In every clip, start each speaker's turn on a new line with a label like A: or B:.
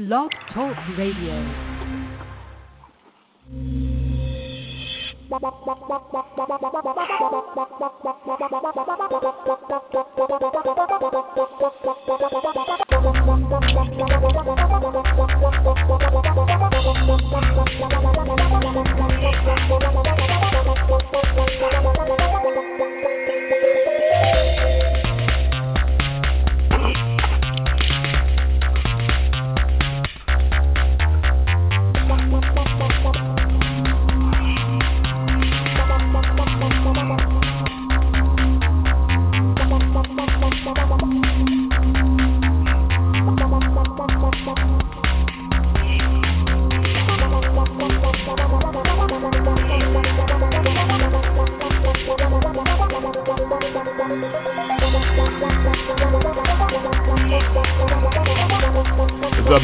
A: Blog Talk Radio.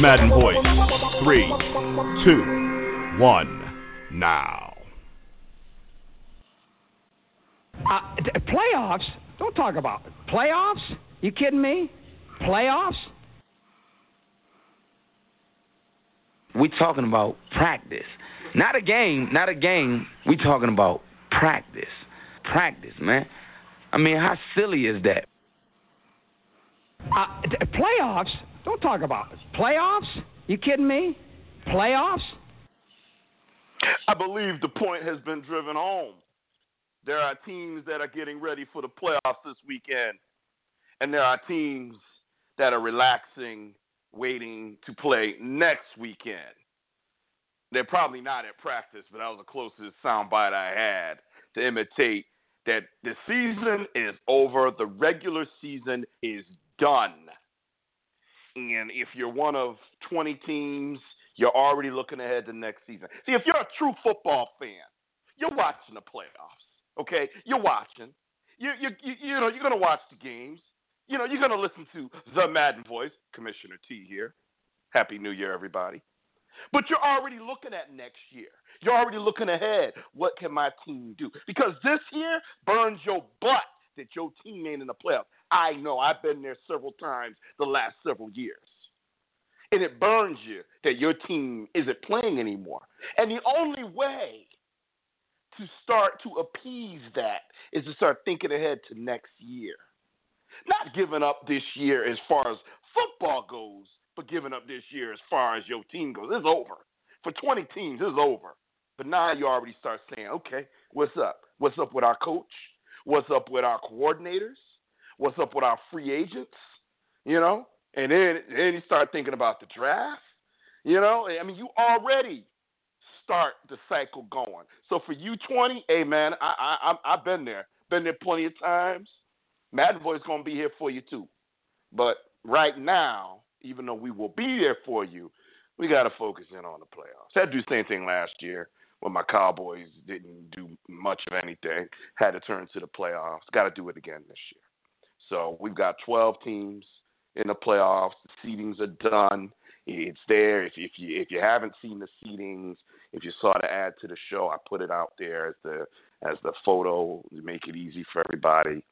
B: Madden Voice. Three, two, one, now.
C: Uh, d- playoffs? Don't talk about it. playoffs. You kidding me? Playoffs?
D: We talking about practice, not a game, not a game. We talking about practice, practice, man. I mean, how silly is that?
C: Uh, d- playoffs? Don't talk about it. playoffs. You kidding me? Playoffs?
B: I believe the point has been driven home. There are teams that are getting ready for the playoffs this weekend, and there are teams that are relaxing, waiting to play next weekend. They're probably not at practice, but that was the closest soundbite I had to imitate that the season is over, the regular season is done. And if you're one of 20 teams, you're already looking ahead to next season. See, if you're a true football fan, you're watching the playoffs. Okay, you're watching. You you you, you know you're gonna watch the games. You know you're gonna listen to the Madden Voice, Commissioner T here. Happy New Year, everybody. But you're already looking at next year. You're already looking ahead. What can my team do? Because this year burns your butt that your team ain't in the playoffs. I know. I've been there several times the last several years. And it burns you that your team isn't playing anymore. And the only way to start to appease that is to start thinking ahead to next year. Not giving up this year as far as football goes, but giving up this year as far as your team goes. It's over. For 20 teams, it's over. But now you already start saying, okay, what's up? What's up with our coach? What's up with our coordinators? What's up with our free agents? You know? And then, then you start thinking about the draft. You know? I mean, you already start the cycle going. So for you 20, hey man, I I I've been there. Been there plenty of times. Madden Boy's gonna be here for you too. But right now, even though we will be there for you, we gotta focus in on the playoffs. Had to do the same thing last year when my Cowboys didn't do much of anything. Had to turn to the playoffs. Gotta do it again this year. So we've got 12 teams in the playoffs. The seedings are done. It's there. If, if you if you haven't seen the seedings, if you saw the ad to the show, I put it out there as the as the photo to make it easy for everybody.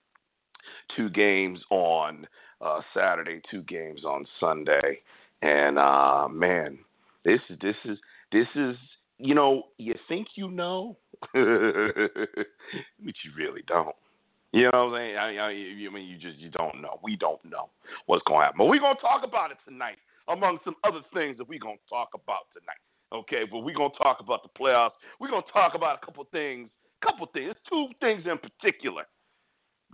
B: Two games on uh, Saturday, two games on Sunday, and uh, man, this is this is this is you know you think you know, but you really don't. You know what I'm saying? I, I, I mean, you just you don't know. We don't know what's going to happen, but we're gonna talk about it tonight, among some other things that we're gonna talk about tonight. Okay, but we're gonna talk about the playoffs. We're gonna talk about a couple things, couple things, two things in particular.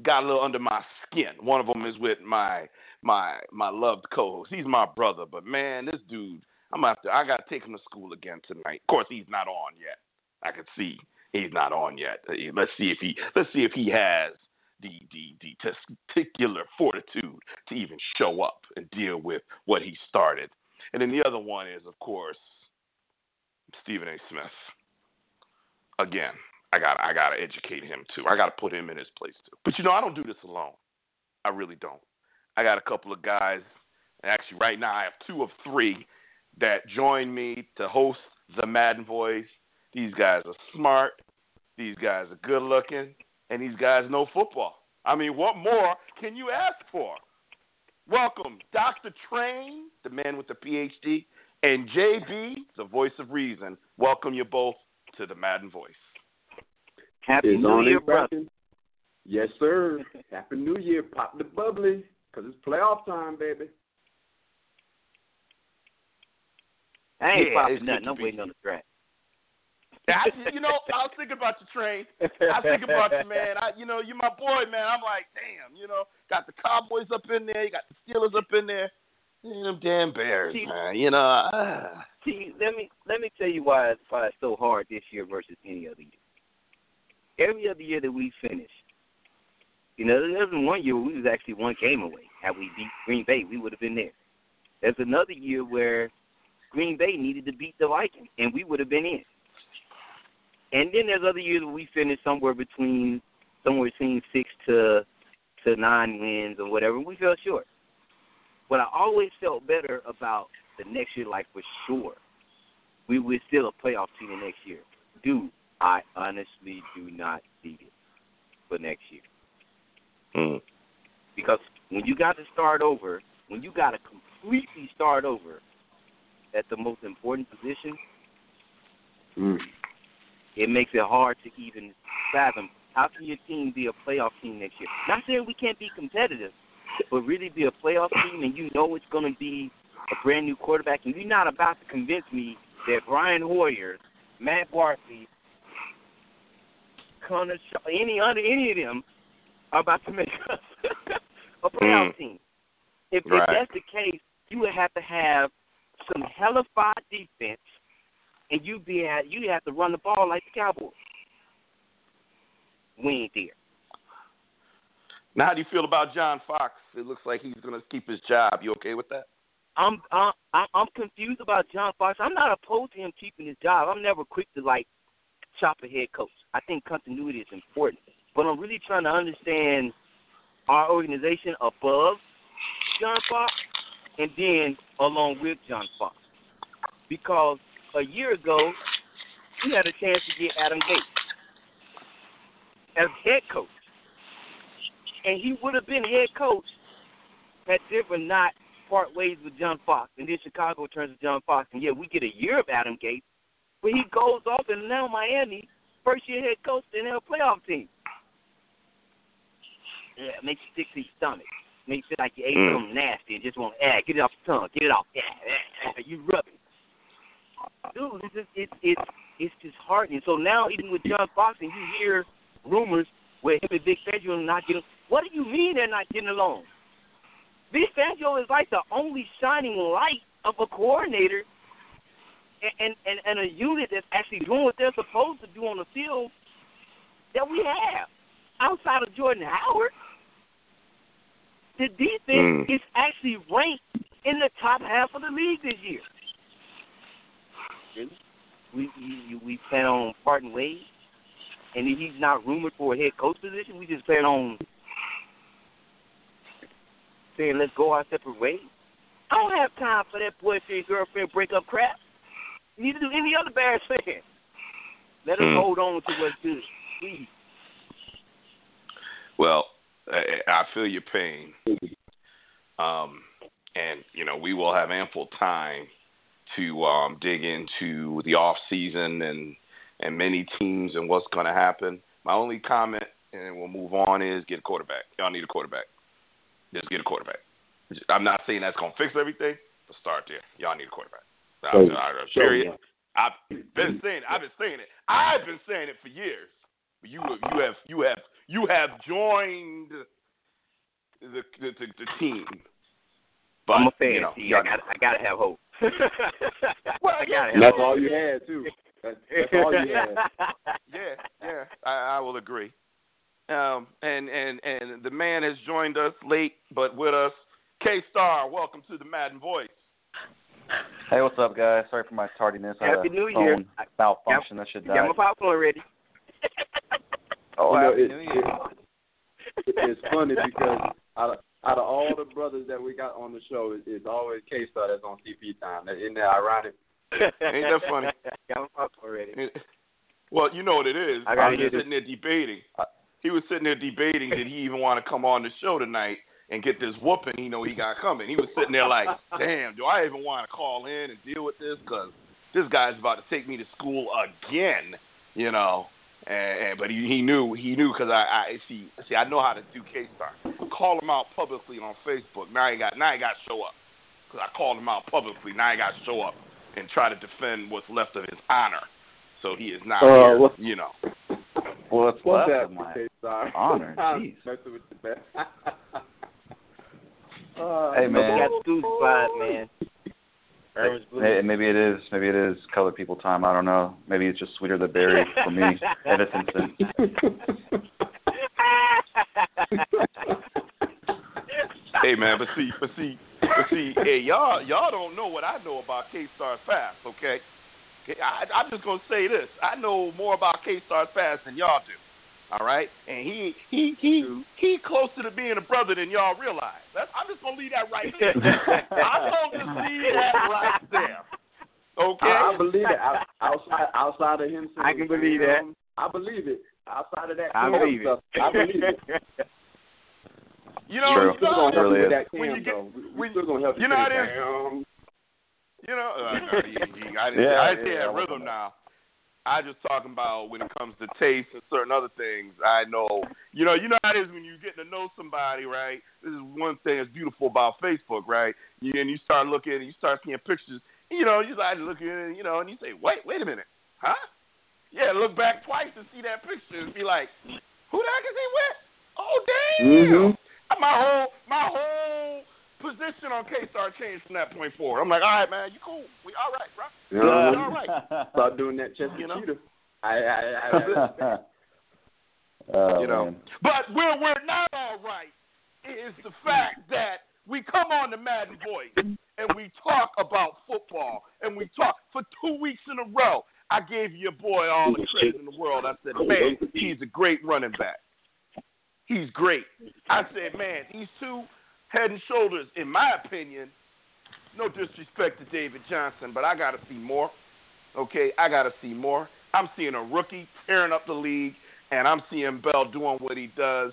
B: Got a little under my skin. One of them is with my my my loved co-host. He's my brother, but man, this dude, I'm to. I gotta take him to school again tonight. Of course, he's not on yet. I can see he's not on yet. Let's see if he let's see if he has the the the testicular fortitude to even show up and deal with what he started. And then the other one is, of course, Stephen A. Smith. Again, I got I got to educate him too. I got to put him in his place too. But you know, I don't do this alone. I really don't. I got a couple of guys. Actually, right now I have two of three that join me to host the Madden Voice. These guys are smart. These guys are good looking, and these guys know football. I mean, what more can you ask for? welcome Dr. Train, the man with the PhD, and JB, the voice of reason. Welcome you both to the Madden Voice.
A: Happy
E: It's
A: New Year, brother.
E: Yes, sir. Happy New Year. Pop the bubbly, because it's playoff time, baby.
A: I ain't
B: yeah,
A: popping nothing. I'm waiting on the track.
B: I, you know, I was thinking about you, Train. I think about you, man. I, you know, you're my boy, man. I'm like, damn, you know, got the Cowboys up in there, you got the Steelers up in there, and them damn Bears,
A: See-
B: man. You know, uh,
A: See, let me let me tell you why it's, why it's so hard this year versus any other year. Every other year that we finished, you know, there was one year we was actually one game away. Had we beat Green Bay, we would have been there. There's another year where Green Bay needed to beat the Vikings, and we would have been in. And then there's other years where we finished somewhere between somewhere between six to to nine wins or whatever. We fell short. But I always felt better about the next year, like for sure, we we're still a playoff team the next year. Dude, I honestly do not see it for next year
B: mm,
A: because when you got to start over, when you got to completely start over at the most important position,
E: Mm.
A: It makes it hard to even fathom how can your team be a playoff team next year. Not saying we can't be competitive, but really be a playoff team and you know it's going to be a brand new quarterback, and you're not about to convince me that Brian Hoyer, Matt Barkley, Connor, Shaw, any under any of them are about to make us a playoff
B: Mm.
A: team. If,
B: Right.
A: if that's the case, you would have to have some hellified defense, and you be at you have to run the ball like the Cowboys. We ain't there.
B: now how do you feel about John Fox? It looks like he's going to keep his job. You okay with that?
A: I'm I'm I'm I'm confused about John Fox. I'm not opposed to him keeping his job. I'm never quick to like chop a head coach. I think continuity is important, but I'm really trying to understand our organization above John Fox and then along with John Fox, because a year ago we had a chance to get Adam Gase as head coach, and he would have been head coach had Denver not part ways with John Fox, and then Chicago turns to John Fox, and yeah, we get a year of Adam Gase, but he goes off, and now Miami, first year head coach, and they're a playoff team. Yeah, it makes you sick to your stomach. Makes you feel like you ate
B: Mm.
A: something nasty and just want to, ah, get it off your tongue, get it off. Yeah, yeah, yeah, you rub it. Dude, it's just, it's it's it's disheartening. So now, even with John Fox, and you hear rumors where him and Vic Fangio are not getting. What do you mean they're not getting along? Vic Fangio is like the only shining light of a coordinator and, and, and, and a unit that's actually doing what they're supposed to do on the field that we have. Outside of Jordan Howard, the defense
B: Mm.
A: is actually ranked in the top half of the league this year. Really? We we, we plan on parting ways, and if he's not rumored for a head coach position, we just plan on saying let's go our separate ways. I don't have time for that boyfriend girlfriend breakup crap. Neither do any other Bears fan. Let us
B: Hmm.
A: hold on to what's good, please.
B: Well, I, I feel your pain. Um, and you know, we will have ample time to um, dig into the off season and and many teams and what's going to happen. My only comment, and we'll move on, is get a quarterback. Y'all need a quarterback. Just get a quarterback. I'm not saying that's going to fix everything, but start there. Y'all need a quarterback. I,
E: So-
B: I, I,
E: so,
B: period. I've been saying. it. I've been saying it. I've been saying it for years. But you, you have, you have, you have joined the the, the, the team. But
A: I'm a fan.
B: you know,
A: see, I got I gotta have hope.
B: Well,
A: I
B: yeah.
A: gotta
E: that's all you had, too. That's, that's all you had.
B: yeah, yeah, I, I will agree. Um, and and and the man has joined us late, but with us, K Star. Welcome to the Madden Voice.
F: Hey, what's up, guys? Sorry for my tardiness. I had
A: Happy
F: a
A: New
F: phone
A: Year.
F: malfunction. That should
A: Got
F: die.
A: my popcorn ready.
F: Oh,
E: You know, it-
F: New Year.
E: it- it's funny because out of, out of all the brothers that we got on the show, it, it's always K Star that's on CP time. Isn't that ironic?
B: Ain't that funny?
A: Got my popcorn ready.
B: Well, you know what it is.
A: I gotta
B: was just sitting there debating. Uh, he was sitting there debating did he even want to come on the show tonight, and get this whooping he know he got coming. He was sitting there like, damn, do I even want to call in and deal with this? Because this guy's about to take me to school again, you know. And, and but he, he knew he knew because I, I see see I know how to do K Star. Call him out publicly on Facebook. Now he got now he got to show up because I called him out publicly. Now he got to show up and try to defend what's left of his honor. So he is not
E: Uh,
B: here,
E: what-
B: you know.
F: What's
E: What's
F: left of my
E: K-Star?
F: honor?
E: I'm
F: Jeez.
E: messing with you, man. Uh,
F: Hey, man.
A: Got the five, man. Ernest Blue.
F: Hey, maybe it is. Maybe it is colored people time. I don't know. Maybe it's just sweeter the berry for me. Ever since then.
B: hey man, but see, but see, but see, hey y'all, y'all don't know what I know about K Star Fast, okay? Okay, I, I'm just gonna say this: I know more about K Star Fast than y'all do. All right, and he he he he closer to being a brother than y'all realize. That's, I'm just gonna leave that right there. I'm gonna leave that right there. Okay.
E: I, I believe it. Out- Outside, outside of him,
A: I can believe that.
E: um, I believe it. Outside of that,
A: I
E: Cam
A: believe
E: stuff,
A: it.
E: I believe it.
B: you know,
F: True.
B: you
E: Still
B: know,
E: gonna help
F: really
E: you with that Cam,
B: When you get-
E: though. We- we
B: when-
E: still gonna help you.
B: you know
E: say,
B: how it is. You know, uh, no, he, he, I didn't,
F: Yeah,
B: I didn't say that
F: I
B: rhythm now. I just talking about when it comes to taste and certain other things. I know, you know, you know how it is when you get to know somebody, right? This is one thing that's beautiful about Facebook, right? You, and you start looking, and you start seeing pictures. You know, you start looking, you know, and you say, wait, wait a minute, huh? Yeah, look back twice and see that picture and be like, who the heck is he with? Oh, damn!
E: Mhm.
B: My whole, my whole position on K Star changed from that point forward. I'm like, all right, man, you cool? We all right, bro?
E: You know
B: We all right.
E: Start doing that chest
B: You know?
E: cheetah. I, I, I, I,
F: oh,
B: you know.
F: man.
B: But where we're not all right is the fact that we come on the Madden Voice and we talk about football and we talk for two weeks in a row. I gave your boy all the credit in the world. I said, man, he's a great running back. He's great. I said, man, these two head and shoulders, in my opinion, no disrespect to David Johnson, but I got to see more. Okay, I got to see more. I'm seeing a rookie tearing up the league, and I'm seeing Bell doing what he does.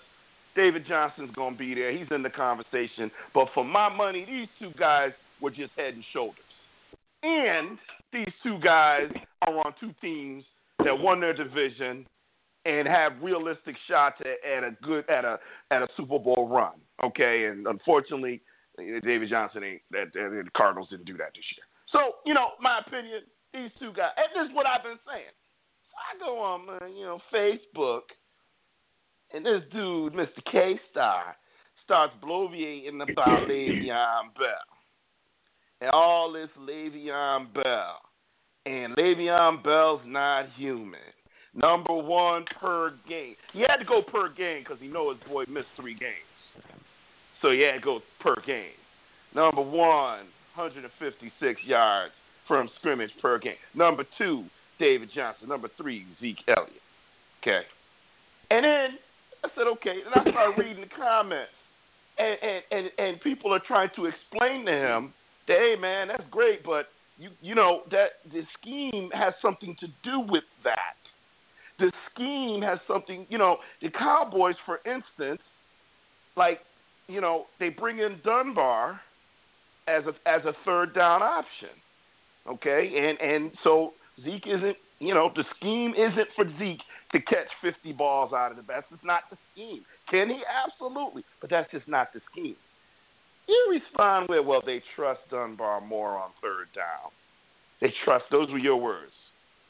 B: David Johnson's going to be there. He's in the conversation. But for my money, these two guys were just head and shoulders. And these two guys are on two teams that won their division and have realistic shots at, at a good at a at a Super Bowl run. Okay, and unfortunately, David Johnson ain't that. the Cardinals didn't do that this year. So you know, my opinion, these two guys, and this is what I've been saying. So I go on, you know, Facebook, and this dude, Mr. K Star, starts bloviating about Le'Veon Bell and all this Le'Veon Bell, and Le'Veon Bell's not human. Number one per game. He had to go per game because he know his boy missed three games, so he had to go per game. Number one, 156 yards from scrimmage per game. Number two, David Johnson. Number three, Zeke Elliott. Okay. And then I said, okay. And I started reading the comments. And, and, and, and people are trying to explain to him that, hey, man, that's great, but, you, you know, that the scheme has something to do with that. The scheme has something, you know, the Cowboys, for instance, like, you know, they bring in Dunbar as a as a third down option. Okay, and and so Zeke isn't, you know, the scheme isn't for Zeke to catch 50 balls out of the best. It's not the scheme. Can he? Absolutely, but that's just not the scheme. You respond with, well, they trust Dunbar more on third down. They trust. Those were your words.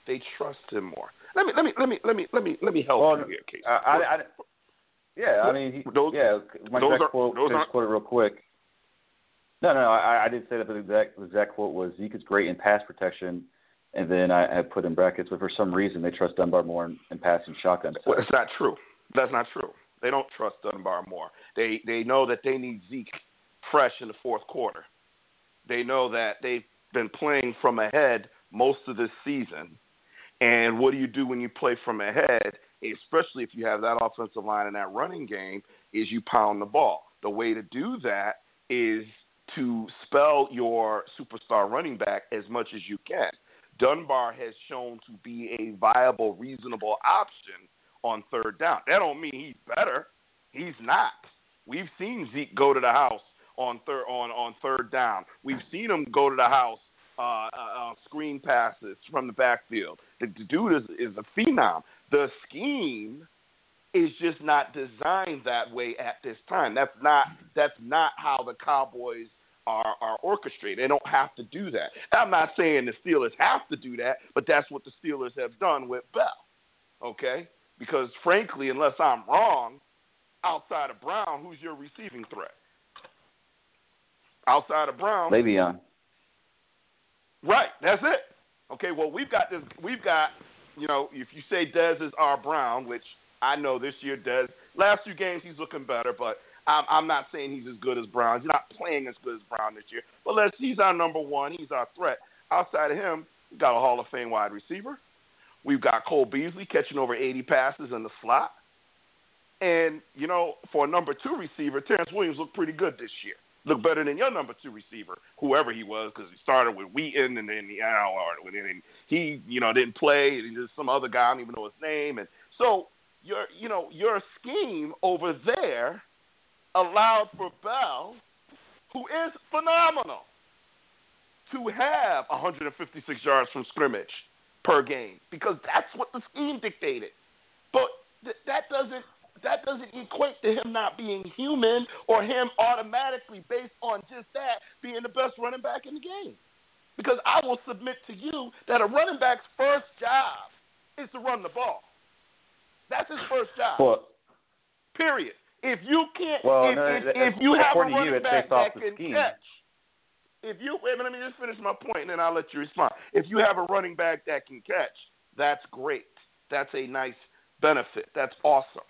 B: They trust him more. Let me let me let me let me let me let me help
F: Well,
B: you here, Casey.
F: I, I, I, yeah, I mean, he,
B: Those-
F: yeah. My
B: those
F: exact
B: are-
F: quote,
B: those
F: just quote it real quick. No, no. I, I didn't say that, the exact, the exact quote was Zeke is great in pass protection, and then I, I put in brackets, but for some reason they trust Dunbar more in, in pass and shotgun.
B: Well,
F: sets.
B: that's not true. That's not true. They don't trust Dunbar more. They they know that they need Zeke fresh in the fourth quarter. They know that they've been playing from ahead most of this season. And what do you do when you play from ahead, especially if you have that offensive line and that running game, is you pound the ball. The way to do that is to spell your superstar running back as much as you can. Dunbar has shown to be a viable, reasonable option on third down. That don't mean he's better. He's not. We've seen Zeke go to the house on third on on third down. We've seen him go to the house uh, uh, uh, screen passes from the backfield. The, the dude is is a phenom. The scheme is just not designed that way at this time. That's not that's not how the Cowboys are are orchestrated. They don't have to do that. I'm not saying the Steelers have to do that, but that's what the Steelers have done with Bell. Okay? Because frankly, unless I'm wrong, outside of Brown, who's your receiving threat? Outside of Brown,
F: Le'Veon.
B: Right, that's it. Okay, well we've got this. We've got you know, if you say Dez is our Brown, which I know this year Dez last few games he's looking better, but I'm, I'm not saying he's as good as Brown. He's not playing as good as Brown this year. But let's he's our number one. He's our threat. Outside of him, we've got a Hall of Fame wide receiver. We've got Cole Beasley catching over 80 passes in the slot. And, you know, for a number two receiver, Terrence Williams looked pretty good this year look better than your number two receiver, whoever he was, because he started with Wheaton and then the or and he you know didn't play, and just some other guy I don't even know his name, and so your you know your scheme over there allowed for Bell, who is phenomenal, to have 156 yards from scrimmage per game because that's what the scheme dictated. But th- that doesn't that doesn't equate to him not being human or him automatically based on just that being the best running back in the game. Because I will submit to you that a running back's first job is to run the ball. That's his first job.
F: Well,
B: Period. If you can't,
F: well,
B: if,
F: no,
B: if, if you have a running
F: to you,
B: back that can
F: scheme.
B: catch, if you wait let me just finish my point, and then I'll let you respond. If you have a running back that can catch, that's great. That's a nice benefit. That's awesome.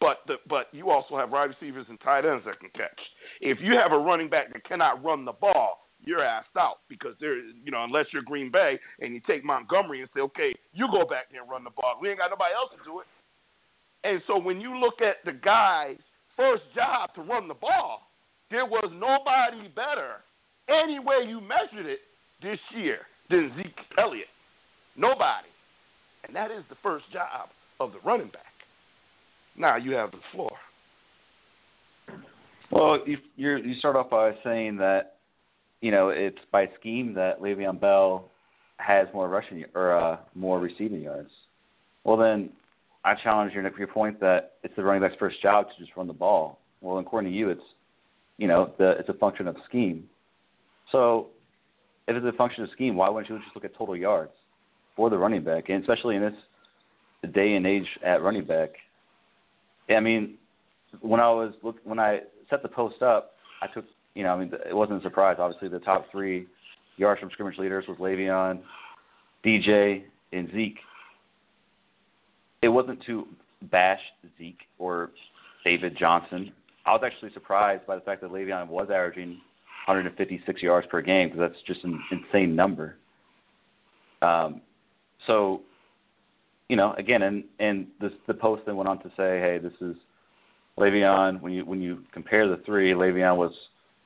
B: But the, but you also have wide receivers and tight ends that can catch. If you have a running back that cannot run the ball, you're asked out because there, you know, unless you're Green Bay and you take Montgomery and say, okay, you go back there and run the ball. We ain't got nobody else to do it. And so when you look at the guy's first job to run the ball, there was nobody better, any way you measured it, this year than Zeke Elliott. Nobody. And that is the first job of the running back. Now you have the floor.
F: Well, you you start off by saying that you know it's by scheme that Le'Veon Bell has more rushing or uh, more receiving yards. Well, then I challenge your your point that it's the running back's first job to just run the ball. Well, according to you, it's you know the it's a function of scheme. So if it's a function of scheme, why wouldn't you just look at total yards for the running back, and especially in this day and age at running back? I mean, when I was look when I set the post up, I took you know I mean it wasn't a surprise. Obviously, the top three yards from scrimmage leaders was Le'Veon, DJ, and Zeke. It wasn't to bash Zeke or David Johnson. I was actually surprised by the fact that Le'Veon was averaging 156 yards per game because that's just an insane number. Um, so you know, again, and and this, the post then went on to say, hey, this is Le'Veon. When you when you compare the three, Le'Veon was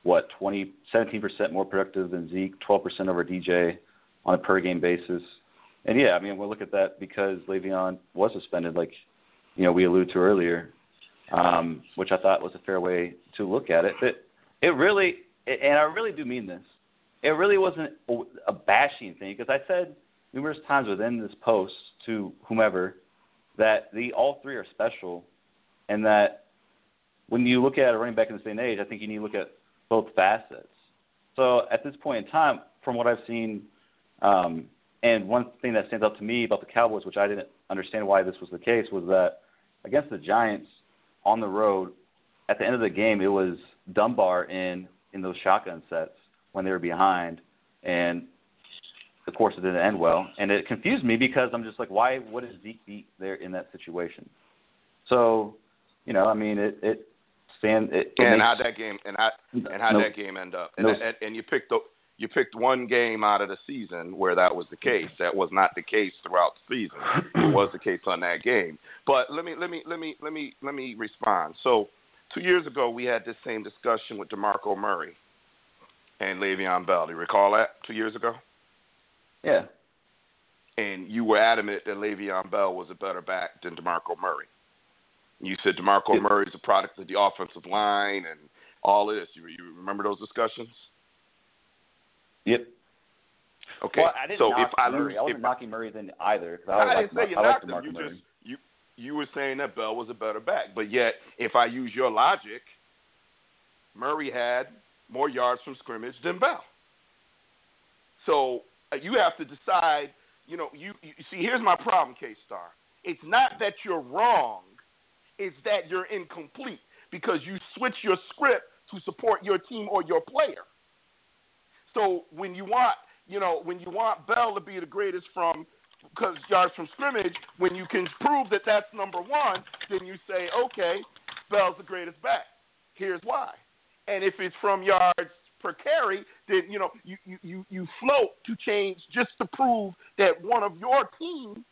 F: what 20, 17 percent more productive than Zeke, 12 percent over DJ on a per game basis. And yeah, I mean, we'll look at that because Le'Veon was suspended, like you know we alluded to earlier, um, which I thought was a fair way to look at it. But it really, and I really do mean this, it really wasn't a bashing thing because I said numerous times within this post to whomever that the all three are special, and that when you look at a running back in the same age, I think you need to look at both facets. So at this point in time, from what I've seen, um, and one thing that stands out to me about the Cowboys, which I didn't understand why this was the case, was that against the Giants on the road, at the end of the game, it was Dunbar in in those shotgun sets when they were behind, and of course, it didn't end well, and it confused me because I'm just like, why? What is Zeke beat there in that situation? So, you know, I mean, it it stand. It, it
B: and
F: makes,
B: how that game and how and how
F: no,
B: that game end up, and,
F: no,
B: and, and you picked the you picked one game out of the season where that was the case. That was not the case throughout the season. it was the case on that game. But let me let me let me let me let me respond. So two years ago we had this same discussion with DeMarco Murray and Le'Veon Bell. Do you recall that two years ago?
F: Yeah.
B: And you were adamant that Le'Veon Bell was a better back than DeMarco Murray. You said DeMarco Murray is a product of the offensive line and all this. You, you remember those discussions?
F: Yep.
B: Okay.
F: Well, I didn't
B: so
F: knock
B: if I
F: Murray.
B: lose,
F: I wasn't
B: if
F: knocking Murray then either. 'cause I,
B: I,
F: like,
B: didn't say you
F: I like
B: knocked him.
F: DeMarco
B: You
F: Murray.
B: just you you were saying that Bell was a better back, but yet if I use your logic, Murray had more yards from scrimmage than Bell. So Uh, you have to decide. You know, you, you see. Here's my problem, K Star. It's not that you're wrong; it's that you're incomplete because you switch your script to support your team or your player. So when you want, you know, when you want Bell to be the greatest from because yards from scrimmage, when you can prove that that's number one, then you say, okay, Bell's the greatest back. Here's why. And if it's from yards per carry, then you know you, you, you, float to change just to prove that one of your team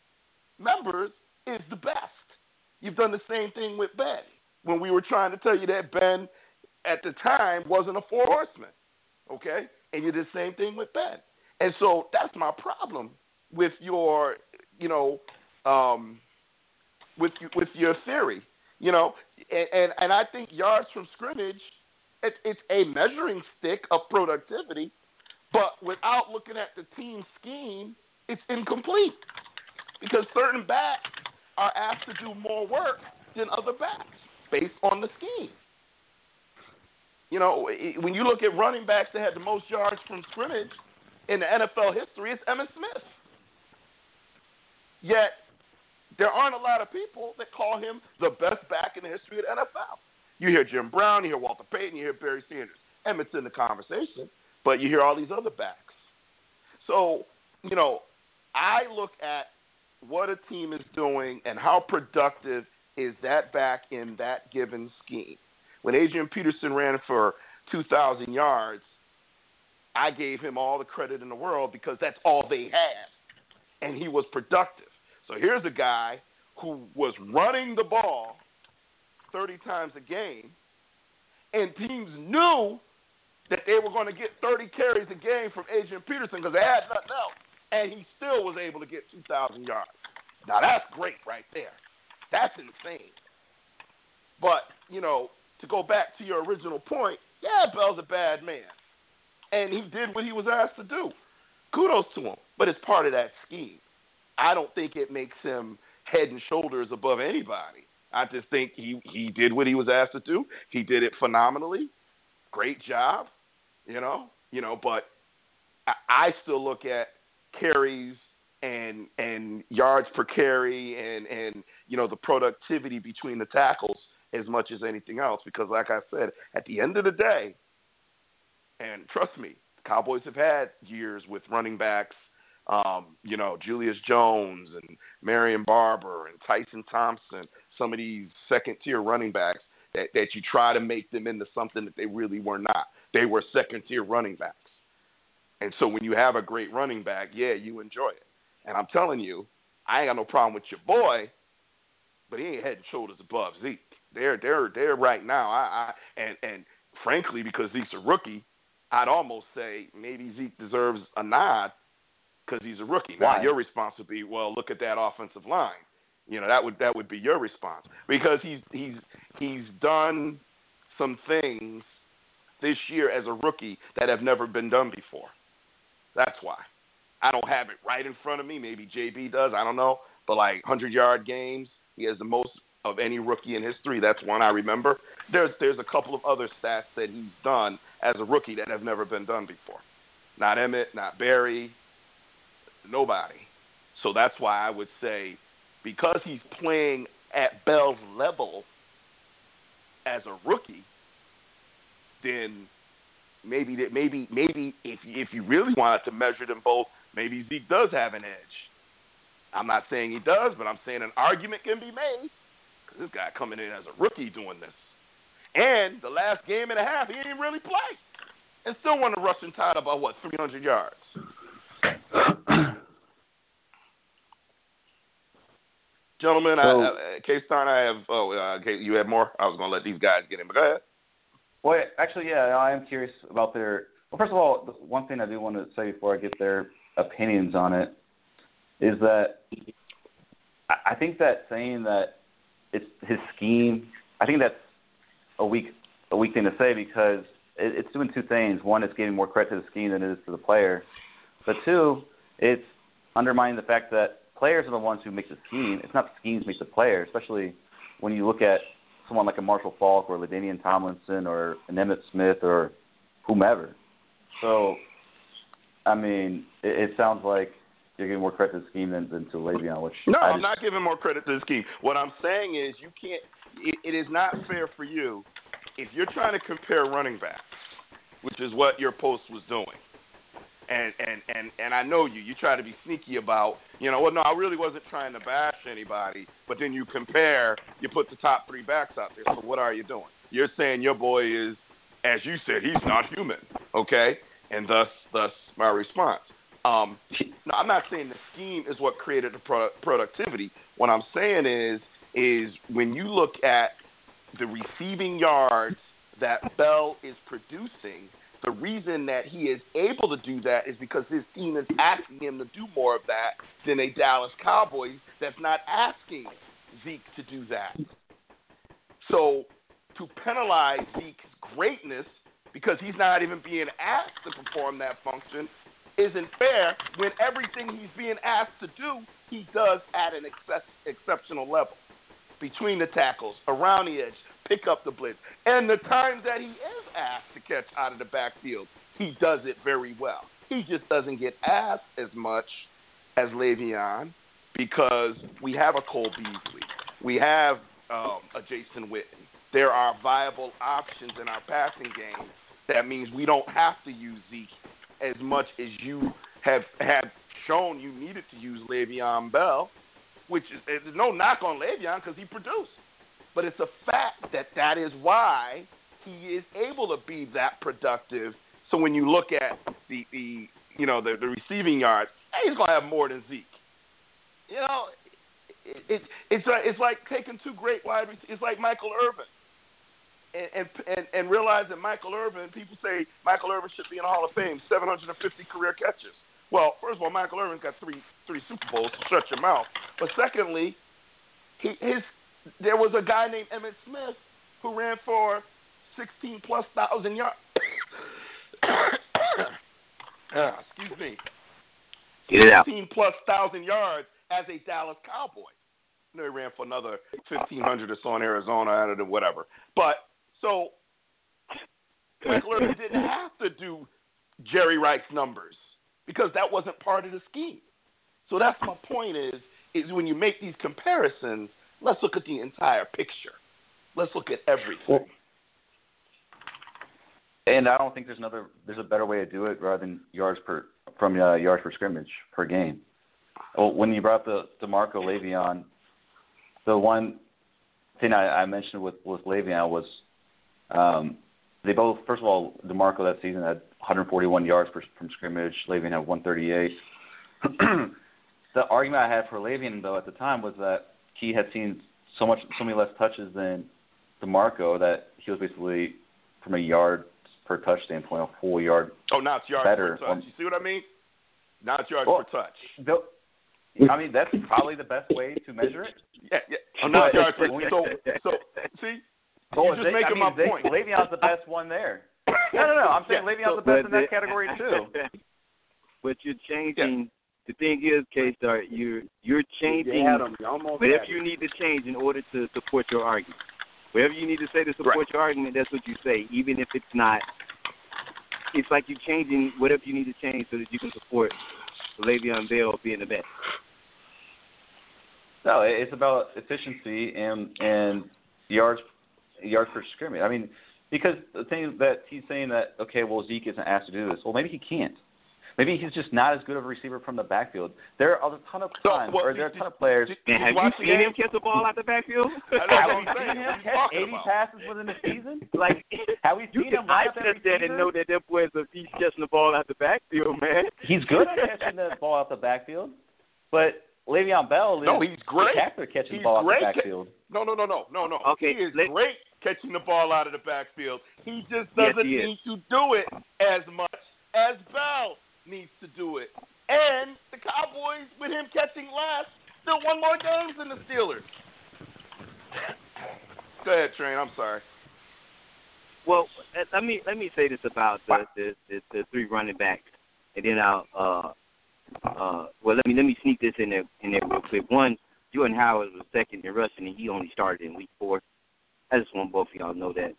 B: members is the best. You've done the same thing with Ben when we were trying to tell you that Ben at the time wasn't a four horseman. Okay? And you did the same thing with Ben. And so that's my problem with your, you know, um, with with your theory, you know, and and, and I think yards from scrimmage, it, it's a measuring stick of productivity, but without looking at the team scheme, it's incomplete because certain backs are asked to do more work than other backs based on the scheme. You know, when you look at running backs that had the most yards from scrimmage in the NFL history, it's Emmitt Smith. Yet, there aren't a lot of people that call him the best back in the history of the NFL. You hear Jim Brown, you hear Walter Payton, you hear Barry Sanders. Emmitt's in the conversation, but you hear all these other backs. So, you know, I look at what a team is doing and how productive is that back in that given scheme. When Adrian Peterson ran for 2,000 yards, I gave him all the credit in the world because that's all they had, and he was productive. So here's a guy who was running the ball 30 times a game, and teams knew that they were going to get 30 carries a game from Adrian Peterson because they had nothing else, and he still was able to get 2,000 yards. Now that's great right there. That's insane. But you know, to go back to your original point, yeah, Bell's a bad man, and he did what he was asked to do. Kudos to him, but it's part of that scheme. I don't think it makes him head and shoulders above anybody. I just think he he did what he was asked to do. He did it phenomenally. Great job, you know, you know. But I, I still look at carries and and yards per carry and and you know the productivity between the tackles as much as anything else because like I said at the end of the day and trust me Cowboys have had years with running backs um, you know Julius Jones and Marion Barber and Tyson Thompson some of these second tier running backs that that you try to make them into something that they really were not they were second tier running backs and so when you have a great running back yeah you enjoy it and I'm telling you, I ain't got no problem with your boy, but he ain't head and shoulders above Zeke. They're they're they're right now. I, I and and frankly, because Zeke's a rookie, I'd almost say maybe Zeke deserves a nod because he's a rookie. Now your response would be, well, look at that offensive line. You know that would that would be your response because he's he's he's done some things this year as a rookie that have never been done before. That's why. I don't have it right in front of me. Maybe JB does. I don't know. But like 100 yard games, he has the most of any rookie in history. That's one I remember. There's there's a couple of other stats that he's done as a rookie that have never been done before. Not Emmitt, not Barry, nobody. So that's why I would say because he's playing at Bell's level as a rookie, then maybe that maybe maybe if if you really wanted to measure them both, maybe Zeke does have an edge. I'm not saying he does, but I'm saying an argument can be made. 'Cause this guy coming in as a rookie doing this, and the last game and a half he didn't really play, and still won the rushing title by what 300 yards. Gentlemen,
F: So-
B: I, I, K Star, I have. Oh, uh, okay, you have more. I was going to let these guys get in, but go ahead.
F: Well, actually, yeah, I am curious about their. Well, first of all, one thing I do want to say before I get their opinions on it is that I I think that saying that it's his scheme. I think that's a weak a weak thing to say because it, it's doing two things. One, it's giving more credit to the scheme than it is to the player. But two, it's undermining the fact that players are the ones who make the scheme. It's not the schemes make the player, especially when you look at someone like a Marshall Faulk or LaDainian Tomlinson or an Emmitt Smith or whomever. So, I mean, it, it sounds like you're giving more credit to the scheme than, than to Le'Veon, which
B: no,
F: I
B: I'm
F: just,
B: not giving more credit to the scheme. What I'm saying is you can't. It, it is not fair for you if you're trying to compare running backs, which is what your post was doing. And and and and I know you. You try to be sneaky about, you know. Well, no, I really wasn't trying to bash anybody. But then you compare. You put the top three backs out there. So what are you doing? You're saying your boy is, as you said, he's not human. Okay, and thus thus my response. Um, no, I'm not saying the scheme is what created the pro- productivity. What I'm saying is, is when you look at the receiving yards that Bell is producing, the reason that he is able to do that is because his team is asking him to do more of that than a Dallas Cowboys that's not asking Zeke to do that. So to penalize Zeke's greatness because he's not even being asked to perform that function isn't fair when everything he's being asked to do, he does at an excess, exceptional level. Between the tackles, around the edge, pick up the blitz. And the times that he is asked to catch out of the backfield, he does it very well. He just doesn't get asked as much as Le'Veon because we have a Cole Beasley. We have um, a Jason Witten. There are viable options in our passing game. That means we don't have to use Zeke as much as you have have shown you needed to use Le'Veon Bell, which is there's no knock on Le'Veon because he produced, but it's a fact that that is why he is able to be that productive. So when you look at the the you know the, the receiving yards, he's gonna have more than Zeke. You know, it, it, it's like, uh, it's like taking two great wide receivers. It's like Michael Irvin and, and and realize that Michael Irvin, people say Michael Irvin should be in the Hall of Fame, 750 career catches. Well, first of all, Michael Irvin's got three three Super Bowls. So shut your mouth. But secondly, he his there was a guy named Emmitt Smith who ran for 16 plus thousand yards. uh, excuse me.
A: Get it out.
B: 16 plus thousand yards as a Dallas Cowboy. You know, he ran for another 1,500 or so in Arizona, I don't know, whatever. But so Irvin didn't have to do Jerry Rice's numbers because that wasn't part of the scheme. So that's my point is is when you make these comparisons, let's look at the entire picture. Let's look at everything.
F: And I don't think there's another there's a better way to do it rather than yards per from uh, yards per scrimmage per game. Well, when you brought the DeMarco Le'Veon, the one thing I, I mentioned with with Le'Veon was um, they both first of all DeMarco that season had 141 yards per, from scrimmage. Le'Veon had 138. the argument I had for Le'Veon though at the time was that he had seen so much so many less touches than DeMarco that he was basically from a yard per touch standpoint, a full yard
B: Oh, now it's yards
F: better.
B: per touch. You see what I mean? Now it's yards
F: Well,
B: per touch.
F: Though, I mean, that's probably the best way to measure it.
B: Yeah, yeah. Oh, now it's
F: But-
B: yards per so so see
F: Oh,
B: you're just
F: Zay-
B: making
F: I mean,
B: my
F: Zay-
B: point.
F: Le'Veon's the best one there. No, no, no. I'm saying
B: Yeah,
F: Le'Veon's
B: so-
F: the best in
A: But
F: that category too.
A: But you're changing. The thing is, K Star, you're you're changing
E: You had 'em. You almost
A: whatever you need to change in order to support your argument. Whatever you need to say to support
B: Right.
A: your argument, that's what you say, even if it's not. It's like you're changing whatever you need to change so that you can support Le'Veon Bell being the best.
F: No, it's about efficiency and and yards yards per scrimmage. I mean, because the thing that he's saying that okay, well Zeke isn't asked to do this. Well, maybe he can't. Maybe he's just not as good of a receiver from the backfield. There are a ton of
B: So,
F: times,
B: well,
F: or there are a ton of players.
B: did-
A: Man,
B: did
A: have you
B: watch
A: seen him catch the ball out the backfield?
B: That's
F: Have
B: what
F: we
B: I'm
F: seen
B: saying.
F: him
B: What are you
F: catch
B: talking
F: 80
B: about?
F: passes within the season?
A: like
F: Have we
A: you
F: seen
A: can
F: him line
A: eye
F: up that
A: test that and know that that boy's a beast catching the ball out the backfield, man.
F: He's good at catching the ball out the backfield, but Le'Veon Bell is
B: No, he's great.
F: spectacular catching
B: He's
F: the ball out
B: great
F: the backfield.
B: No, no, no, no, no, no.
A: Okay,
B: he is
A: let-
B: great catching the ball out of the backfield. He just doesn't
A: he is.
B: need to do it as much as Bell needs to do it. And the Cowboys, with him catching less, still won more games than the Steelers. Go ahead, Train. I'm sorry.
A: Well, let me let me say this about the the, the, the three running backs, and then I'll uh uh well let me let me sneak this in there in there real quick. One, Jordan Howard was second in rushing, and he only started in week four. I just want both of y'all to know that.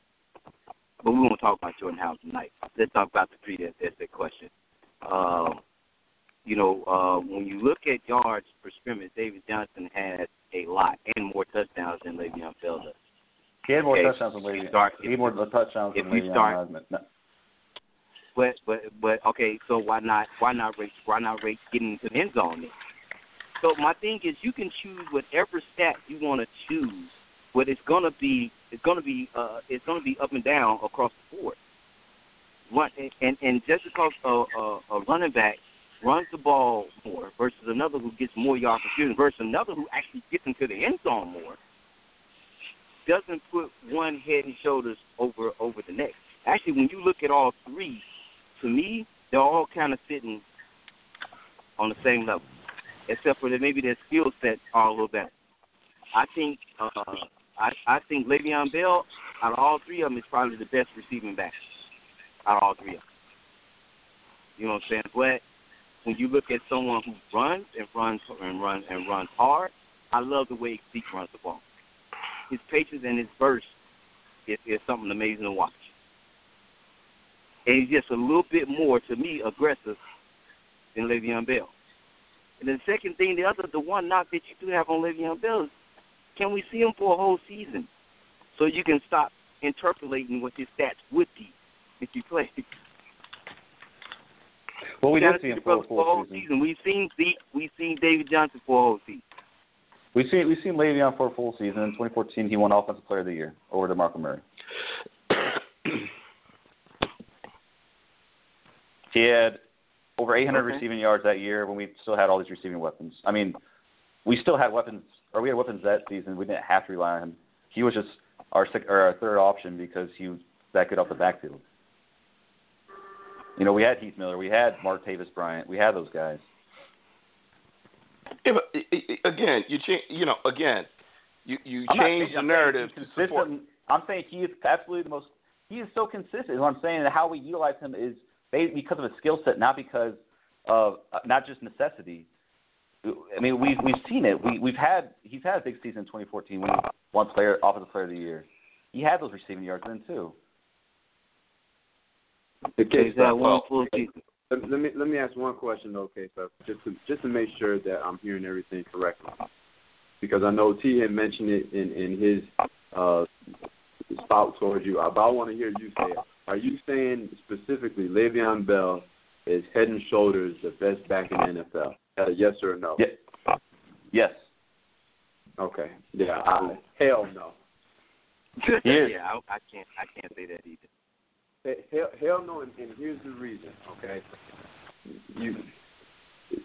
A: But we won't talk about Jordan Howard tonight. Let's talk about the three that that's the question. Um, you know, uh, when you look at yards per scrimmage, David Johnson had a lot and more touchdowns than Le'Veon Bell does.
F: He had more
A: Okay,
F: touchdowns than Le'Veon.
A: start-
F: he had more touchdowns
A: if
F: than Le'Veon
A: start-
F: No.
A: But but but okay, so why not why not rate why not rate getting to the end zone then? So my thing is you can choose whatever stat you want to choose, but it's gonna be it's gonna be uh it's gonna be up and down across the board. One and and just because a, a, a running back runs the ball more versus another who gets more yards per season versus another who actually gets into the end zone more doesn't put one head and shoulders over over the next. Actually, when you look at all three, to me, they're all kind of sitting on the same level, except for that maybe their skill sets are a little better. I think uh, I I think Le'Veon Bell out of all three of them is probably the best receiving back out all three of them. You know what I'm saying? But when you look at someone who runs and runs and runs and runs hard, I love the way Zeke runs the ball. His patience and his burst is, is something amazing to watch. And he's just a little bit more, to me, aggressive than Le'Veon Bell. And the second thing, the other, the one knock that you do have on Le'Veon Bell is, can we see him for a whole season, so you can stop interpolating what his stats would be if you play.
F: Well, we
A: gotta
F: did see him for a
A: brother for a whole
F: full season.
A: season. We've seen Zeke, we've seen David Johnson for a whole season.
F: We've seen we've seen Le'Veon for a full season. In 2014, he won Offensive Player of the Year over DeMarco Murray. He had over 800
A: Okay.
F: receiving yards that year when we still had all these receiving weapons. I mean, we still had weapons, or we had weapons that season. We didn't have to rely on him. He was just our sec- or our third option because he was that good off the backfield. You know, we had Heath Miller, we had Mark Martavis Bryant, we had those guys.
B: Yeah, but again, you change. You know, again, you you
F: I'm
B: change
F: saying-
B: the
F: I'm
B: narrative to support.
F: consistent. I'm saying he is absolutely the most. He is so consistent. What I'm saying, how we utilize him is because of his skill set, not because of uh, not just necessity. I mean, we've we've seen it. We we've had he's had a big season in 2014 when he won player offensive player of the year. He had those receiving yards then too.
E: Okay,
A: He's had
E: so,
A: one full
E: let, let me let me ask one question though, okay, so just to just to make sure that I'm hearing everything correctly, because I know T had mentioned it in in his uh spout towards you, but I want to hear you say it. Are you saying specifically Le'Veon Bell is head and shoulders the best back in the NFL? Uh, yes or no?
F: Yeah. Yes.
E: Okay. Yeah. I, hell no.
F: He is.
A: yeah, I, I can't I can't say that either.
E: He- Hell, hell no, and, and here's the reason. Okay. You.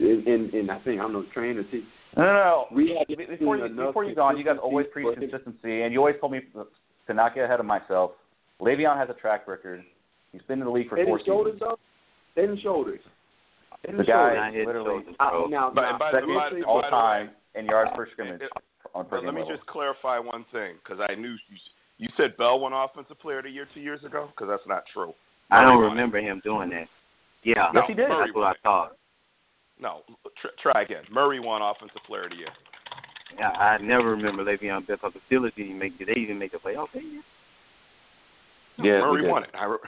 E: and, in, in I think I don't know train or T.
F: No, no, no.
E: We
F: Before you,
E: enough
F: before you go on, you guys always preach consistency, and you always told me to not get ahead of myself. Le'Veon has a track record. He's been in the league for
E: Head
F: four
E: and shoulders
F: seasons.
E: though. Head and shoulders. Head and
F: The guy
A: Not
F: literally
E: Uh, now,
B: But-
E: now,
B: but-
F: second
B: by- by
F: all
B: the way-
F: time in yards per scrimmage
B: It-
F: on per
B: But let me
F: level.
B: just clarify one thing, because I knew you, you said Bell won Offensive Player of the Year two years ago, because that's not true.
A: I don't
B: Murray won
A: remember him doing that. Yeah,
F: Yes, he did.
A: That's what I thought.
B: No, tr- try again. Murray won Offensive Player of the Year.
A: Yeah, I never remember Le'Veon Bell because the Steelers didn't make. Did they even make the playoffs? that year?
F: Yeah, we
B: Murray
F: did.
B: won it. I re-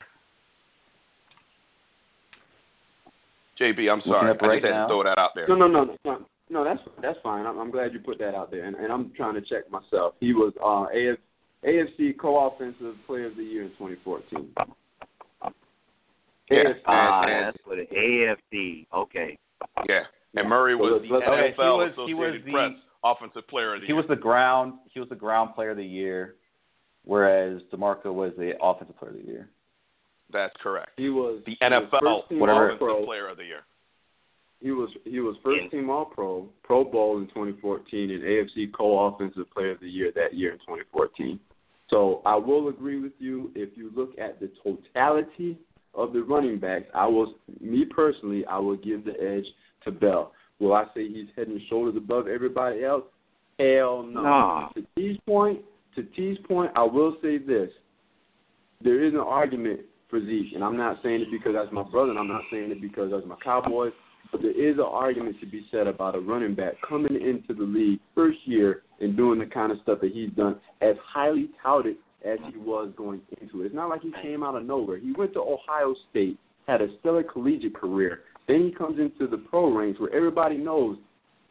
B: JB, I'm sorry.
F: up
B: I
F: right
B: just had
F: now.
B: to throw that out there.
E: no, no, no, no, no. That's that's fine. I'm, I'm glad you put that out there, and, and I'm trying to check myself. He was uh, AF, AFC Co-offensive Player of the Year in 2014.
B: Yeah.
E: AFC.
A: Ah,
B: And-
A: that's what it. AFC. Okay.
B: Yeah. And Murray was the
F: Okay,
B: NFL
F: was-
B: Associated
F: the-
B: Press Offensive Player of the
F: He
B: Year.
F: was the ground. He was the ground player of the year, whereas Demarco was the offensive player of the year.
B: That's correct.
E: He was
B: The
E: he
B: NFL
E: first
F: Whatever.
B: Offensive
E: All-Pro.
B: Player of the Year.
E: He was he was first
A: In-
E: team All Pro, Pro Bowl in 2014, and AFC Co-offensive Player of the Year that year in 2014. So I will agree with you. If you look at the totality of the running backs, I was me personally, I will give the edge to Bell. Will I say he's head and shoulders above everybody else? Hell no.
A: No.
E: To T's point, to T's point, I will say this: there is an argument for Zeke, and I'm not saying it because that's my brother, and I'm not saying it because that's my Cowboys. But there is an argument to be said about a running back coming into the league first year and doing the kind of stuff that he's done, as highly touted as he was going into it. It's not like he came out of nowhere. He went to Ohio State, had a stellar collegiate career. Then he comes into the pro ranks where everybody knows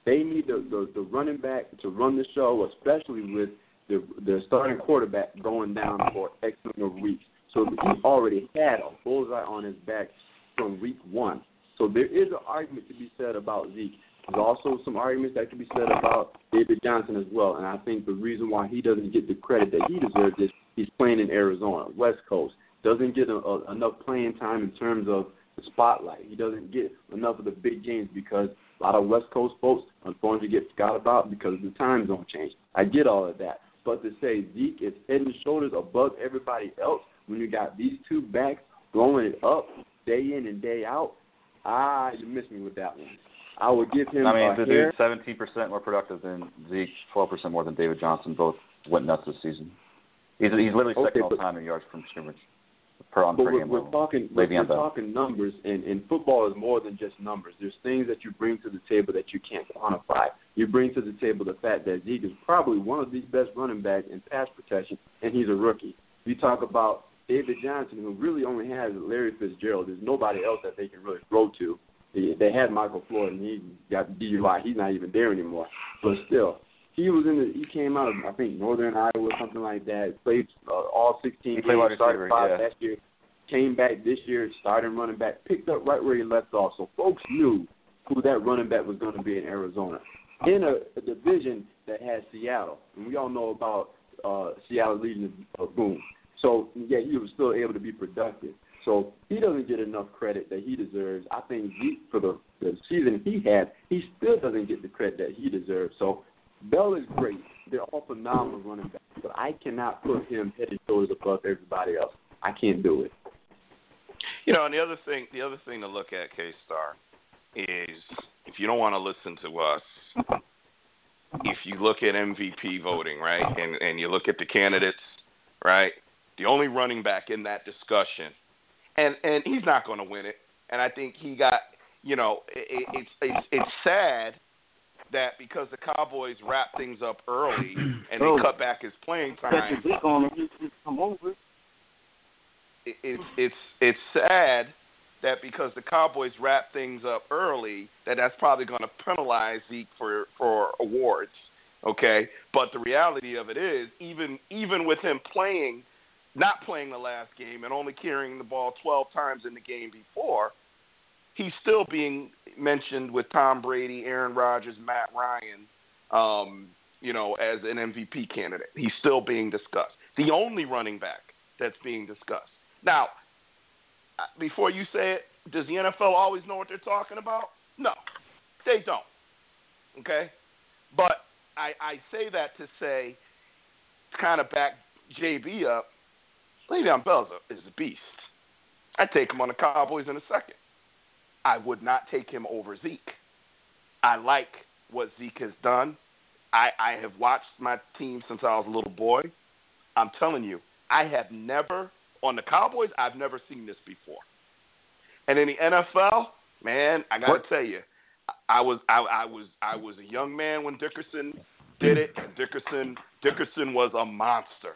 E: they need the, the, the running back to run the show, especially with the, the starting quarterback going down for X number of weeks. So he already had a bullseye on his back from week one. So there is an argument to be said about Zeke. There's also some arguments that can be said about David Johnson as well. And I think the reason why he doesn't get the credit that he deserves is he's playing in Arizona, West Coast. Doesn't get a, a, enough playing time in terms of the spotlight. He doesn't get enough of the big games because a lot of West Coast folks unfortunately get forgot about because the time zone change. I get all of that. But to say Zeke is head and shoulders above everybody else when you got these two backs blowing it up day in and day out, ah, you missed me with that one. I would give him.
F: I mean, the
E: hair.
F: dude's seventeen percent more productive than Zeke, twelve percent more than David Johnson. Both went nuts this season. He's he's literally second
E: Okay,
F: all time in yards from scrimmage per on
E: But
F: per
E: we're,
F: game
E: we're
F: level.
E: talking we're, we're talking numbers, and, and football is more than just numbers. There's things that you bring to the table that you can't quantify. You bring to the table the fact that Zeke is probably one of the best running backs in pass protection, and he's a rookie. You talk about David Johnson, who really only has Larry Fitzgerald. There's nobody else that they can really throw to. They they had Michael Floyd, and he got DUI. He's not even there anymore. But still, he was in the. He came out of I think Northern Iowa, something like that. Played uh, all 16
F: He
E: games. started five
F: yeah.
E: last year. Came back this year, started running back, picked up right where he left off. So folks knew who that running back was going to be in Arizona. In a, a division that has Seattle, and we all know about uh, Seattle Legion of Boom. So yeah, he was still able to be productive. So he doesn't get enough credit that he deserves. I think for the, the season he had, he still doesn't get the credit that he deserves. So Bell is great. They're all phenomenal running backs, but I cannot put him head and shoulders above everybody else. I can't do it.
B: You know, and the other thing, the other thing to look at, K Star, is if you don't want to listen to us, if you look at MVP voting, right, and and you look at the candidates, right, the only running back in that discussion, and and he's not going to win it, and I think he got, you know, it, it's it's it's sad that because the Cowboys wrap things up early and
A: Oh.
B: they cut back his playing time,
A: the Zeke on him. Just, just come over.
B: it- it's it's it's sad that because the Cowboys wrap things up early, that that's probably going to penalize Zeke for for awards. Okay, but the reality of it is, even even with him playing, not playing the last game and only carrying the ball 12 times in the game before, he's still being mentioned with Tom Brady, Aaron Rodgers, Matt Ryan, um, you know, as an MVP candidate. He's still being discussed. The only running back that's being discussed. Now, uh, before you say it, does the NFL always know what they're talking about? No, they don't. Okay, but I, I say that to say, to kind of back JB up. Le'Veon Bell is a, is a beast. I'd take him on the Cowboys in a second. I would not take him over Zeke. I like what Zeke has done. I, I have watched my team since I was a little boy. I'm telling you, I have never on the Cowboys. I've never seen this before. And in the NFL, man, I got to tell you, I was I, I was I was a young man when Dickerson did hmm. it, and Dickerson Dickerson was a monster.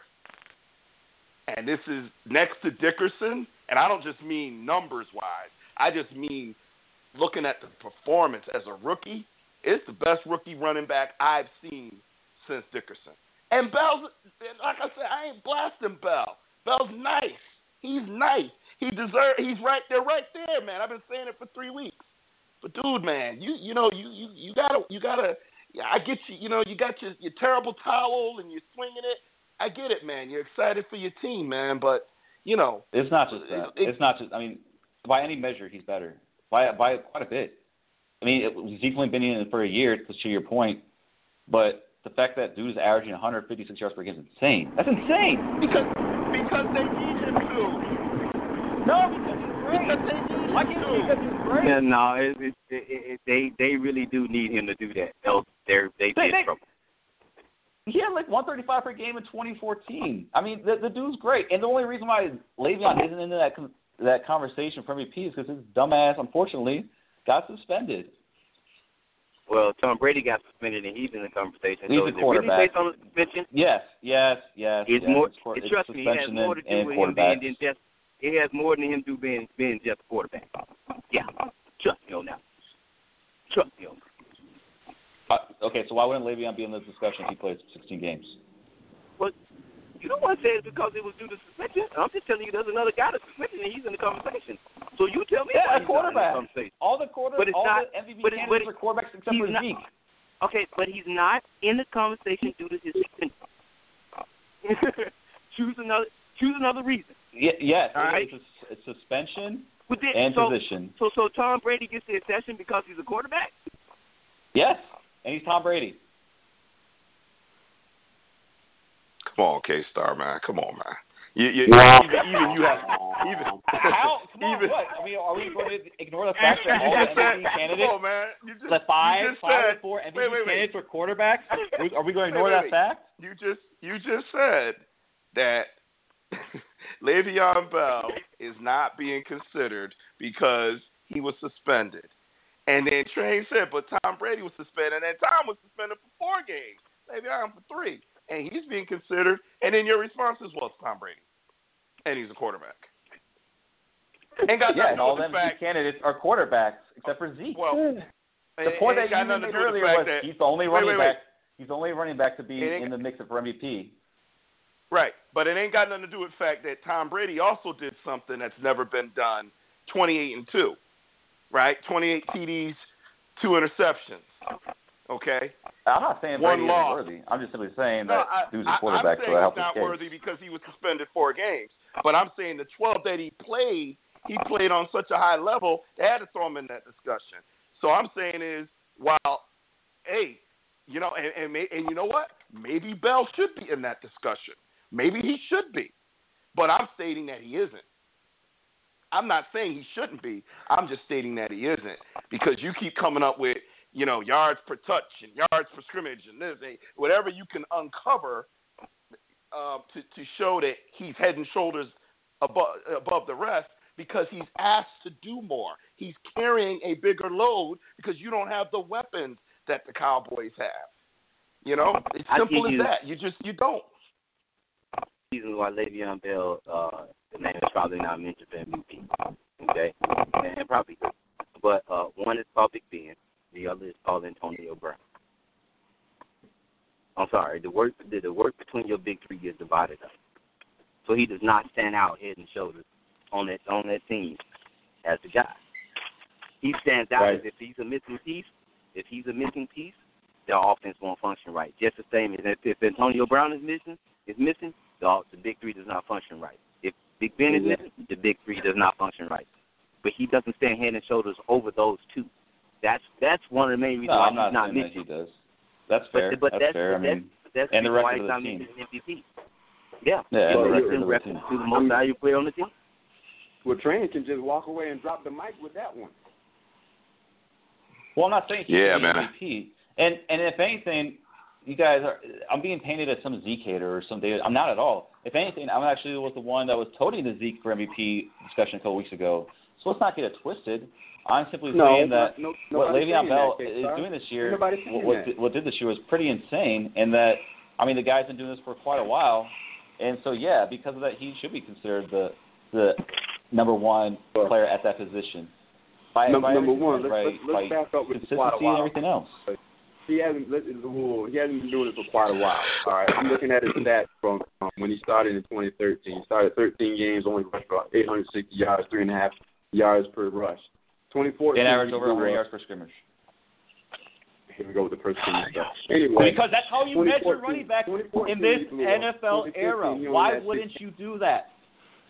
B: And this is next to Dickerson, and I don't just mean numbers wise. I just mean looking at the performance as a rookie. It's the best rookie running back I've seen since Dickerson. And Bell's like I said, I ain't blasting Bell. Bell's nice. He's nice. He deserve. He's right there, right there, man. I've been saying it for three weeks. But dude, man, you you know you you you gotta you gotta. I get you. You know you got your your terrible towel and you're swinging it. I get it, man. You're excited for your team, man. But you know,
F: It's not just that.
B: It-
F: it's not just. I mean, by any measure, he's better by by quite a bit. I mean, it, Zeke's only been in it for a year, to your point, but the fact that dude is averaging 156 yards per game is insane. That's insane.
B: because because they need him to.
C: No, because he's great.
B: Because they need him Why
C: can't
B: to.
C: because he's great?
A: Yeah, no, it, it, it, it, they they really do need him to do that. Else they're they
F: They-
A: get
F: they-
A: trouble.
F: He had like 135 per game in 2014. I mean, the, the dude's great, and the only reason why Le'Veon isn't into that that conversation for MVP is because his dumbass, unfortunately, got suspended.
A: Well, Tom Brady got suspended and he's in the conversation.
F: He's
A: so
F: a quarterback.
A: Really based on the suspension?
F: Yes, yes, yes.
A: It's
F: yes.
A: more.
F: It's, it's
A: trust me, it has more to do
F: and
A: with him being than just. It has more than him do being being just a quarterback. Yeah, trust me on that. Trust me on.
F: Uh, okay, so why wouldn't Le'Veon be in this discussion if he plays 16 games?
A: Well, you don't want to say it's because it was due to suspension. I'm just telling you, there's another guy that's suspended and he's in the conversation. So you tell me
F: Yeah, a
A: why he's not in the
F: quarterback.
A: conversation.
F: All the quarterbacks,
A: But it's
F: all
A: not-
F: the MVP
A: but but
F: candidates
A: it-
F: are quarterbacks except for
A: not-
F: Zeke.
A: Okay, but he's not in the conversation due to his suspension. choose another. Choose another reason.
F: Yeah, yes,
A: All right.
F: it's suspension
A: then,
F: and
A: so,
F: position.
A: So, so Tom Brady gets the exception because he's a quarterback.
F: Yes, and he's Tom Brady.
B: Come on, K Star, man. Come on, man. You, you,
E: Wow.
B: even, even you have even
F: How? Come on,
B: even,
F: what? I mean, are we going to ignore the fact that all the
B: just said,
F: candidates,
B: come on, man. You just,
F: the five,
B: you just
F: five
B: said,
F: or four MVP
B: wait, wait, wait.
F: candidates were quarterbacks? Are we, are we going to ignore
B: Wait, wait,
F: that fact?
B: You just you just said that Le'Veon Bell is not being considered because he was suspended. And then Train said, but Tom Brady was suspended, and Tom was suspended for four games. maybe I'm for three. And he's being considered. And then your response is, well, it's Tom Brady. And he's a quarterback. Ain't got
F: Yeah, and all
B: do
F: the
B: with the fact.
F: Candidates are quarterbacks except for Zeke.
B: Well,
F: hmm.
B: the
F: point that you made
B: to do with the
F: earlier was
B: that-
F: he's the only
B: Wait,
F: running
B: wait, wait.
F: back. He's the only running back to be in the mix for MVP.
B: Right, but it ain't got nothing to do with the fact that Tom Brady also did something that's never been done, 28 and 2. Right? 28 TDs, two interceptions. Okay?
F: I'm not saying
B: One
F: Brady
B: loss.
F: isn't worthy. I'm just simply saying
B: No,
F: that
B: I,
F: he was
B: I,
F: a quarterback,
B: I'm
F: so
B: saying
F: that
B: he's not
F: case.
B: worthy because he was suspended four games. But I'm saying the 12 that he played, he played on such a high level, they had to throw him in that discussion. So I'm saying is, while, hey, you know, and and, may, and you know what? Maybe Bell should be in that discussion. Maybe he should be. But I'm stating that he isn't. I'm not saying he shouldn't be. I'm just stating that he isn't because you keep coming up with, you know, yards per touch and yards per scrimmage and this, eh, whatever you can uncover uh, to to show that he's head and shoulders above above the rest because he's asked to do more. He's carrying a bigger load because you don't have the weapons that the Cowboys have. You know, it's simple as
A: you-
B: that. You just you don't.
A: reasons why Le'Veon Bell, uh, the name is probably not mentioned for MVP. Okay, and probably, but uh, one is called Big Ben, the other is called Antonio Brown. I'm sorry, the work the, the work between your big three is divided up. So he does not stand out head and shoulders on that on that team as the guy. He stands out
F: Right.
A: as if he's a missing piece. If he's a missing piece, their offense won't function right. Just the same as if, if Antonio Brown is missing, is missing, the the big three does not function right. If Big Ben is missing, the big three does not function right. But he doesn't stand head and shoulders over those two. That's that's one of the main reasons
F: No,
A: why
F: I'm not
A: he's not
F: saying that
A: missing.
F: he does. That's fair.
A: but
F: that's,
A: that's
F: fair. I mean,
A: that's, that's
F: and the rest
A: why
F: of
A: he's
F: the
A: not
F: team.
A: missing MVP. Yeah,
F: Yeah,
A: and
E: and the
A: the
E: rest
A: rest
F: of the
A: reference
F: team.
A: to the most valuable player on the team.
E: Well, Train can just walk away and drop the mic with that one.
F: well, I'm not saying he's
B: Yeah,
F: the
B: man.
F: And and if anything, you guys are. I'm being painted as some Zeke hater or some David. I'm not at all. If anything, I'm actually was the one that was toting the Zeke for MVP discussion a couple weeks ago. So let's not get it twisted. I'm simply
E: No,
F: saying that
E: no,
F: what
E: nobody's
F: Le'Veon Bell
E: that,
F: is doing this year, what, what, did- what did this year was pretty insane, and that I mean the guy's been doing this for quite a while, and so yeah, because of that, he should be considered the the number one player at that position. By,
E: Number,
F: by
E: number one, let's,
F: by,
E: let's, let's
F: by
E: back up with
F: consistency and everything else.
E: He hasn't he hasn't been doing it for quite a while. All right, I'm looking at his stats from um, when he started in 2013. He started 13 games, only rushed for 860 yards, three and a half yards per rush. 2014,
F: And average over
E: blew
F: 100 yards per scrimmage.
E: Here we go with the first team stuff. Anyway,
F: Because that's how you measure running backs in this
E: he blew up.
F: NFL era. Why wouldn't you do that?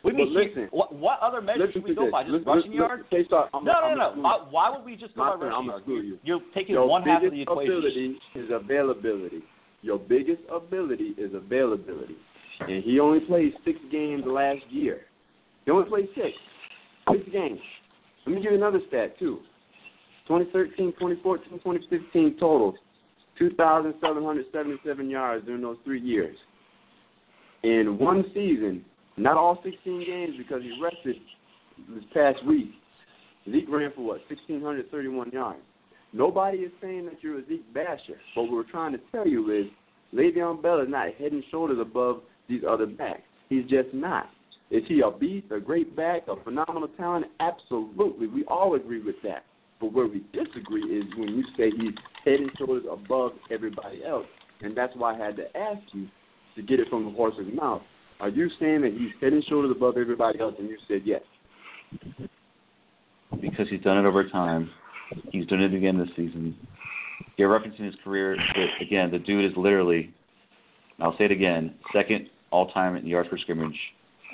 F: We mean,
E: listen.
F: what, what other measures
E: listen
F: should we go
E: this.
F: by? Just
E: Listen-
F: rushing
E: listen-
F: yards?
E: K-Star, I'm,
F: No,
E: I'm
F: no, no. Why, why would we just go
E: My
F: by rushing yards?
E: you.
F: You're taking
E: Your
F: one half of the
E: biggest
F: equation.
E: ability is availability. Your biggest ability is availability. And he only played six games last year. He only played six. Six games. Let me give you another stat, too. 2013, 2014, 2015 totals. 2,777 yards during those three years. In one season, not all 16 games because he rested this past week, Zeke ran for what, 1,631 yards. Nobody is saying that you're a Zeke basher. What we're trying to tell you is Le'Veon Bell is not head and shoulders above these other backs. He's just not. Is he a beast, a great back, a phenomenal talent? Absolutely. We all agree with that. But where we disagree is when you say he's head and shoulders above everybody else. And that's why I had to ask you to get it from the horse's mouth. Are you saying that he's head and shoulders above everybody else? And you said yes.
F: Because he's done it over time. He's done it again this season. You're referencing his career. But again, the dude is literally, I'll say it again, second all time in yards per scrimmage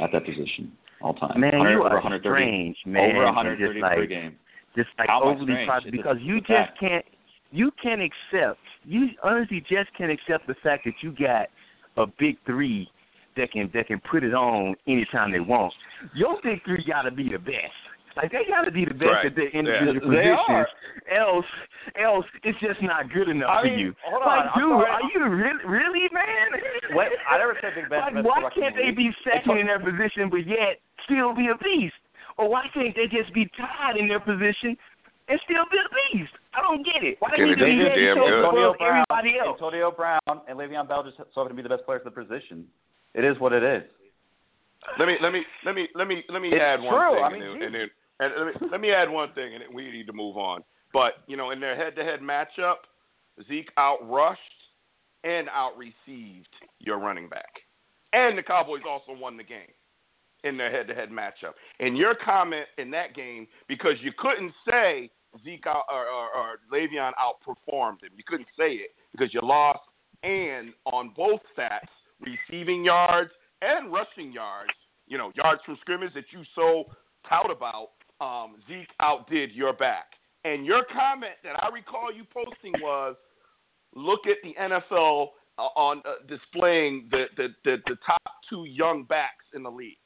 F: at that position, all time.
A: Man,
F: 100,
A: you
F: over
A: are
F: 130,
A: strange, man.
F: Over 130
A: just like,
F: per game.
A: Just like
F: How much
A: overly
F: strange?
A: positive
F: a-
A: because you just
F: fact.
A: can't. You can't accept. You honestly just can't accept the fact that you got a big three that can that can put it on anytime they want. Your big three got to be the best. Like they got to be the best
B: Right.
A: at their
B: Yeah.
A: individual
F: They
A: positions. Else, else it's just not good enough
F: I
A: for you.
F: hold on,
A: like,
F: I'm
A: dude,
F: sorry.
A: are you really, really, man?
F: Wait, I never said Big Ben's
A: Like,
F: best
A: why can't they be second in their position but yet still be a beast? Or why can't they just be tied in their position and still be a beast? I don't get it. Why
B: Can
A: they
B: they
A: need to be
B: just
A: head and
B: damn
A: shoulders
B: good?
F: Antonio
A: above
F: Brown,
A: everybody else?
F: Antonio Brown and Le'Veon Bell just so happen to be the best players of the position. It is what it is.
B: Let me let me let me let me let me
F: It's
B: add one thing,
F: I
B: and, then, and then and let me, let me add one thing, and we need to move on. But you know, in their head-to-head matchup, Zeke outrushed and outreceived your running back, and the Cowboys also won the game in their head-to-head matchup. And your comment in that game, because you couldn't say Zeke out, or, or, or Le'Veon outperformed him, you couldn't say it because you lost, and on both stats, receiving yards and rushing yards, you know, yards from scrimmage that you so tout about, um, Zeke outdid your back. And your comment that I recall you posting was, look at the NFL uh, on uh, displaying the, the, the, the top two young backs in the league.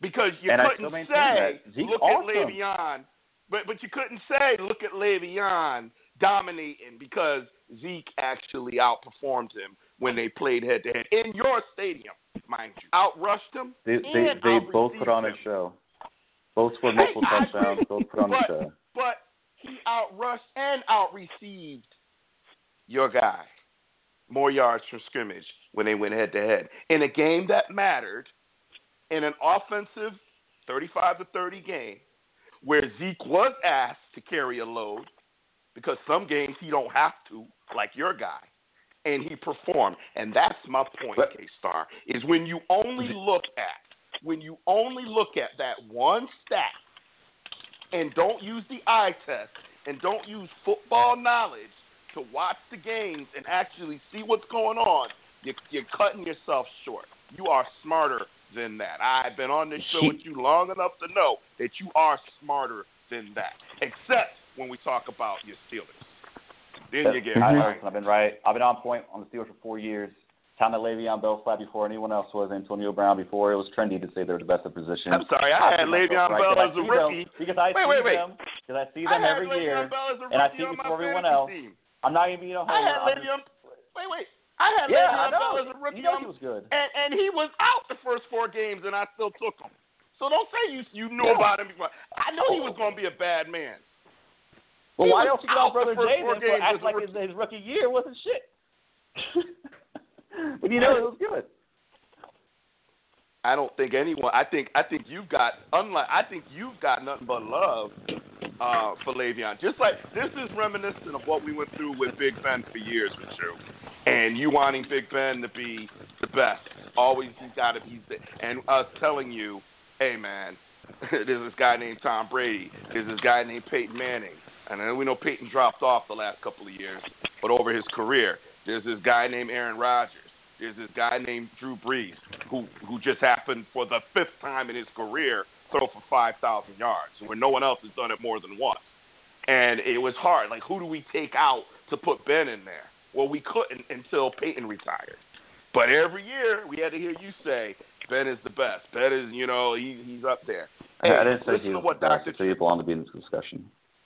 B: Because you
F: And
B: couldn't say, look
F: awesome.
B: at Le'Veon, but, but you couldn't say, look at Le'Veon dominating because Zeke actually outperformed him when they played head to head in your stadium, mind you. Outrushed him.
F: They they, they both put on a show. Both scored multiple touchdowns. Both put on a show.
B: But he outrushed and outreceived your guy. More yards from scrimmage when they went head to head. In a game that mattered, in an offensive 35 to 30 game, where Zeke was asked to carry a load, because some games he don't have to, like your guy, and he performed. And that's my point, K Star, is when you only look at when you only look at that one stat and don't use the eye test and don't use football knowledge to watch the games and actually see what's going on, you're, you're cutting yourself short. You are smarter than that. I've been on this show with you long enough to know that you are smarter than that, except when we talk about your Steelers. Then you get
F: I,
B: right.
F: listen, I've been right. I've been on point on the Steelers for four years. Time that Le'Veon Bell flat before anyone else was. Antonio Brown before it was trendy to say they were the best of position.
B: I'm sorry, I had
F: put myself
B: Le'Veon
F: right,
B: Bell
F: because I
B: as a
F: see
B: rookie.
F: Them, because I
B: Wait,
F: see
B: wait, wait.
F: them. Because I see
B: I
F: them
B: had
F: every
B: Le'Veon
F: year.
B: Bell as a
F: and I see before everyone else.
B: Team.
F: I'm not even being a
B: I had
F: homer. I'm just-
B: Le'Veon. Wait, wait. I had
F: Yeah, I
B: Le'Veon
F: know.
B: Bell as a rookie
F: You know he was good.
B: and and he was out the first four games, and I still took him. So don't say you you knew
F: Yeah.
B: about him before. I know he oh. was going to be a bad man.
F: Well, why don't you get
B: out
F: Brother Jay then for act like his,
B: rookie.
F: his rookie year wasn't shit? but you know it was good.
B: I don't think anyone. I think I think you've got unlike. I think you've got nothing but love uh, for Le'Veon. Just like this is reminiscent of what we went through with Big Ben for years with you, and you wanting Big Ben to be the best. Always he's got to be. the- And us telling you, hey man, there's this guy named Tom Brady. There's this guy named Peyton Manning. And I know we know Peyton dropped off the last couple of years, but over his career, there's this guy named Aaron Rodgers. There's this guy named Drew Brees who who just happened for the fifth time in his career throw for 5,000 yards, where no one else has done it more than once. And it was hard. Like, who do we take out to put Ben in there? Well, we couldn't until Peyton retired. But every year we had to hear you say Ben is the best. Ben is, you know, he, he's up there. Hey,
F: I didn't say he was
B: what
F: the best.
B: Dr.
F: Said he belonged to be in this discussion.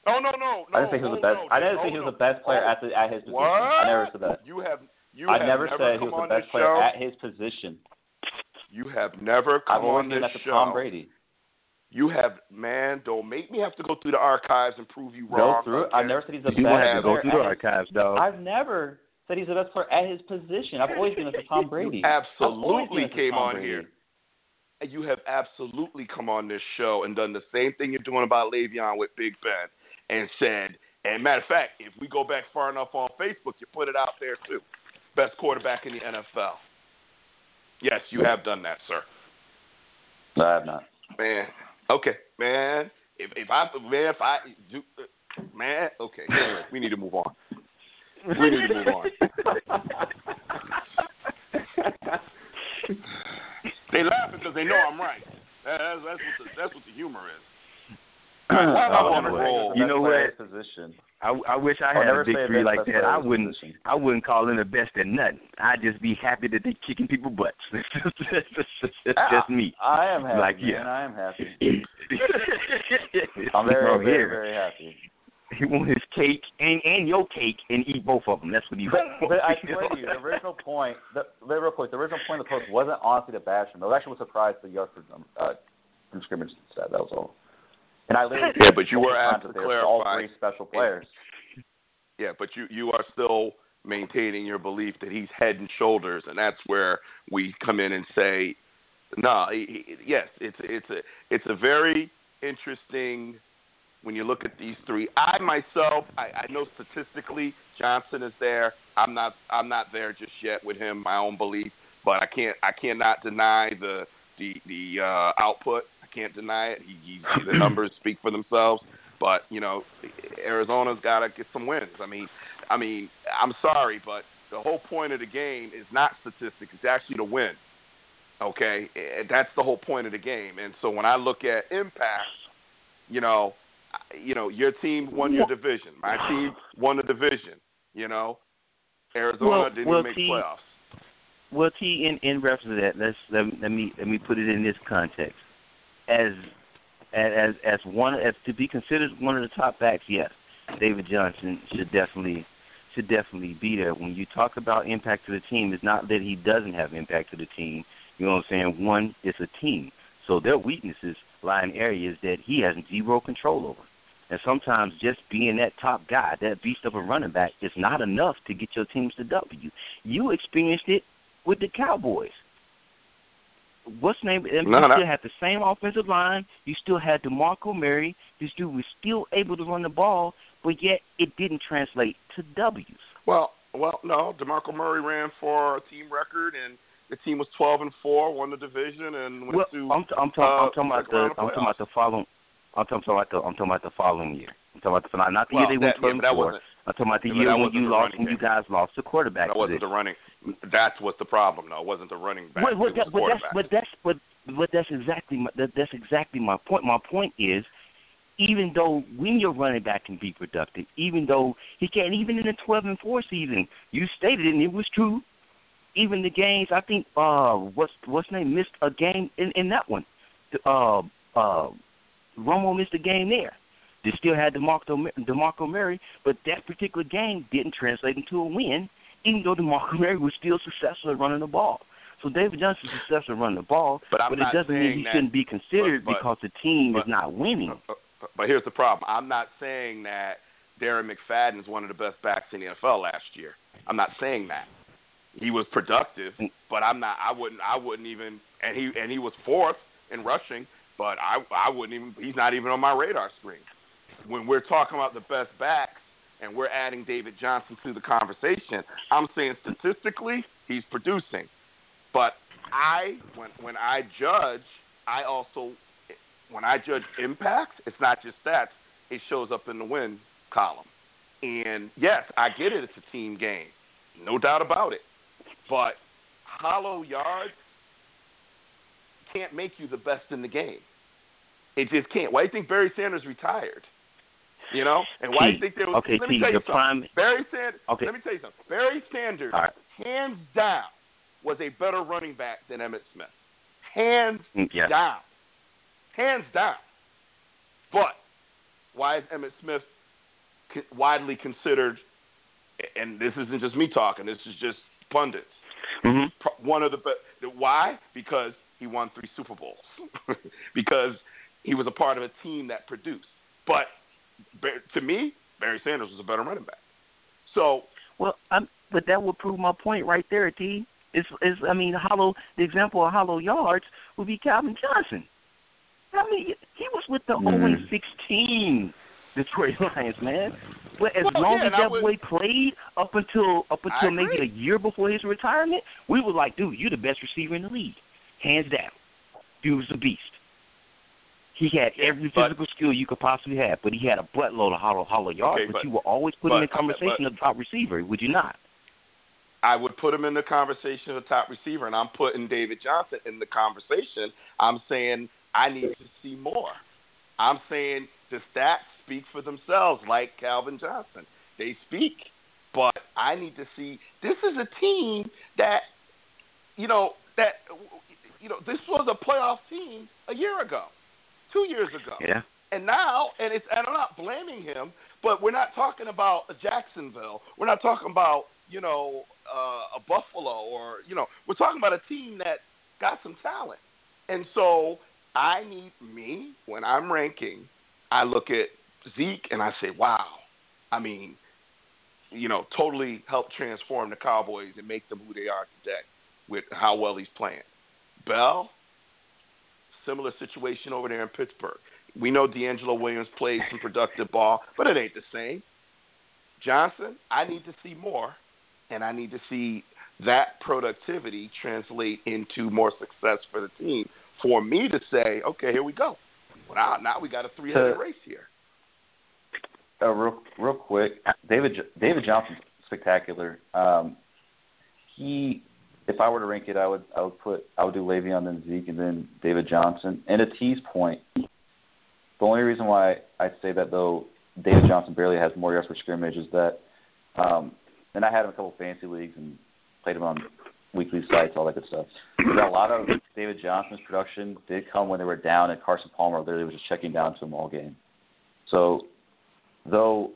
B: Oh no no no!
F: I didn't say he was
B: oh,
F: the best.
B: No,
F: I didn't
B: oh,
F: say he was
B: no.
F: the best player
B: Oh,
F: at the at his position.
B: What?
F: I never said that.
B: You have you
F: I
B: have
F: never
B: never
F: said he was the best player
B: show.
F: at his position.
B: You have never come
F: I've
B: on this
F: at the
B: show.
F: Tom Brady.
B: You have man, don't make me have to go through the archives and prove you
F: Go
B: wrong.
F: through it. I've never said he's the
G: You
F: best
G: gonna have to
F: player
G: go through the
F: at his-
G: archives, dog.
F: I've never said he's the best player at his position. I've always been at the Tom Brady.
B: You absolutely
F: been at the
B: came on
F: Brady.
B: here. And You have absolutely come on this show and done the same thing you're doing about Le'Veon with Big Ben and said, and matter of fact, if we go back far enough on Facebook, you put it out there too. Best quarterback in the NFL. Yes, you have done that, sir.
F: No, I have not.
B: Man, okay, man. If if I man, if I do, man, okay. Anyway, we need to move on. We need to move on. They laughing because they know I'm right. That's, that's what the that's what the humor is. Why am on a roll?
G: You know what?
F: Position.
G: I, I wish I
F: I'll
G: had
F: never
G: a victory like that. I wouldn't.
F: position.
G: I wouldn't call him the best at nothing. I'd just be happy that they're kicking people butts. That's just, just, me.
F: I am happy.
G: Like,
F: man. I am happy. I'm very, very,
G: here.
F: very happy.
G: He want his cake and and your cake and eat both of them. That's what he wants.
F: but I swear to you, the original point, the, real quick, the original point of the post wasn't honestly to bash him. I was actually surprised the yard from, uh, from scrimmage stat. That was all. And I literally
B: Yeah, but you were asked to
F: were all
B: clarify.
F: three special players.
B: Yeah, but you you are still maintaining your belief that he's head and shoulders, and that's where we come in and say, no, he- yes, it's it's a it's a very interesting when you look at these three. I myself, I, I know statistically Johnson is there. I'm not I'm not there just yet with him. My own belief, but I can't I cannot deny the the the uh, output. I can't deny it. He, he, the numbers speak for themselves. But you know, Arizona's got to get some wins. I mean, I mean, I'm sorry, but the whole point of the game is not statistics. It's actually to win. Okay, And that's the whole point of the game. And so when I look at impact, you know, you know, your team won your division. My team won the division. You know, Arizona
A: Well-
B: didn't
A: well,
B: make
A: T-
B: playoffs.
A: Well, T, in in reference to that, let's let, let me let me put it in this context. As as as one as to be considered one of the top backs, yes, David Johnson should definitely should definitely be there. When you talk about impact to the team, it's not that he doesn't have impact to the team. You know what I'm saying? One, it's a team, so their weaknesses lie in areas that he has zero control over. And sometimes just being that top guy, that beast of a running back, is not enough to get your teams to W. You experienced it with the Cowboys. What's name?
B: No,
A: you
B: no.
A: still had the same offensive line. You still had DeMarco Murray. This dude was still able to run the ball, but yet it didn't translate to W's.
B: Well, well, no. Demarco Murray ran for a team record, and the team was 12 and four, won the division, and went
A: Well,
B: to.
A: I'm, I'm, talking,
B: uh,
A: I'm talking about the I'm talking about the following. I'm talking about the I'm talking about the following year. I'm talking about the not the
B: well,
A: year they went
B: that,
A: 12
B: yeah,
A: and four. I'm talking about the year when you lost when you guys lost the quarterback
B: that wasn't
A: position.
B: the running. That's what's the problem, though. It wasn't the running back.
A: Well, well, that, but that's but that's but but that's exactly my, that, that's exactly my point. My point is, even though when your running back can be productive, even though he can't, even in the twelve and four season, you stated it and it was true. Even the games, I think, uh, what's what's name missed a game in in that one. Uh, uh, Romo missed a game there. They still had DeMarco, DeMarco Murray, but that particular game didn't translate into a win, even though DeMarco Murray was still successful at running the ball. So David Johnson's successful at running the ball,
B: But I'm
A: it doesn't mean he
B: that-
A: shouldn't be considered
B: but- but-
A: because the team
B: but-
A: is not winning.
B: But here's the problem. I'm not saying that Darren McFadden is one of the best backs in the NFL last year. I'm not saying that. He was productive,
A: Mm.
B: but I'm not. I wouldn't. I wouldn't even. And he and he was fourth in rushing, but I I wouldn't even. He's not even on my radar screen. When we're talking about the best backs and we're adding David Johnson to the conversation, I'm saying statistically he's producing. But I when when I judge, I also when I judge impact, it's not just stats. It shows up in the win column. And yes, I get it. It's a team game, no doubt about it. But hollow yards can't make you the best in the game. It just can't. Why do you think Barry Sanders retired? You know, and why do you think there was?
A: okay,
B: let me
A: T,
B: tell you something.
A: prime-
B: Barry Sanders.
A: Okay.
B: Let me tell you something. Barry Sanders,
A: right.
B: hands down, was a better running back than Emmitt Smith. Hands
A: Mm, Yeah.
B: down. Hands down. But why is Emmitt Smith widely considered, and this isn't just me talking. This is just pundits.
G: Mm-hmm.
B: One of the best. Why? Because he won three Super Bowls. because he was a part of a team that produced. But to me, Barry Sanders was a better running back. So
G: well, I'm, but that would prove my point right there, T. Is is I mean, hollow. The example of hollow yards would be Calvin Johnson. I mean, he was with the
B: mm.
G: 0 16 Detroit Lions, man. But as
B: well,
G: long
B: yeah,
G: as that
B: would,
G: boy played up until up until maybe a year before his retirement, we were like, dude, you're the best receiver in the league, hands down. Dude was a beast. He had every
B: but,
G: physical skill you could possibly have, but he had a buttload of hollow hollow yards.
B: Okay,
G: but, you were always put
B: but,
G: in the conversation
B: but,
G: of top receiver, would you not?
B: I would put him in the conversation of top receiver, and I'm putting David Johnson in the conversation. I'm saying I need to see more. I'm saying the stats speak for themselves, like Calvin Johnson. They speak, but I need to see. This is a team that, you know, that you know, this was a playoff team a year ago, two years ago.
G: Yeah.
B: And now, and it's, and I'm not blaming him, but we're not talking about Jacksonville. We're not talking about, you know, uh, a Buffalo or, you know, we're talking about a team that got some talent. And so I need me when I'm ranking. I look at Zeke and I say, wow. I mean, you know, totally helped transform the Cowboys and make them who they are today with how well he's playing. Bell, similar situation over there in Pittsburgh. We know DeAngelo Williams plays some productive ball, but it ain't the same. Johnson, I need to see more, and I need to see that productivity translate into more success for the team for me to say, okay, here we go. Well, now, now we got a three-headed
F: uh,
B: race here.
F: Uh, real, real quick, David David Johnson's spectacular. Um, he, if I were to rank it, I would I would put I would do Le'Veon then Zeke and then David Johnson. And to T's point, the only reason why I say that though David Johnson barely has more yards per scrimmage is that, um, and I had him a couple fantasy leagues and played him on weekly sites, all that good stuff. But a lot of David Johnson's production did come when they were down, and Carson Palmer literally was just checking down to him all game. So, though,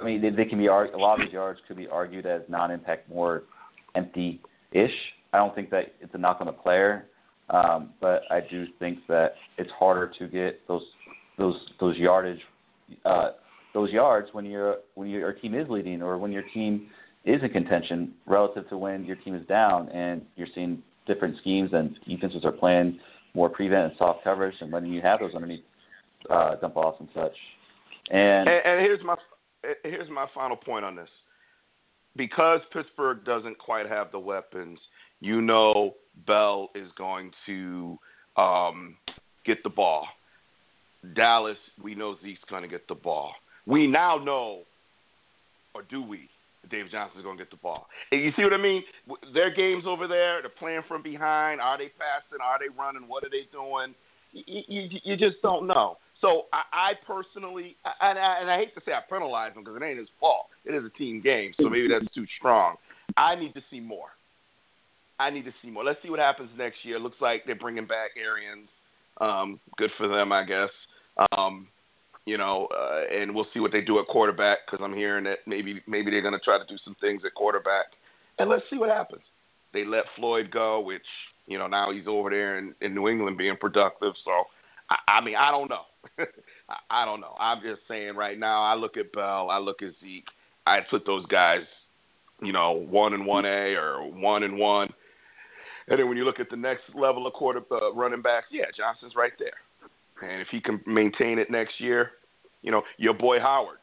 F: I mean, they, they can be a lot of these yards could be argued as non-impact, more empty-ish. I don't think that it's a knock on the player, um, but I do think that it's harder to get those those those yardage uh, those yards when your when your team is leading or when your team is in contention relative to when your team is down and you're seeing different schemes and defenses are playing more prevent and soft coverage and letting you have those underneath uh, dump offs and such. And,
B: and and here's my here's my final point on this. Because Pittsburgh doesn't quite have the weapons, you know Bell is going to um, get the ball. Dallas, we know Zeke's going to get the ball. We now know, or do we, David Johnson's going to get the ball. And you see what I mean? Their games over there, they're playing from behind. Are they passing? Are they running? What are they doing? You, you, you just don't know. So I, I personally, and I, and I hate to say I penalize him because it ain't his fault. It is a team game, so maybe that's too strong. I need to see more. I need to see more. Let's see what happens next year. Looks like they're bringing back Arians. Um, good for them, I guess. Um, you know, uh, and we'll see what they do at quarterback because I'm hearing that maybe maybe they're going to try to do some things at quarterback, and let's see what happens. They let Floyd go, which you know now he's over there in, in New England being productive. So, I, I mean, I don't know. I, don't know. I'm just saying right now. I look at Bell, I look at Zeke. I put those guys, you know, one and one A or one and one. And then when you look at the next level of quarter uh, running backs, yeah, Johnson's right there. And if he can maintain it next year, you know, your boy Howard,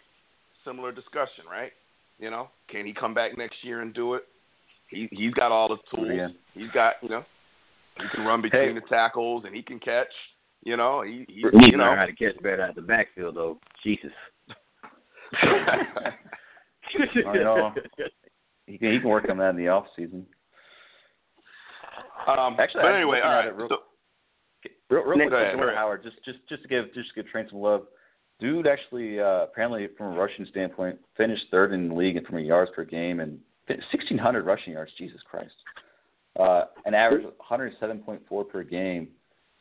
B: similar discussion, right? You know, can he come back next year and do it? He he's got all the tools.
F: Yeah.
B: He's got you know, he can run between
F: Hey.
B: the tackles and he can catch. You know, he, he
G: You need
B: you
G: to
B: know.
G: how to catch better out the backfield, though. Jesus.
F: I know. he can, he can work on that in the off season.
B: um,
F: Actually,
B: but anyway,
F: looking
B: all
F: at
B: right.
F: it real-
B: so,
F: Real, real quick,
B: ahead,
F: question for
B: Ray.
F: Howard, just just just to give just to give Trent some love. Dude actually uh, apparently from a rushing standpoint finished third in the league and from a yards per game and sixteen hundred rushing yards. Jesus Christ, uh, an average of one hundred seven point four per game.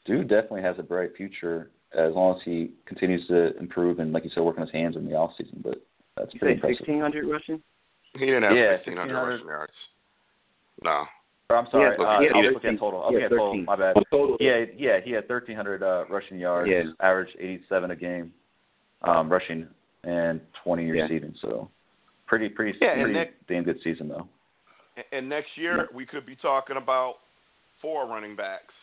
F: Dude definitely has a bright future as long as he continues to improve and, like you said, work on his hands in the off season. But that's
G: You
F: pretty
G: said
F: impressive.
G: 1,600 rushing?
B: He didn't have
F: Yeah,
B: 1,600
F: 1,600.
B: rushing yards. No.
F: Or, I'm sorry,
G: Yeah,
F: uh,
G: he
F: I
G: had
F: was looking
G: 13.
F: at total. I was
G: Yeah,
F: looking at total. My bad.
E: Total.
F: Yeah, yeah, he had 1,300 uh, rushing yards,
G: Yeah.
F: average 87 a game, um, rushing, and 20
G: Yeah.
F: receiving. So, pretty, pretty,
B: Yeah,
F: pretty
B: Nick-
F: damn good season though.
B: And- And next year we could be talking about four running backs.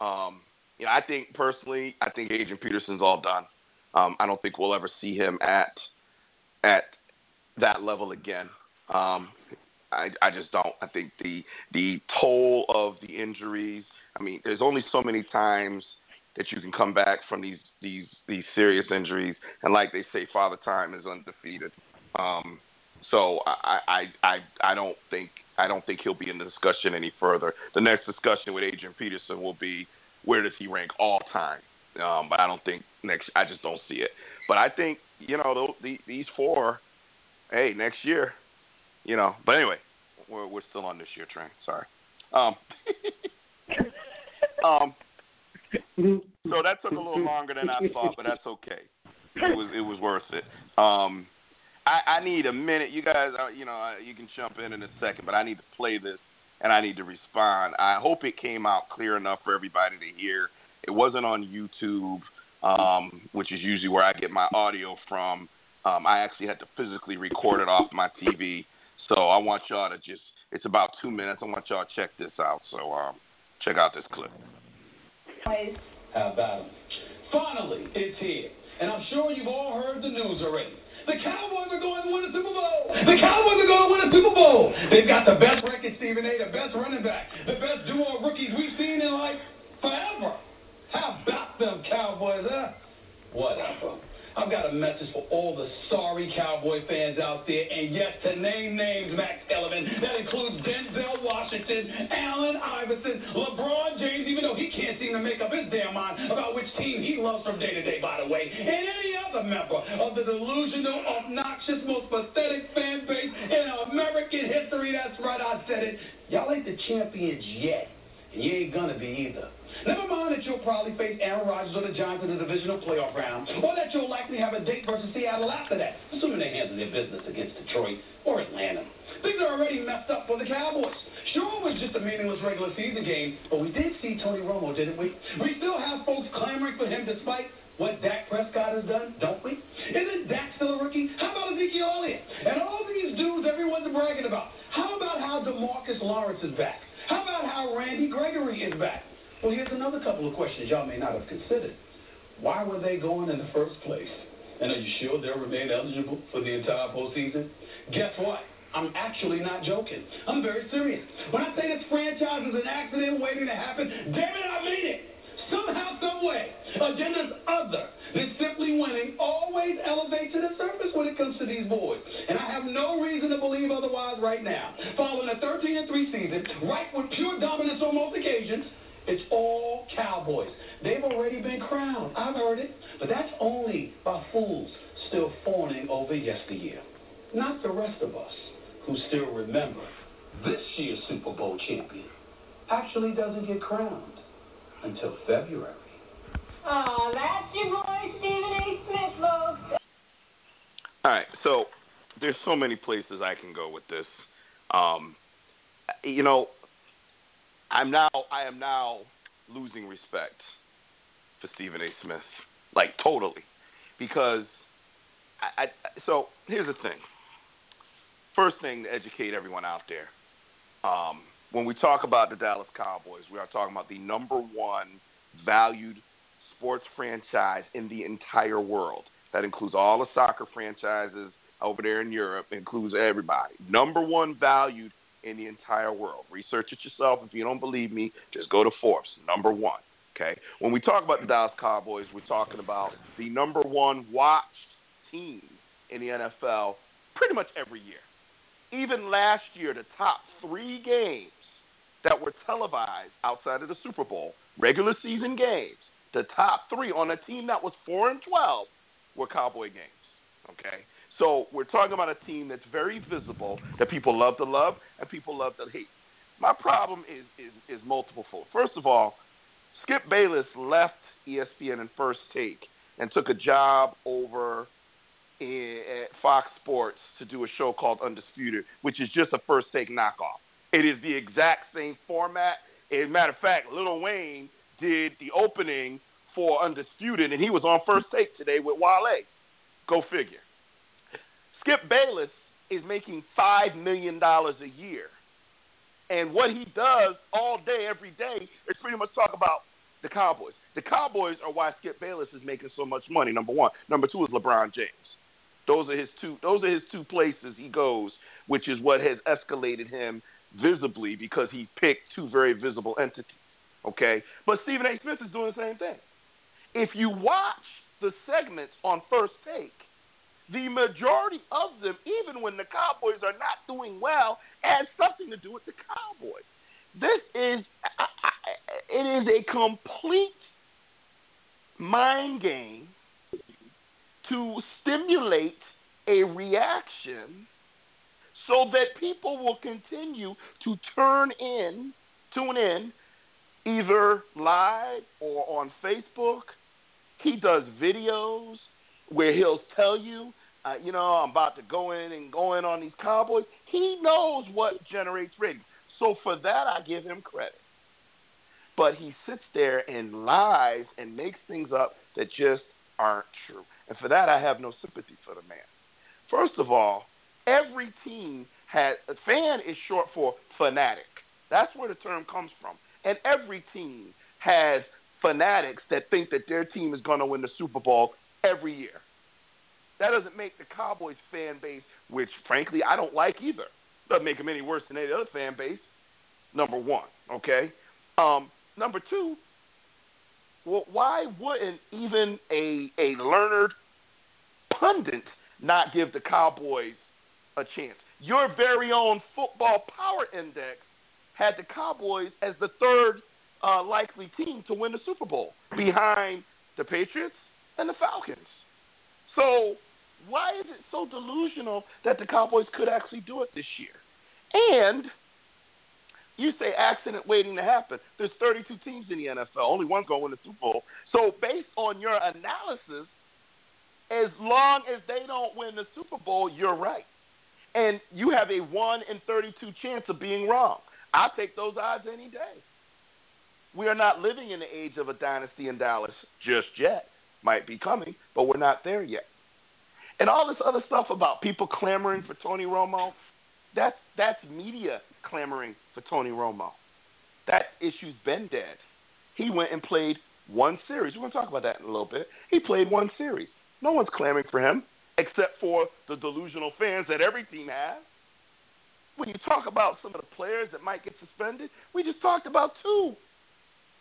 B: Um, you know, I think personally, I think Adrian Peterson's all done. Um, I don't think we'll ever see him at at that level again. Um, I, I just don't. I think the the toll of the injuries. I mean, there's only so many times that you can come back from these these these serious injuries, and like they say, Father Time is undefeated. Um, so I, I I I don't think I don't think he'll be in the discussion any further. The next discussion with Adrian Peterson will be where does he rank all time. Um, but I don't think next. I just don't see it. But I think you know the, these four. Hey, next year, you know. But anyway, we're we're still on this year train. Sorry. Um, um. So that took a little longer than I thought, but that's okay. It was it was worth it. Um, I, I need a minute. You guys, uh, you know, uh, you can jump in in a second, but I need to play this and I need to respond. I hope it came out clear enough for everybody to hear. It wasn't on YouTube, um, which is usually where I get my audio from. Um, I actually had to physically record it off my TV. So I want y'all to just, it's about two minutes. I want y'all to check this out. So um, check out this clip.
H: How about 'em? Finally, it's here. And I'm sure you've all heard the news already. The Cowboys are going to win the Super Bowl. The Cowboys are going to win the Super Bowl. They've got the best record, Stephen A., the best running back, the best duo of rookies we've seen in like forever. How about them Cowboys, huh? Whatever. I've got a message for all the sorry Cowboy fans out there, and yes, to name names, Max Kellerman, that includes Denzel Washington, Allen Iverson, LeBron James, even though he can't seem to make up his damn mind about which team he loves from day to day, by the way, and any other member of the delusional, obnoxious, most pathetic fan base in American history. That's right, I said it. Y'all ain't the champions yet, and you ain't gonna be either. Never mind that you'll probably face Aaron Rodgers or the Giants in the divisional playoff round, or that you'll likely have a date versus Seattle after that, assuming they handle their business against Detroit or Atlanta. Things are already messed up for the Cowboys. Sure, it was just a meaningless regular season game, but we did see Tony Romo, didn't we? We still have folks clamoring for him despite what Dak Prescott has done, don't we? Isn't Dak still a rookie? How about Ezekiel Elliott? And all these dudes everyone's bragging about. How about how DeMarcus Lawrence is back? How about how Randy Gregory is back? Well, here's another couple of questions y'all may not have considered. Why were they going in the first place? And are you sure they'll remain eligible for the entire postseason? Guess what? I'm actually not joking. I'm very serious. When I say this franchise is an accident waiting to happen, damn it, I mean it. Somehow, some way, agendas other than simply winning always elevate to the surface when it comes to these boys. And I have no reason to believe otherwise right now. Following a 13 and 3 season, right with pure dominance on most occasions, it's all Cowboys. They've already been crowned. I've heard it. But that's only by fools still fawning over yesteryear. Not the rest of us who still remember this year's Super Bowl champion actually doesn't get crowned until February.
I: Aw, that's your boy Stephen A. Smith, folks.
B: All right, so there's so many places I can go with this. Um, you know, I'm now I am now losing respect for Stephen A. Smith, like totally, because I, I so here's the thing. First thing to educate everyone out there. Um, when we talk about the Dallas Cowboys, we are talking about the number one valued sports franchise in the entire world. That includes all the soccer franchises over there in Europe, includes everybody. Number one valued in the entire world. Research it yourself. If you don't believe me, just go to Forbes. Number one. Okay. When we talk about the Dallas Cowboys, we're talking about the number one watched team in the NFL pretty much every year. Even last year, the top three games that were televised outside of the Super Bowl, regular season games, the top three on a team that was four and twelve were Cowboy games. Okay, so we're talking about a team that's very visible, that people love to love and people love to hate. My problem is is is multiple fold. First of all, Skip Bayless left ESPN and First Take and took a job over at Fox Sports to do a show called Undisputed, which is just a First Take knockoff. It is the exact same format. As a matter of fact, Lil Wayne did the opening for Undisputed, and he was on First Take today with Wale. Go figure. Skip Bayless is making five million dollars a year, and what he does all day, every day, is pretty much talk about the Cowboys. The Cowboys are why Skip Bayless is making so much money. Number one. Number two is LeBron James. Those are his two. Those are his two places he goes, which is what has escalated him visibly because he picked two very visible entities. Okay, but Stephen A. Smith is doing the same thing. If you watch the segments on First Take, the majority of them, even when the Cowboys are not doing well, has something to do with the Cowboys. This is it is a complete mind game to stimulate a reaction so that people will continue to turn in, tune in, either live or on Facebook. He does videos where he'll tell you, uh, you know, I'm about to go in and go in on these Cowboys. He knows what generates ratings. So for that, I give him credit. But he sits there and lies and makes things up that just aren't true. And for that, I have no sympathy for the man. First of all, every team has a fan is short for fanatic. That's where the term comes from. And every team has fanatics that think that their team is going to win the Super Bowl every year. That doesn't make the Cowboys fan base, which frankly I don't like either. Doesn't make them any worse than any other fan base. Number one, okay. Um, number two, well, why wouldn't even a a learned pundit not give the Cowboys a chance? Your very own football power index had the Cowboys as the third uh, likely team to win the Super Bowl behind the Patriots and the Falcons. So why is it so delusional that the Cowboys could actually do it this year? And you say accident waiting to happen. There's 32 teams in the NFL. Only one's going to the Super Bowl. So based on your analysis, as long as they don't win the Super Bowl, you're right. And you have a 1 in 32 chance of being wrong. I'll take those odds any day. We are not living in the age of a dynasty in Dallas just yet. Might be coming, but we're not there yet. And all this other stuff about people clamoring for Tony Romo, that's that's media clamoring for Tony Romo. That issue's been dead. He went and played one series. We're going to talk about that in a little bit. He played one series. No one's clamoring for him except for the delusional fans that every team has. When you talk about some of the players that might get suspended, we just talked about two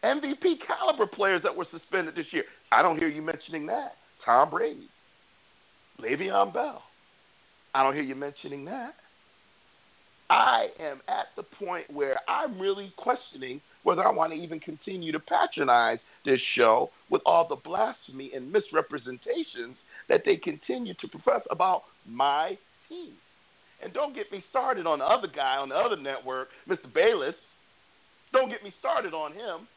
B: MVP caliber players that were suspended this year. I don't hear you mentioning that. Tom Brady, Le'Veon Bell. I don't hear you mentioning that. I am at the point where I'm really questioning whether I want to even continue to patronize this show with all the blasphemy and misrepresentations that they continue to profess about my team. And don't get me started on the other guy on the other network, Mr. Bayless. Don't get me started on him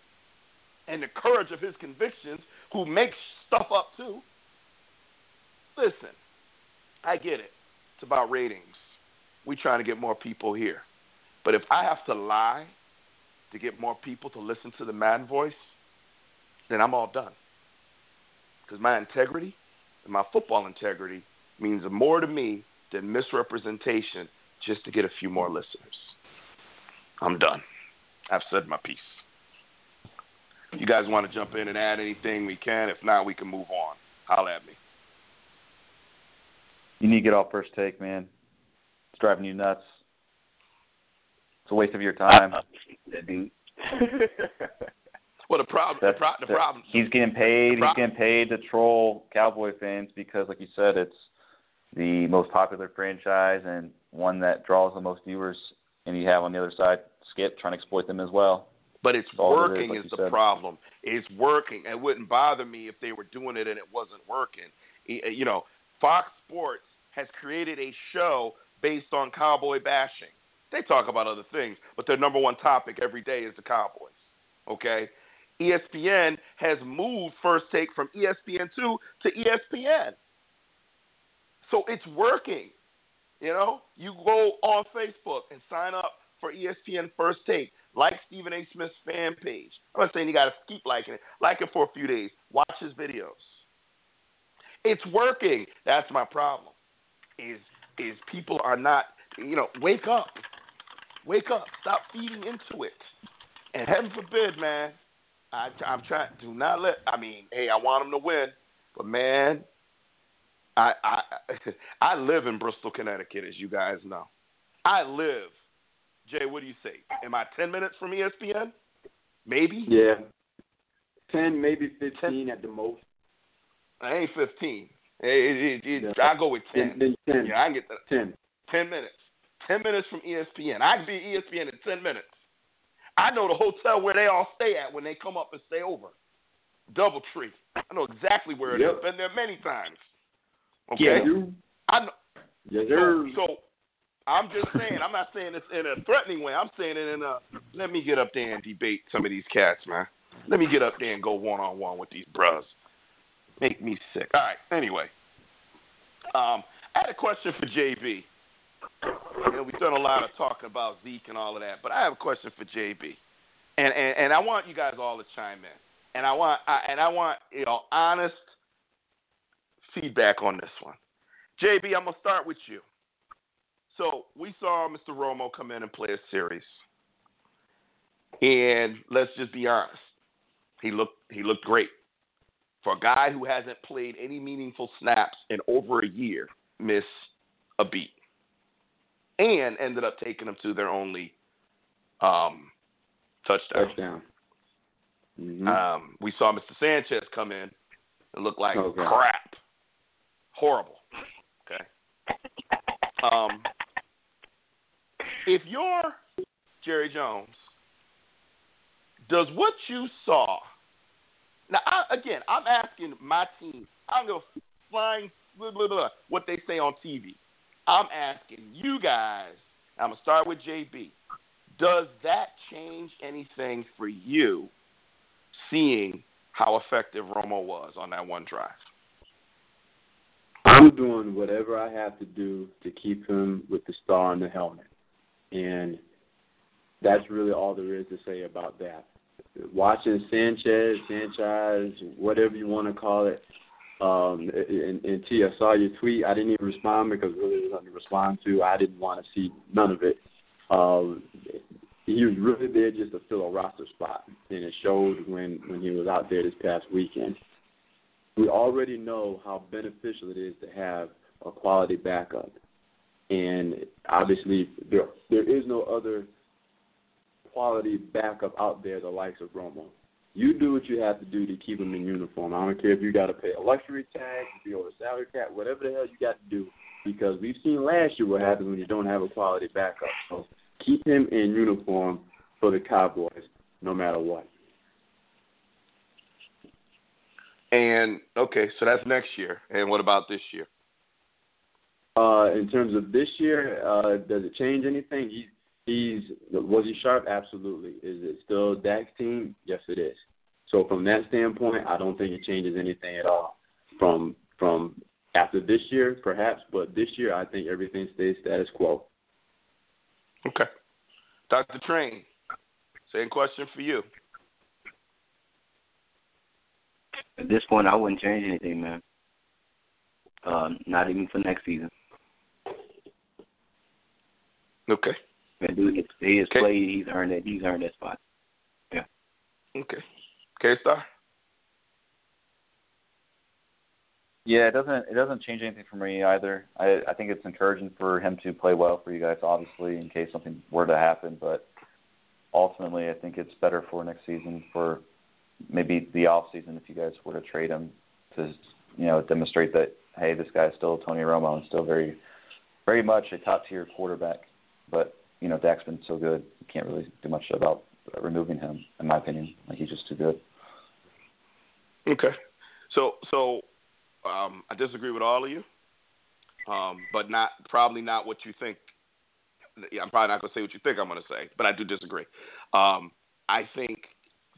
B: and the courage of his convictions, who makes stuff up too. Listen, I get it. It's about ratings we trying to get more people here. But if I have to lie to get more people to listen to the Madden voice, then I'm all done. Because my integrity and my football integrity means more to me than misrepresentation just to get a few more listeners. I'm done. I've said my piece. You guys want to jump in and add anything, we can. If not, we can move on. Holla at me.
F: You need to get off first take, man driving you nuts. It's a waste of your time.
B: Uh, well, the problem, the, pro- the problem.
F: He's getting paid. He's getting paid to troll Cowboy fans because, like you said, it's the most popular franchise and one that draws the most viewers. And you have on the other side Skip trying to exploit them as well.
B: But it's working it is, like is the said. problem. It's working. It wouldn't bother me if they were doing it and it wasn't working. You know, Fox Sports has created a show based on cowboy bashing. They talk about other things, but their number one topic every day is the Cowboys. Okay? ESPN has moved First Take from ESPN2 to ESPN. So it's working. You know, you go on Facebook and sign up for ESPN First Take. Like Stephen A. Smith's fan page. I'm not saying you got to keep liking it. Like it for a few days. Watch his videos. It's working. That's my problem. Is is people are not, you know, wake up. Wake up. Stop feeding into it. And heaven forbid, man, I, I'm trying, do not let, I mean, hey, I want them to win, but man, I, I, I live in Bristol, Connecticut, as you guys know. I live. Jay, what do you say? Am I 10 minutes from ESPN? Maybe?
E: Yeah. 10, maybe 15 10. at the most.
B: I ain't 15. It, it, it, yeah. I go with ten.
E: Then, then 10.
B: Yeah, I get that.
E: Ten.
B: Ten minutes. Ten minutes from ESPN. I can be ESPN in ten minutes. I know the hotel where they all stay at when they come up and stay over. Doubletree. I know exactly where it
E: yep.
B: is. Been there many times.
E: Okay.
B: Yeah, you. I know.
E: Yeah, there's.
B: So, so I'm just saying. I'm not saying this in a threatening way. I'm saying it in a. Let me get up there and debate some of these cats, man. Let me get up there and go one on one with these bros. Make me sick. All right. Anyway, um, I had a question for JB. You know, we've done a lot of talking about Zeke and all of that, but I have a question for JB, and and, and I want you guys all to chime in, and I want I, and I want you know honest feedback on this one. JB, I'm gonna start with you. So we saw Mr. Romo come in and play a series, and let's just be honest, he looked he looked great for a guy who hasn't played any meaningful snaps in over a year. Miss a beat and ended up taking them to their only um, touchdown.
E: Touchdown.
B: Mm-hmm. Um, we saw Mr. Sanchez come in and look like
E: okay.
B: crap. Horrible. Okay. Um, if you're Jerry Jones, does what you saw now? I, again, I'm asking my team. I'm gonna flying blah, blah, blah, what they say on TV. I'm asking you guys, I'm going to start with JB. Does that change anything for you seeing how effective Romo was on that one drive?
E: I'm doing whatever I have to do to keep him with the star on the helmet. And that's really all there is to say about that. Watching Sanchez, Sanchez, whatever you want to call it, um, and, and T, I saw your tweet. I didn't even respond because really there was nothing to respond to. I didn't want to see none of it. Um, he was really there just to fill a roster spot, and it showed when when he was out there this past weekend. We already know how beneficial it is to have a quality backup, and obviously there there is no other quality backup out there the likes of Romo. You do what you have to do to keep him in uniform. I don't care if you got to pay a luxury if you're a salary cap, whatever the hell you got to do, because we've seen last year what happens when you don't have a quality backup. So keep him in uniform for the Cowboys, no matter what.
B: And okay, so that's next year. And what about this year?
E: Uh, in terms of this year, uh, does it change anything? He's he's was he sharp? Absolutely. Is it still Dak's team? Yes, it is. So from that standpoint, I don't think it changes anything at all. From from after this year, perhaps, but this year I think everything stays status quo.
B: Okay, Dr. Train, same question for you.
G: At this point, I wouldn't change anything, man. Um, not even for next season.
B: Okay.
G: And dude, he has okay. played. He's earned that. He's earned that spot. Yeah.
B: Okay. K Star.
F: Yeah, it doesn't it doesn't change anything for me either. I I think it's encouraging for him to play well for you guys, obviously, in case something were to happen. But ultimately, I think it's better for next season for maybe the off season if you guys were to trade him to you know demonstrate that hey, this guy's still Tony Romo and still very very much a top tier quarterback. But you know, Dak's been so good, you can't really do much about removing him, in my opinion. Like he's just too good.
B: Okay, so so um, I disagree with all of you, um, but not probably not what you think. I'm probably not going to say what you think I'm going to say, but I do disagree. Um, I think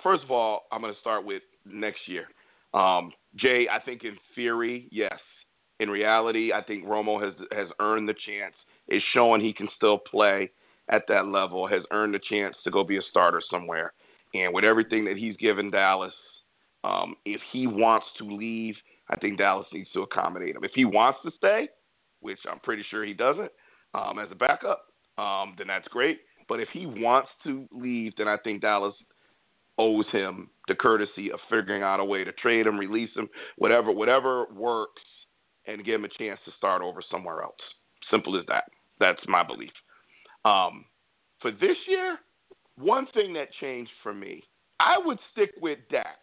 B: first of all, I'm going to start with next year. Um, Jay, I think in theory, yes. In reality, I think Romo has has earned the chance. Is showing he can still play at that level. Has earned a chance to go be a starter somewhere. And with everything that he's given Dallas, um, if he wants to leave, I think Dallas needs to accommodate him. If he wants to stay, which I'm pretty sure he doesn't, um, as a backup, um, then that's great. But if he wants to leave, then I think Dallas owes him the courtesy of figuring out a way to trade him, release him, whatever, whatever works, and give him a chance to start over somewhere else. Simple as that. That's my belief. Um, for this year, one thing that changed for me, I would stick with Dak,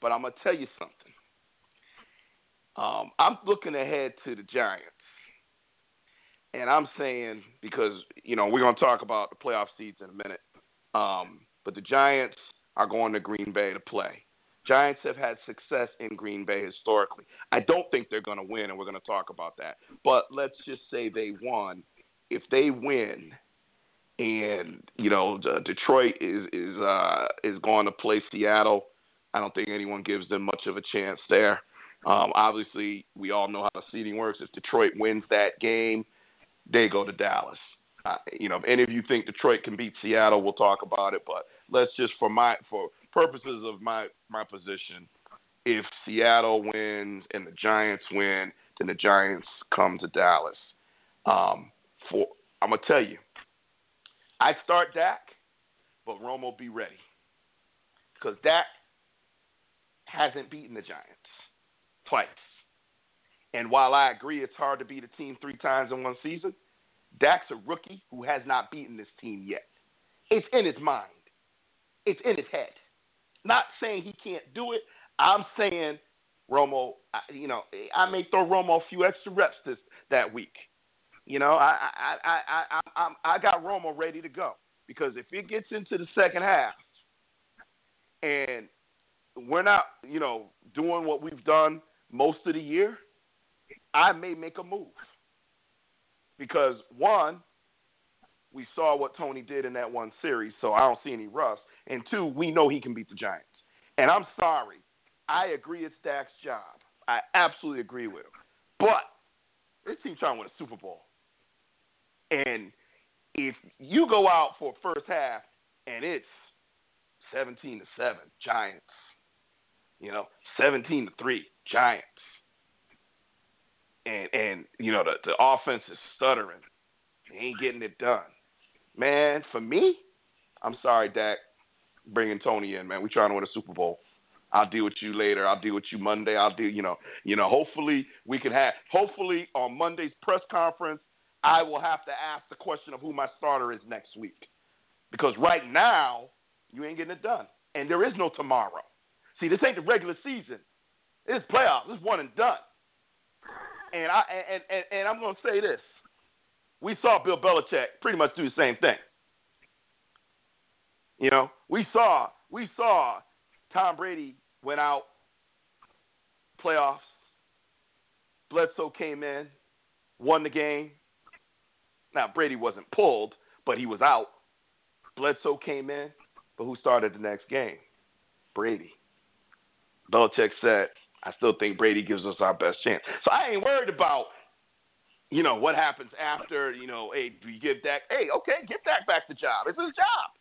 B: but I'm gonna tell you something. Um, I'm looking ahead to the Giants, and I'm saying because you know we're gonna talk about the playoff seeds in a minute. Um, but the Giants are going to Green Bay to play. Giants have had success in Green Bay historically. I don't think they're going to win, and we're going to talk about that. But let's just say they won. If they win, and you know Detroit is is uh, is going to play Seattle, I don't think anyone gives them much of a chance there. Um, obviously, we all know how the seeding works. If Detroit wins that game, they go to Dallas. Uh, you know, if any of you think Detroit can beat Seattle, we'll talk about it. But let's just for my for purposes of my my position, if Seattle wins and the Giants win, then the Giants come to Dallas. Um, for I'm gonna tell you, I start Dak, but Romo be ready because Dak hasn't beaten the Giants twice. And while I agree it's hard to beat a team three times in one season, Dak's a rookie who has not beaten this team yet. It's in his mind. It's in his head. Not saying he can't do it. I'm saying Romo. You know, I may throw Romo a few extra reps this that week. You know, I I I I I, I got Romo ready to go because if it gets into the second half and we're not, you know, doing what we've done most of the year, I may make a move because one, we saw what Tony did in that one series, so I don't see any rust. And two, we know he can beat the Giants. And I'm sorry, I agree it's Dak's job. I absolutely agree with him. But this team trying to win a Super Bowl. And if you go out for first half and it's 17 to 7 Giants, you know, 17 to 3 Giants. And and you know the the offense is stuttering. They ain't getting it done. Man, for me, I'm sorry, Dak, bringing Tony in, man. We trying to win a Super Bowl. I'll deal with you later. I'll deal with you Monday. I'll deal, you know, you know. Hopefully we can have. Hopefully on Monday's press conference, I will have to ask the question of who my starter is next week, because right now you ain't getting it done, and there is no tomorrow. See, this ain't the regular season. It's playoffs. It's one and done. And I and and, and I'm gonna say this: we saw Bill Belichick pretty much do the same thing. You know, we saw we saw Tom Brady went out playoffs. Bledsoe came in, won the game. Now Brady wasn't pulled, but he was out. Bledsoe came in, but who started the next game? Brady. Belichick said, I still think Brady gives us our best chance. So I ain't worried about you know, what happens after, you know, hey, you give Dak, hey, okay, give Dak back the job. It's his job.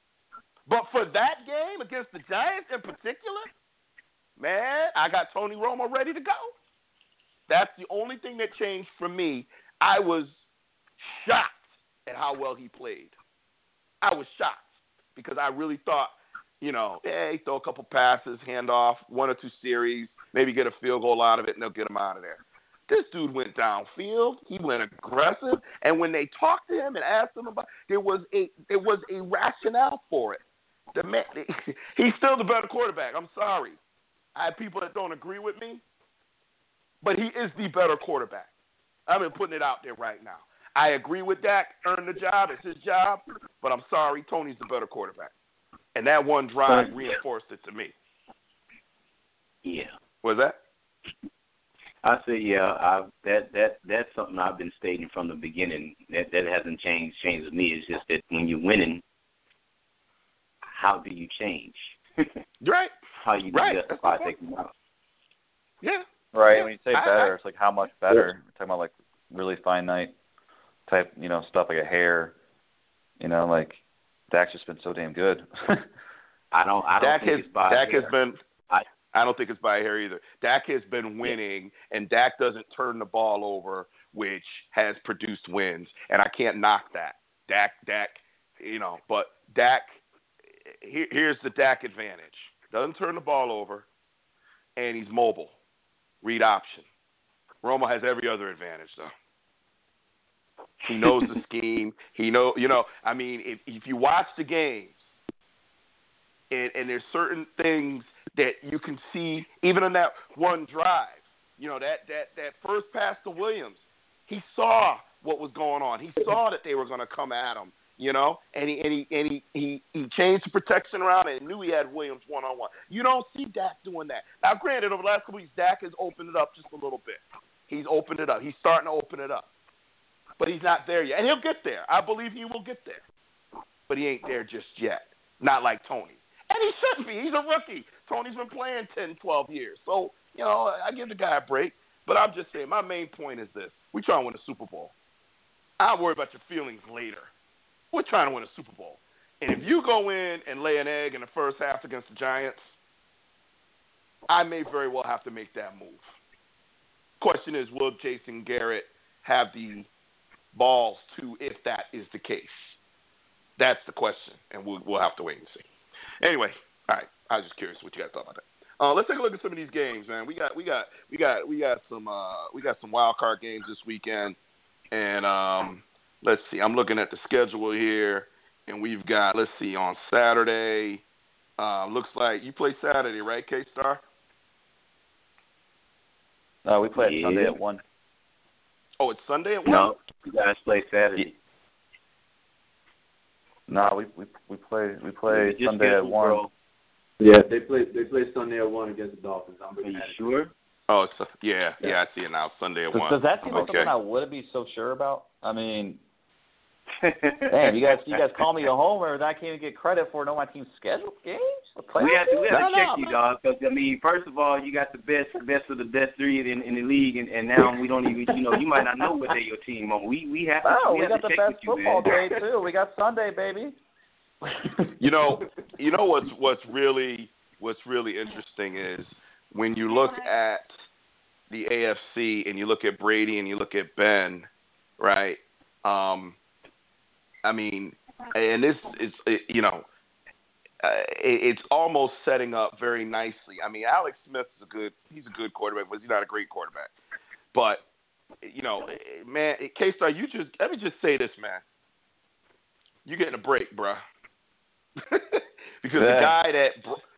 B: But for that game against the Giants in particular, man, I got Tony Romo ready to go. That's the only thing that changed for me. I was shocked at how well he played. I was shocked because I really thought, you know, eh, hey, throw a couple passes, hand off, one or two series, maybe get a field goal out of it, and they'll get him out of there. This dude went downfield. He went aggressive, and when they talked to him and asked him about, there was a there was a rationale for it. The man, he's still the better quarterback. I'm sorry, I have people that don't agree with me, but he is the better quarterback. I've been putting it out there right now. I agree with Dak. Earn the job. It's his job. But I'm sorry, Tony's the better quarterback. And that one drive reinforced it to me.
A: Yeah.
B: Was that?
A: I say, yeah, I, that that that's something I've been stating from the beginning. That that hasn't changed. Changed with me. It's just that when you're winning, how do you change?
B: right.
J: How you do
B: Right.
J: that
B: That's the point.
J: taking out.
B: Yeah.
F: Right.
B: Yeah.
F: When you say
B: I-
F: better,
B: I-
F: it's like how much better? We're talking about like really finite type, you know, stuff like a hair. You know, like Dak's just been so damn good.
J: I don't. I don't
B: Dak
J: think
B: has
J: it's by
B: Dak
J: hair.
B: has been.
J: I-
B: I don't think it's by hair either. Dak has been winning, and Dak doesn't turn the ball over, which has produced wins, and I can't knock that. Dak, Dak, you know, but Dak. Here, here's the Dak advantage: doesn't turn the ball over, and he's mobile. Read option. Romo has every other advantage though. He knows the scheme. He know, you know. I mean, if if you watch the games, and, and there's certain things that you can see even on that one drive. You know that that that first pass to Williams, he saw what was going on. He saw that they were going to come at him. You know, and he and he and he he, he changed the protection around and knew he had Williams one on one. You don't see Dak doing that. Now, granted, over the last couple weeks, Dak has opened it up just a little bit. He's opened it up. He's starting to open it up, but he's not there yet, and he'll get there. I believe he will get there, but he ain't there just yet. Not like Tony. And he shouldn't be. He's a rookie. Tony's been playing 10, 12 years. So, you know, I give the guy a break. But I'm just saying, my main point is this. We trying to win a Super Bowl. I'll worry about your feelings later. We're trying to win a Super Bowl. And if you go in and lay an egg in the first half against the Giants, I may very well have to make that move. Question is, will Jason Garrett have the balls to if that is the case? That's the question, and we'll, we'll have to wait and see. Anyway, all right. I was just curious what you guys thought about that. Uh, let's take a look at some of these games, man. We got we got we got we got some uh, we got some wild card games this weekend, and um, let's see. I'm looking at the schedule here, and we've got let's see on Saturday. Uh, looks like you play Saturday, right, K Star?
F: uh, we play
J: Yeah.
F: Sunday at one.
B: Oh, it's Sunday at one.
J: No, you guys play Saturday.
F: No, we we we play we play
J: Your
F: Sunday at one.
J: bro.
E: Yeah, they play they play Sunday at one against the Dolphins. I'm
J: Are
E: looking
J: you
E: at it.
J: sure?
B: Oh, it's yeah, yeah. I see it now. Sunday at
F: Does,
B: one.
F: does that seem like
B: okay.
F: something I wouldn't be so sure about? I mean, damn, you guys you guys call me a homer, and I can't even get credit for knowing my team's schedule games.
J: We have to we have
F: No,
J: to check
F: no,
J: you,
F: no.
J: dog. Because I mean, first of all, you got the best, the best of the best three in, in the league, and, and now we don't even, you know, you might not know what day your team on. We we have to
F: Oh,
J: we,
F: we,
J: have
F: got
J: to
F: the
J: check
F: best
J: with you,
F: football
J: man.
F: day too. We got Sunday, baby.
B: You know, you know what's what's really what's really interesting is when you look at the AFC and you look at Brady and you look at Ben, right? Um, I mean, and this is you know, uh, it's almost setting up very nicely. I mean, Alex Smith is a good he's a good quarterback, but he's not a great quarterback. But you know, man, K Star, you just let me just say this, man. You're getting a break, bruh. because the guy that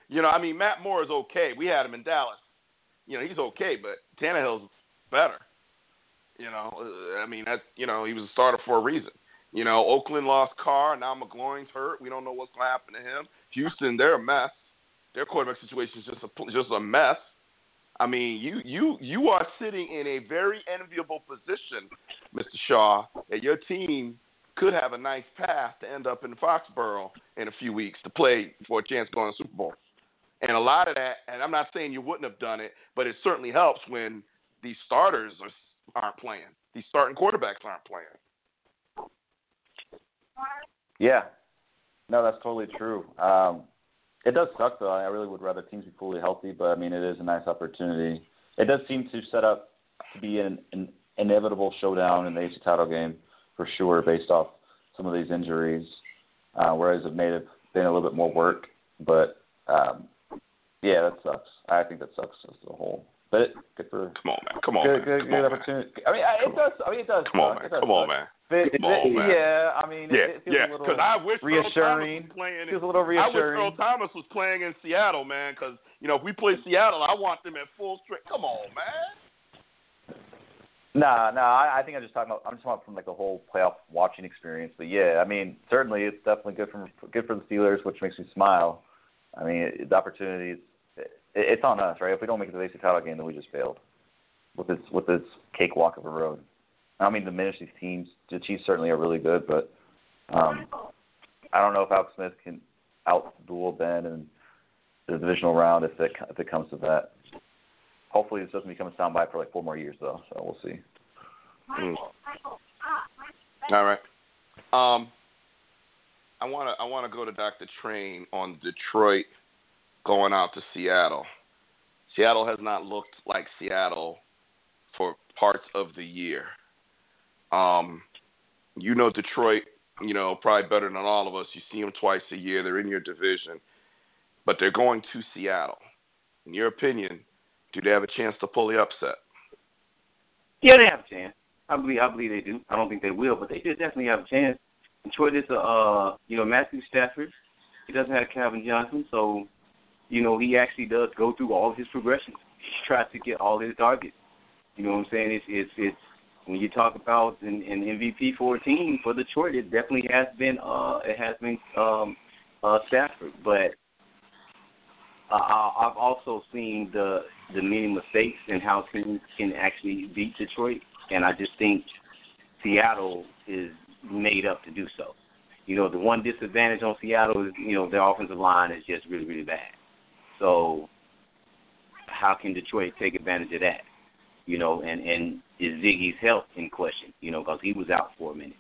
B: you know, I mean, Matt Moore is okay. We had him in Dallas. You know, he's okay, but Tannehill's better. You know, uh, I mean, that's you know, he was a starter for a reason. You know, Oakland lost Carr. Now McGloin's hurt. We don't know what's going to happen to him. Houston, they're a mess. Their quarterback situation is just a just a mess. I mean, you you you are sitting in a very enviable position, Mr. Shaw, that your team could have a nice path to end up in Foxborough in a few weeks to play for a chance to go on the Super Bowl. And a lot of that, and I'm not saying you wouldn't have done it, but it certainly helps when these starters are, aren't playing. These starting quarterbacks aren't playing.
F: Yeah. No, that's totally true. Um, it does suck though. I really would rather teams be fully healthy, but I mean, it is a nice opportunity. It does seem to set up to be an, an inevitable showdown in the AFC title game for sure, based off some of these injuries. Uh, whereas it may have been a little bit more work, but um, yeah, that sucks. I think that sucks as a whole. But it, good for
B: Come on, man. Come on,
F: good,
B: man.
F: good,
B: Come
F: good
B: on, man.
F: opportunity. I mean, I- it does. I mean, it does.
B: Come on, man.
F: It does
B: Come on, man.
F: But-
B: Come on, man.
F: Yeah, I mean,
B: Yeah,
F: it, it feels
B: yeah.
F: a little
B: Because I wish Earl Thomas
F: reassuring.
B: was playing.
F: Feels a little reassuring.
B: I wish. Earl Thomas was playing in Seattle, man. Because you know, if we play Seattle, I want them at full strength. Come on, man.
F: Nah, nah. I, I think I'm just talking about. I'm just talking about from like the whole playoff watching experience. But yeah, I mean, certainly it's definitely good for good for the Steelers, which makes me smile. I mean, it, the opportunity. It, it's on us, right? If we don't make it to the AFC title game, then we just failed with this with this cakewalk of a road. I don't mean to diminish these teams. The Chiefs certainly are really good, but um, I don't know if Alex Smith can out duel Ben and the divisional round if it if it comes to that. Hopefully, this doesn't become a soundbite for like four more years though, so we'll see.
B: Mm. All right. Um, I want to I want to go to Dr. Train on Detroit going out to Seattle. Seattle has not looked like Seattle for parts of the year. Um, you know Detroit, you know probably better than all of us. You see them twice a year. They're in your division, but they're going to Seattle. In your opinion, do they have a chance to pull the upset?
A: Yeah, they have a chance. I believe I believe they do. I don't think they will, but they do definitely have a chance. Detroit is a uh, you know Matthew Stafford. He doesn't have Calvin Johnson, so you know he actually does go through all of his progressions. He tries to get all his targets. You know what I'm saying? It's it's it's when you talk about an, an MVP for a team for Detroit, it definitely has been uh it has been um uh Stafford, but uh, I've also seen the the many mistakes and how teams can actually beat Detroit, and I just think Seattle is made up to do so. You know, the one disadvantage on Seattle is you know their offensive line is just really really bad. So how can Detroit take advantage of that? You know, and and is Ziggy's health in question? You know, because he was out for a minute.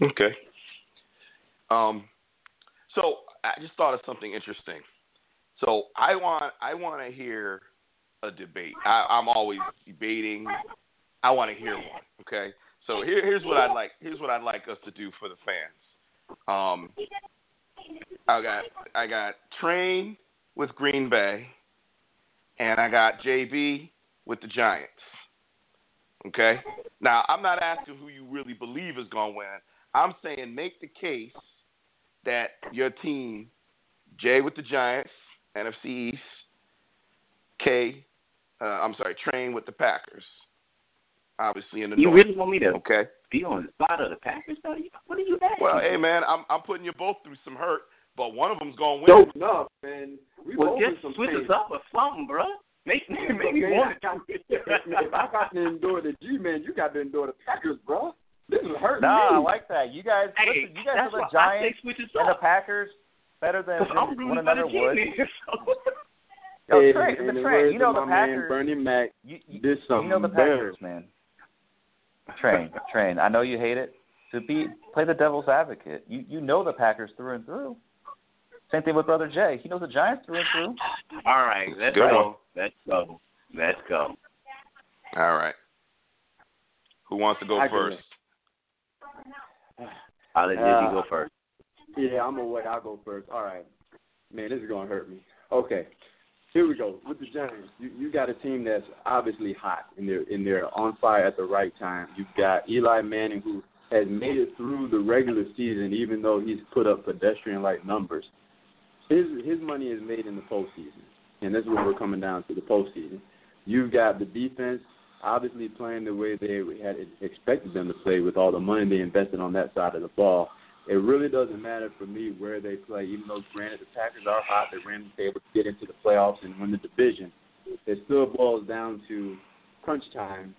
B: Okay. Um, so I just thought of something interesting. So I want I want to hear a debate. I, I'm always debating. I want to hear one. Okay. So here, here's what I'd like. Here's what I'd like us to do for the fans. Um, I got I got Train with Green Bay, and I got JB with the Giants. Okay. Now I'm not asking who you really believe is going to win. I'm saying make the case that your team, Jay with the Giants, NFC East, K, uh, I'm sorry, Train with the Packers. Obviously in the
A: You
B: North.
A: really want me to
B: Okay.
A: be on the spot of the Packers? Though? What are you asking?
B: Well, hey man, I'm I'm putting you both through some hurt, but one of them's gonna win.
E: Dope enough, man. We
A: well,
E: both
A: just
E: some
A: switch
E: pain.
A: us up or something, bro. Make, make me
E: Man,
A: want
E: I if I got to endure the G man, you got to endure the Packers, bro. This is hurting
F: No, I like that. You guys,
A: Hey,
F: listen, you guys are the
A: why I say
F: Giants
A: switch us
F: and the. Packers better than,
A: 'Cause I'm
F: than one another
A: the team,
F: would.
A: man, so-
F: Yo,
E: Hey,
F: Trey,
E: in
F: the
E: the
F: Trey,
E: words
F: you know
E: of
F: the
E: my man Bernie Mac,
F: you, you,
E: this
F: you
E: something
F: know the
E: better.
F: Packers, man. Train, train. I know you hate it. To be play the devil's advocate. You you know the Packers through and through. Same thing with brother Jay. He knows the Giants through and through.
A: All right, let's
B: Good
A: go.
B: one.
A: Let's go. Let's go.
B: All right. Who wants to go
E: I
B: first?
A: I'll let
E: Uh,
A: go first.
E: Yeah, I'm gonna wait. I'll go first. All right, man, this is gonna hurt me. Okay, here we go with the Giants. You you got a team that's obviously hot and they're and they're on fire at the right time. You've got Eli Manning who has made it through the regular season, even though he's put up pedestrian-like numbers. His his money is made in the postseason, and that's what we're coming down to the postseason. You've got the defense obviously playing the way they had expected them to play with all the money they invested on that side of the ball. It really doesn't matter for me where they play, even though granted the Packers are hot, they ran they able to get into the playoffs and win the division. It still boils down to crunch time.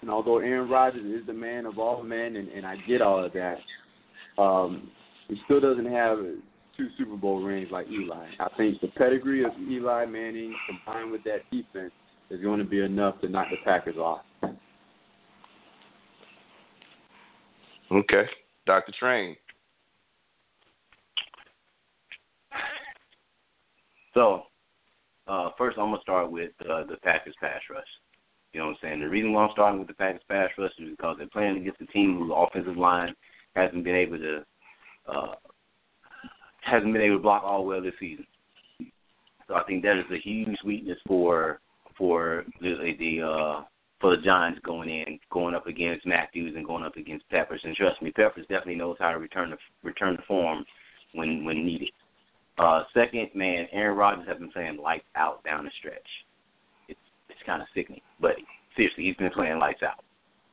E: And although Aaron Rodgers is the man of all men, and, and I get all of that, um, he still doesn't have two Super Bowl rings like Eli. I think the pedigree of Eli Manning combined with that defense is going to be enough to knock the Packers off.
B: Okay. Dr. Train.
A: So, uh, first I'm gonna start with uh, the Packers pass rush. You know what I'm saying? The reason why I'm starting with the Packers pass rush is because they're playing against a team whose offensive line hasn't been able to uh, hasn't been able to block all well this season. So I think that is a huge weakness for for the the uh, for the Giants going in, going up against Matthews and going up against Peppers. And trust me, Peppers definitely knows how to return the return the form when when needed. Uh, second, man, Aaron Rodgers has been playing lights out down the stretch. It's it's kind of sickening, but seriously, he's been playing lights out.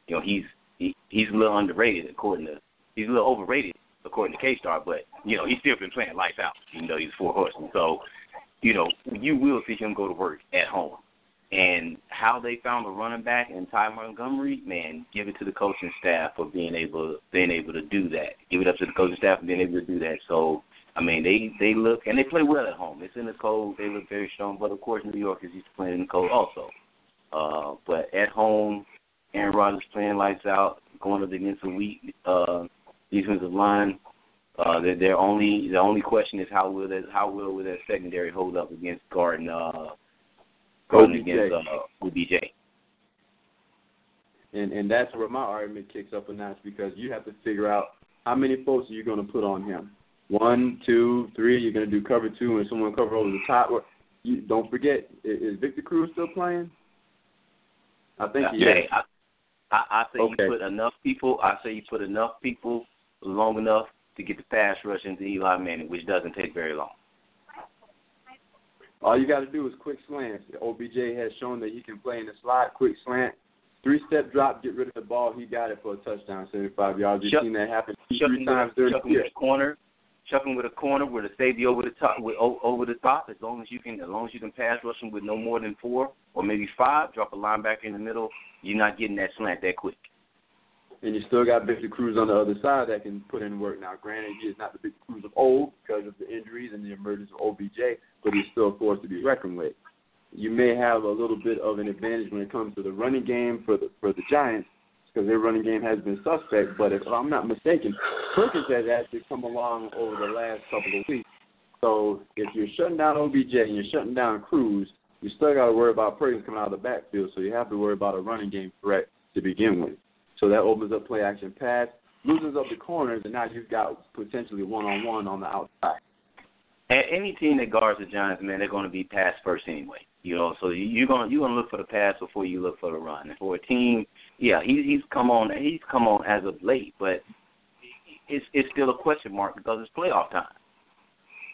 A: You know, he's he, he's a little underrated according to he's a little overrated according to K Star, but you know he's still been playing lights out, even though he's four horsemen. So, you know, you will see him go to work at home. And how they found a running back in Ty Montgomery, man, give it to the coaching staff for being able being able to do that. Give it up to the coaching staff for being able to do that. So I mean, they they look and they play well at home. It's in the cold. They look very strong. But of course, New York is used to playing in the cold also. Uh, but at home, Aaron Rodgers playing lights out, going up against a weak uh, defensive line. Uh, their, their only the only question is how will that how will will that secondary hold up against guarding uh guarding
E: OBJ.
A: against uh, OBJ.
E: And and that's where my argument kicks up a notch because you have to figure out how many folks are you going to put on him. One, two, three. You're going to do cover two and someone cover over the top. Or you don't forget, is, is Victor Cruz still playing? I think he
A: Jay,
E: is.
A: I, I, I say
E: Okay.
A: you put enough people. I say you put enough people long enough to get the pass rush into Eli Manning, which doesn't take very long.
E: All you got to do is quick slants. OBJ has shown that he can play in the slot, quick slant, three step drop, get rid of the ball. He got it for a touchdown, 75 yards. We've
A: Chuck-
E: seen that happen three times during
A: chuck
E: the
A: him
E: year.
A: with a corner, chuck him with a corner with a safety over the top, with over the top. As long as you can, as long as you can pass rush him with no more than four or maybe five, drop a linebacker in the middle. You're not getting that slant that quick.
E: And you still got Victor Cruz on the other side that can put in work. Now, granted, he is not the Victor Cruz of old because of the injuries and the emergence of OBJ, but he's still a force to be reckoned with. You may have a little bit of an advantage when it comes to the running game for the for the Giants because their running game has been suspect. But if I'm not mistaken, Perkins has actually come along over the last couple of weeks. So if you're shutting down OBJ and you're shutting down Cruz, you still got to worry about Perkins coming out of the backfield. So you have to worry about a running game threat to begin with. So that opens up play action pass, loosens up the corners, and now you've got potentially one on one on the outside.
A: And any team that guards the Giants, man, they're going to be pass first anyway. You know, so you- you're going you're going to look for the pass before you look for the run. And for a team, yeah, he, he's come on he's come on as of late, but it's it's still a question mark because it's playoff time.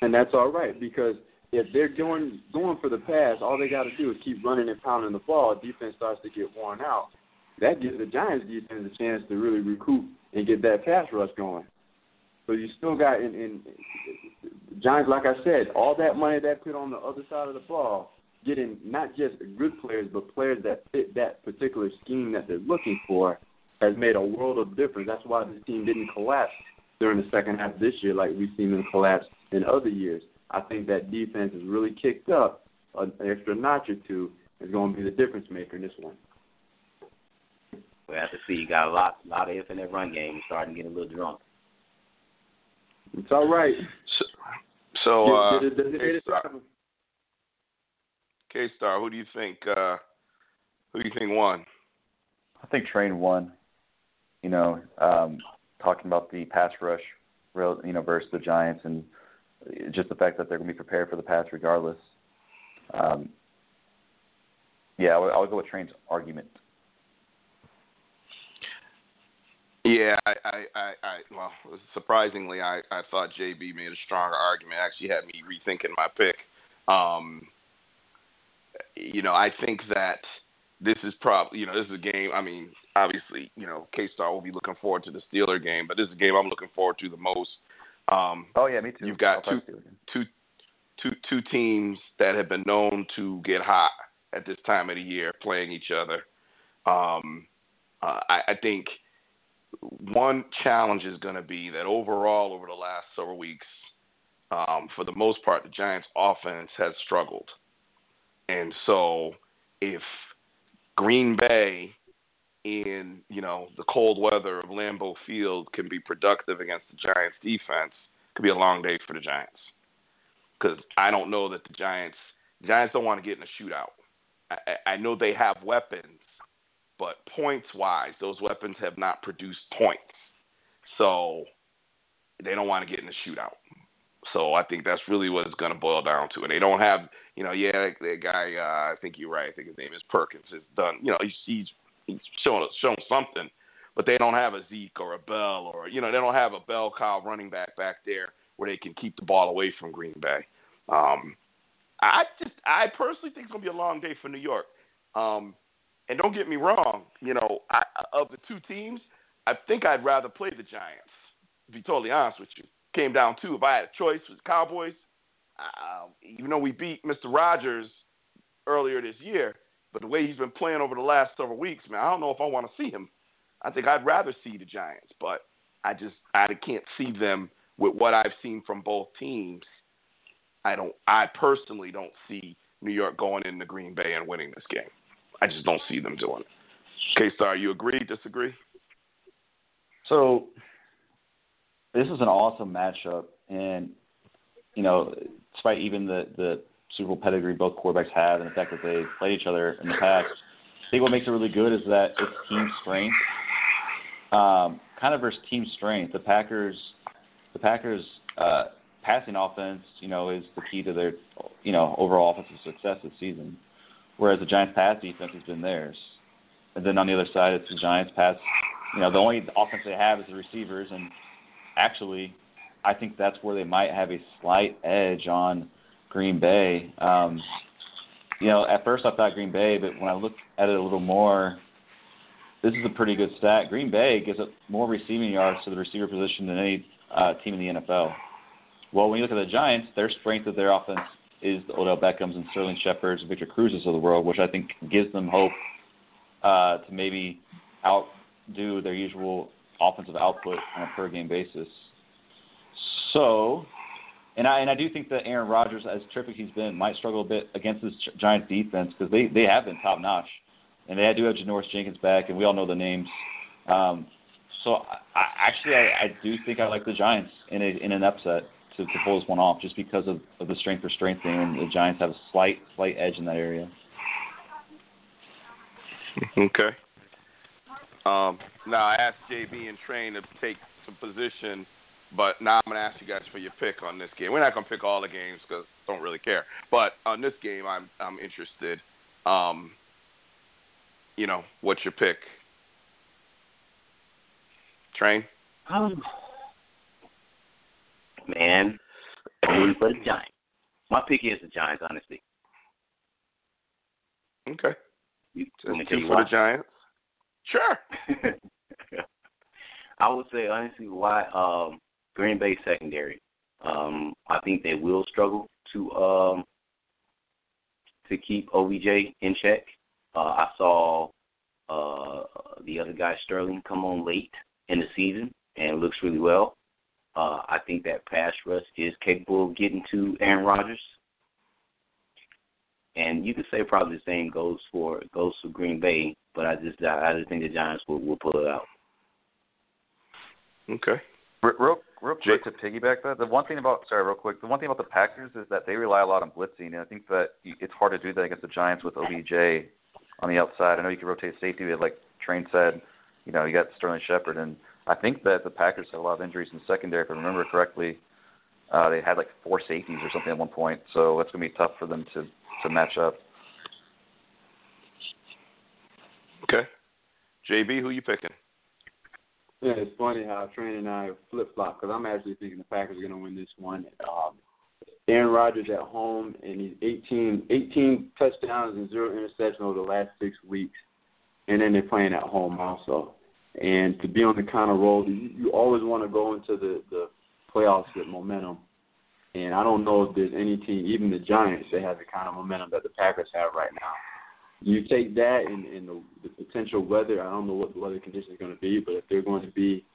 E: And that's all right because if they're going going for the pass, all they got to do is keep running and pounding the ball. Defense starts to get worn out. That gives the Giants defense a chance to really recoup and get that pass rush going. So you still got in, in Giants, like I said, all that money they put on the other side of the ball, getting not just good players but players that fit that particular scheme that they're looking for, has made a world of difference. That's why this team didn't collapse during the second half this year like we've seen them collapse in other years. I think that defense has really kicked up an extra notch or two. Is going to be the difference maker in this one.
A: We have to see. You got a lot a lot of if in that run game. You're starting to get a little drunk.
E: It's all right.
B: So, so uh, K-Star. K-Star, who do you think? Uh, who do you think won?
F: I think Train won. You know, um, talking about the pass rush, real, you know, versus the Giants, and just the fact that they're going to be prepared for the pass regardless. Um, yeah, I would, I would go with Train's argument.
B: Yeah, I, I, I, I well, surprisingly, I, I thought JB made a stronger argument. Actually, had me rethinking my pick. Um, you know, I think that this is probably, you know, this is a game. I mean, obviously, you know, K Star will be looking forward to the Steeler game, but this is a game I'm looking forward to the most. Um,
F: Oh yeah, me too.
B: You've got two,
F: probably do it again.
B: two, two, two teams that have been known to get hot at this time of the year, playing each other. Um, uh, I, I think one challenge is going to be that overall, over the last several weeks, um, for the most part, the Giants' offense has struggled, and so if Green Bay in you know the cold weather of Lambeau Field can be productive against the Giants defense, could be a long day for the Giants. Because I don't know that the Giants Giants don't want to get in a shootout. I I know they have weapons, but points wise, those weapons have not produced points. So they don't want to get in a shootout. So I think that's really what it's going to boil down to. And they don't have, you know, yeah, that, that guy. Uh, I think you're right. I think his name is Perkins. Has done, you know, he's he's, he's shown shown something, but they don't have a Zeke or a Bell or you know they don't have a bell cow running back back there where they can keep the ball away from Green Bay. Um, I just I personally think it's going to be a long day for New York. Um, and don't get me wrong, you know, I, of the two teams, I think I'd rather play the Giants. To be totally honest with you, came down to if I had a choice with the Cowboys. Uh, even though we beat Mr. Rogers earlier this year, but the way he's been playing over the last several weeks, man, I don't know if I want to see him. I think I'd rather see the Giants, but I just I can't see them with what I've seen from both teams, I don't. I personally don't see New York going into Green Bay and winning this game. I just don't see them doing it. K Star, you agree? Disagree?
F: So this is an awesome matchup, and you know, despite even the the Super Bowl pedigree both quarterbacks have, and the fact that they played each other in the past, I think what makes it really good is that it's team strength, um, kind of versus team strength. The Packers, the Packers uh, passing offense, you know, is the key to their, you know, overall offensive success this season. Whereas the Giants' pass defense has been theirs. And then on the other side, it's the Giants' pass. You know, the only offense they have is the receivers, and actually, I think that's where they might have a slight edge on Green Bay. Um, you know, at first I thought Green Bay, but when I look at it a little more, this is a pretty good stat. Green Bay gives up more receiving yards to the receiver position than any uh, team in the NFL. Well, when you look at the Giants, their strength of their offense is the Odell Beckham's and Sterling Shepard's and Victor Cruz's of the world, which I think gives them hope uh, to maybe outdo their usual offensive output on a per game basis. So, and I and I do think that Aaron Rodgers, as terrific he's been, might struggle a bit against this Giants defense because they they have been top notch, and they do have Janoris Jenkins back, and we all know the names. Um, so I, actually, I, I do think I like the Giants in a in an upset to, to pull this one off, just because of, of the strength for strength thing, and the Giants have a slight slight edge in that area.
B: Okay. Um, now I asked JB and Train to take some position, but now I'm gonna ask you guys for your pick on this game. We're not gonna pick all the games because don't really care. But on this game, I'm I'm interested. Um, you know, what's your pick? Train.
J: Um, man, for the Giants. My pick is the Giants, honestly.
B: Okay.
J: You,
B: two for
J: why.
B: the Giants. Sure.
J: I would say honestly why um Green Bay secondary. Um I think they will struggle to um to keep OBJ in check. Uh I saw uh the other guy Sterling come on late in the season and looks really well. Uh I think that pass rush is capable of getting to Aaron Rodgers. And you could say probably the same goes for goes for Green Bay, but I just I just think the Giants will will pull it out.
B: Okay.
F: Real, real quick to piggyback that, the one thing about sorry, real quick, the one thing about the Packers is that they rely a lot on blitzing, and I think that it's hard to do that against the Giants with OBJ on the outside. I know you can rotate safety, but like Train said, you know, you got Sterling Shepard, and I think that the Packers had a lot of injuries in the secondary. If I remember correctly, uh, they had like four safeties or something at one point, so it's gonna be tough for them to to match up.
B: Okay. JB, who are you picking?
E: Yeah, it's funny how Train and I flip flop because I'm actually thinking the Packers are going to win this one. Um, Aaron Rodgers at home and he's 18, 18 touchdowns and zero interceptions over the last six weeks, and then they're playing at home also. And to be on the kind of roll, you, you always want to go into the the playoffs with momentum. And I don't know if there's any team, even the Giants, that has the kind of momentum that the Packers have right now. You take that and, and the, the potential weather. I don't know what the weather conditions are going to be, but if they're going to be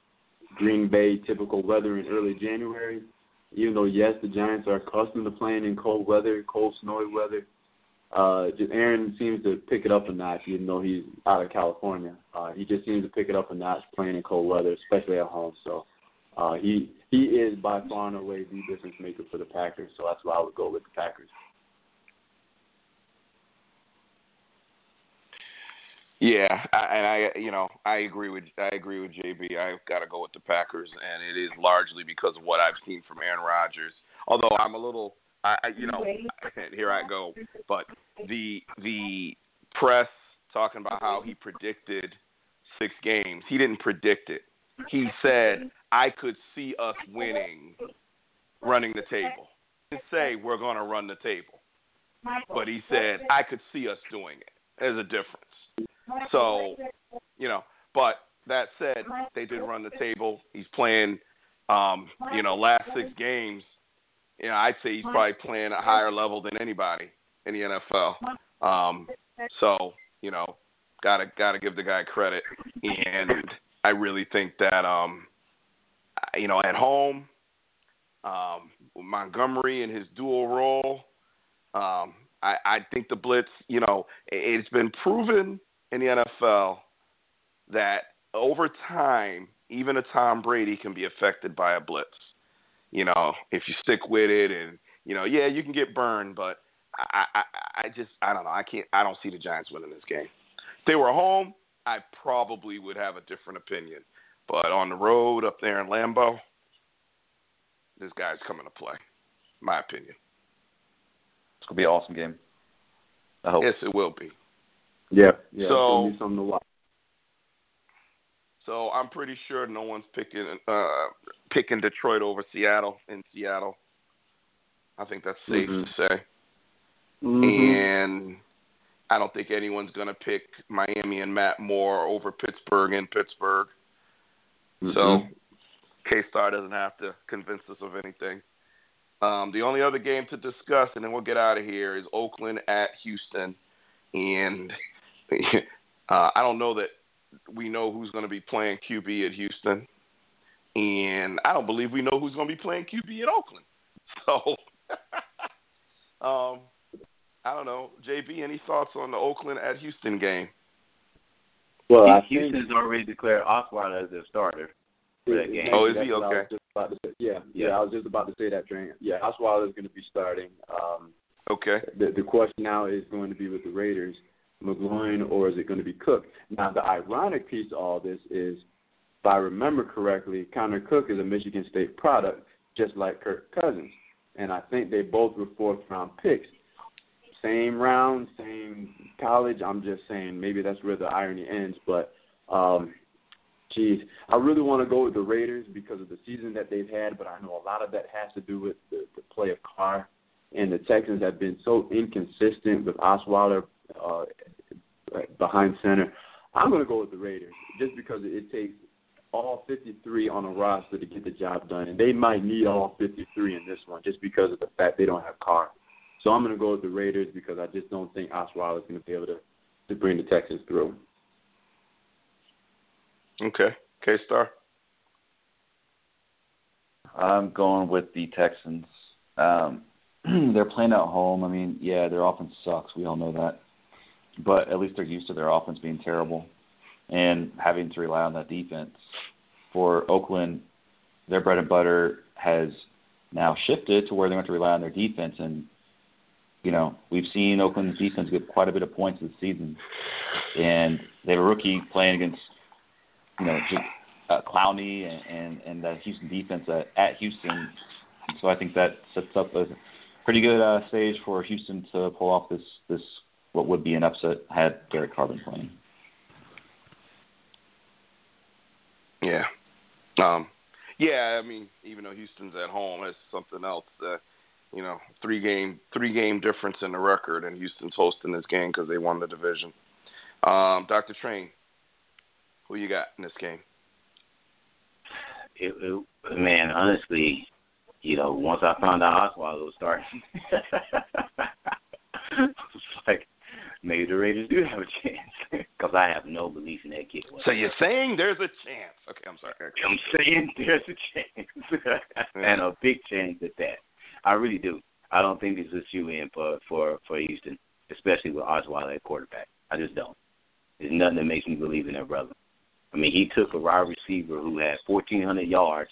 E: Green Bay typical weather in early January, even though yes, the Giants are accustomed to playing in cold weather, cold snowy weather. Uh, just Aaron seems to pick it up a notch, even though he's out of California. Uh, he just seems to pick it up a notch playing in cold weather, especially at home. So uh, he he is by far and away the difference maker for the Packers. So that's why I would go with the Packers.
B: Yeah, I, and I, you know, I agree with I agree with JB. I've got to go with the Packers, and it is largely because of what I've seen from Aaron Rodgers. Although I'm a little, I, I you know, here I go. But the the press talking about how he predicted six games. He didn't predict it. He said I could see us winning, running the table. He didn't say we're going to run the table, but he said I could see us doing it. There's a difference. So, you know, but that said, they did run the table. He's playing, um, you know, last six games. You know, I'd say he's probably playing a higher level than anybody in the NFL. Um, so, you know, gotta gotta give the guy credit. And I really think that, um, you know, at home, Um, Montgomery and his dual role. Um, I, I think the blitz, you know, it's been proven in the NFL that over time, even a Tom Brady can be affected by a blitz. You know, if you stick with it, and you know, yeah, you can get burned, but I, I, I just, I don't know. I can't. I don't see the Giants winning this game. If they were home, I probably would have a different opinion. But on the road up there in Lambeau, this guy's coming to play. My opinion.
F: It's gonna be an awesome game. I hope.
B: Yes, it will be.
E: Yeah, yeah.
B: So-
E: it's gonna be something to watch.
B: So I'm pretty sure no one's picking uh, picking Detroit over Seattle in Seattle. I think that's safe
E: Mhm.
B: to say.
E: Mhm.
B: And I don't think anyone's going to pick Miami and Matt Moore over Pittsburgh in Pittsburgh. So
E: Mhm.
B: K Star doesn't have to convince us of anything. Um, the only other game to discuss, and then we'll get out of here, is Oakland at Houston. And uh, I don't know that we know who's going to be playing QB at Houston. And I don't believe we know who's going to be playing QB at Oakland. So, um, I don't know. JB, any thoughts on the Oakland at Houston game?
E: Well, I think
A: Houston's already declared Osweiler as their starter for that game.
B: Oh, is
E: That's
B: he?
E: what I was
B: Okay.
E: about to say. Yeah, yeah,
A: Yeah.
E: I was just about to say that, Train. Yeah, Osweiler is going to be starting. Um,
B: Okay.
E: the, the question now is going to be with the Raiders, McGloin, or is it going to be Cook? Now, the ironic piece to all this is, if I remember correctly, Connor Cook is a Michigan State product, just like Kirk Cousins. And I think they both were fourth round picks. Same round, same college. I'm just saying maybe that's where the irony ends. But, um, geez, I really want to go with the Raiders because of the season that they've had, but I know a lot of that has to do with the, the play of Carr and the Texans have been so inconsistent with Osweiler uh, behind center. I'm going to go with the Raiders just because it takes all 53 on a roster to get the job done, and they might need all 53 in this one just because of the fact they don't have Carr. So I'm going to go with the Raiders because I just don't think Osweiler is going to be able to to bring the Texans through.
B: Okay. K Star.
F: I'm going with the Texans. Um, they're playing at home. I mean, yeah, their offense sucks. We all know that. But at least they're used to their offense being terrible and having to rely on that defense. For Oakland, their bread and butter has now shifted to where they have to rely on their defense. And, you know, we've seen Oakland's defense get quite a bit of points this season. And they have a rookie playing against, you know, just uh, Clowney and, and, and that Houston defense at, at Houston. So I think that sets up a pretty good uh, stage for Houston to pull off this this what would be an upset had Derek Carr been playing.
B: Yeah. Um, yeah, I mean, even though Houston's at home, it's something else. Uh, you know, three game three game difference in the record, and Houston's hosting this game because they won the division. Um, Doctor Train, who you got in this game?
A: It, it, man, honestly, you know, once I found out Osweiler was starting, it's like maybe the Raiders do have a chance because I have no belief in that kid.
B: So you're saying there's a chance? Okay, I'm sorry.
A: I'm saying there's a chance, and a big chance at that. I really do. I don't think this is shoe in for for for Houston, especially with Osweiler at quarterback. I just don't. There's nothing that makes me believe in that brother. I mean, he took a wide receiver who had 1,400 yards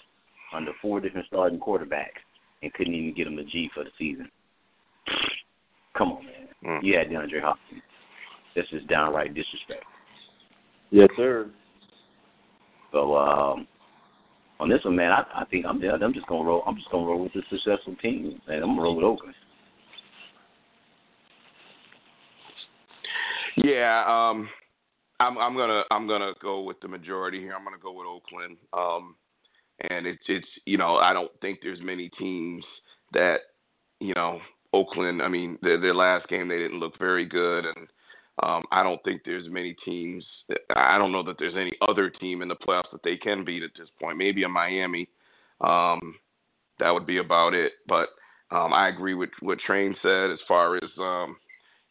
A: under four different starting quarterbacks and couldn't even get him a G for the season. Come on, man.
B: Mm.
A: You had DeAndre Hopkins. This is downright disrespect.
E: Yes, sir.
A: So um, on this one, man, I, I think I'm I'm just gonna roll. I'm just gonna roll with the successful team, and I'm gonna roll with Oakland.
B: Yeah, um, I'm I'm gonna I'm gonna go with the majority here. I'm gonna go with Oakland. Um, and it's it's you know I don't think there's many teams that you know Oakland. I mean their their last game they didn't look very good, and um, I don't think there's many teams. I don't know that there's any other team in the playoffs that they can beat at this point. Maybe a Miami. Um, that would be about it. But um, I agree with what Train said as far as um,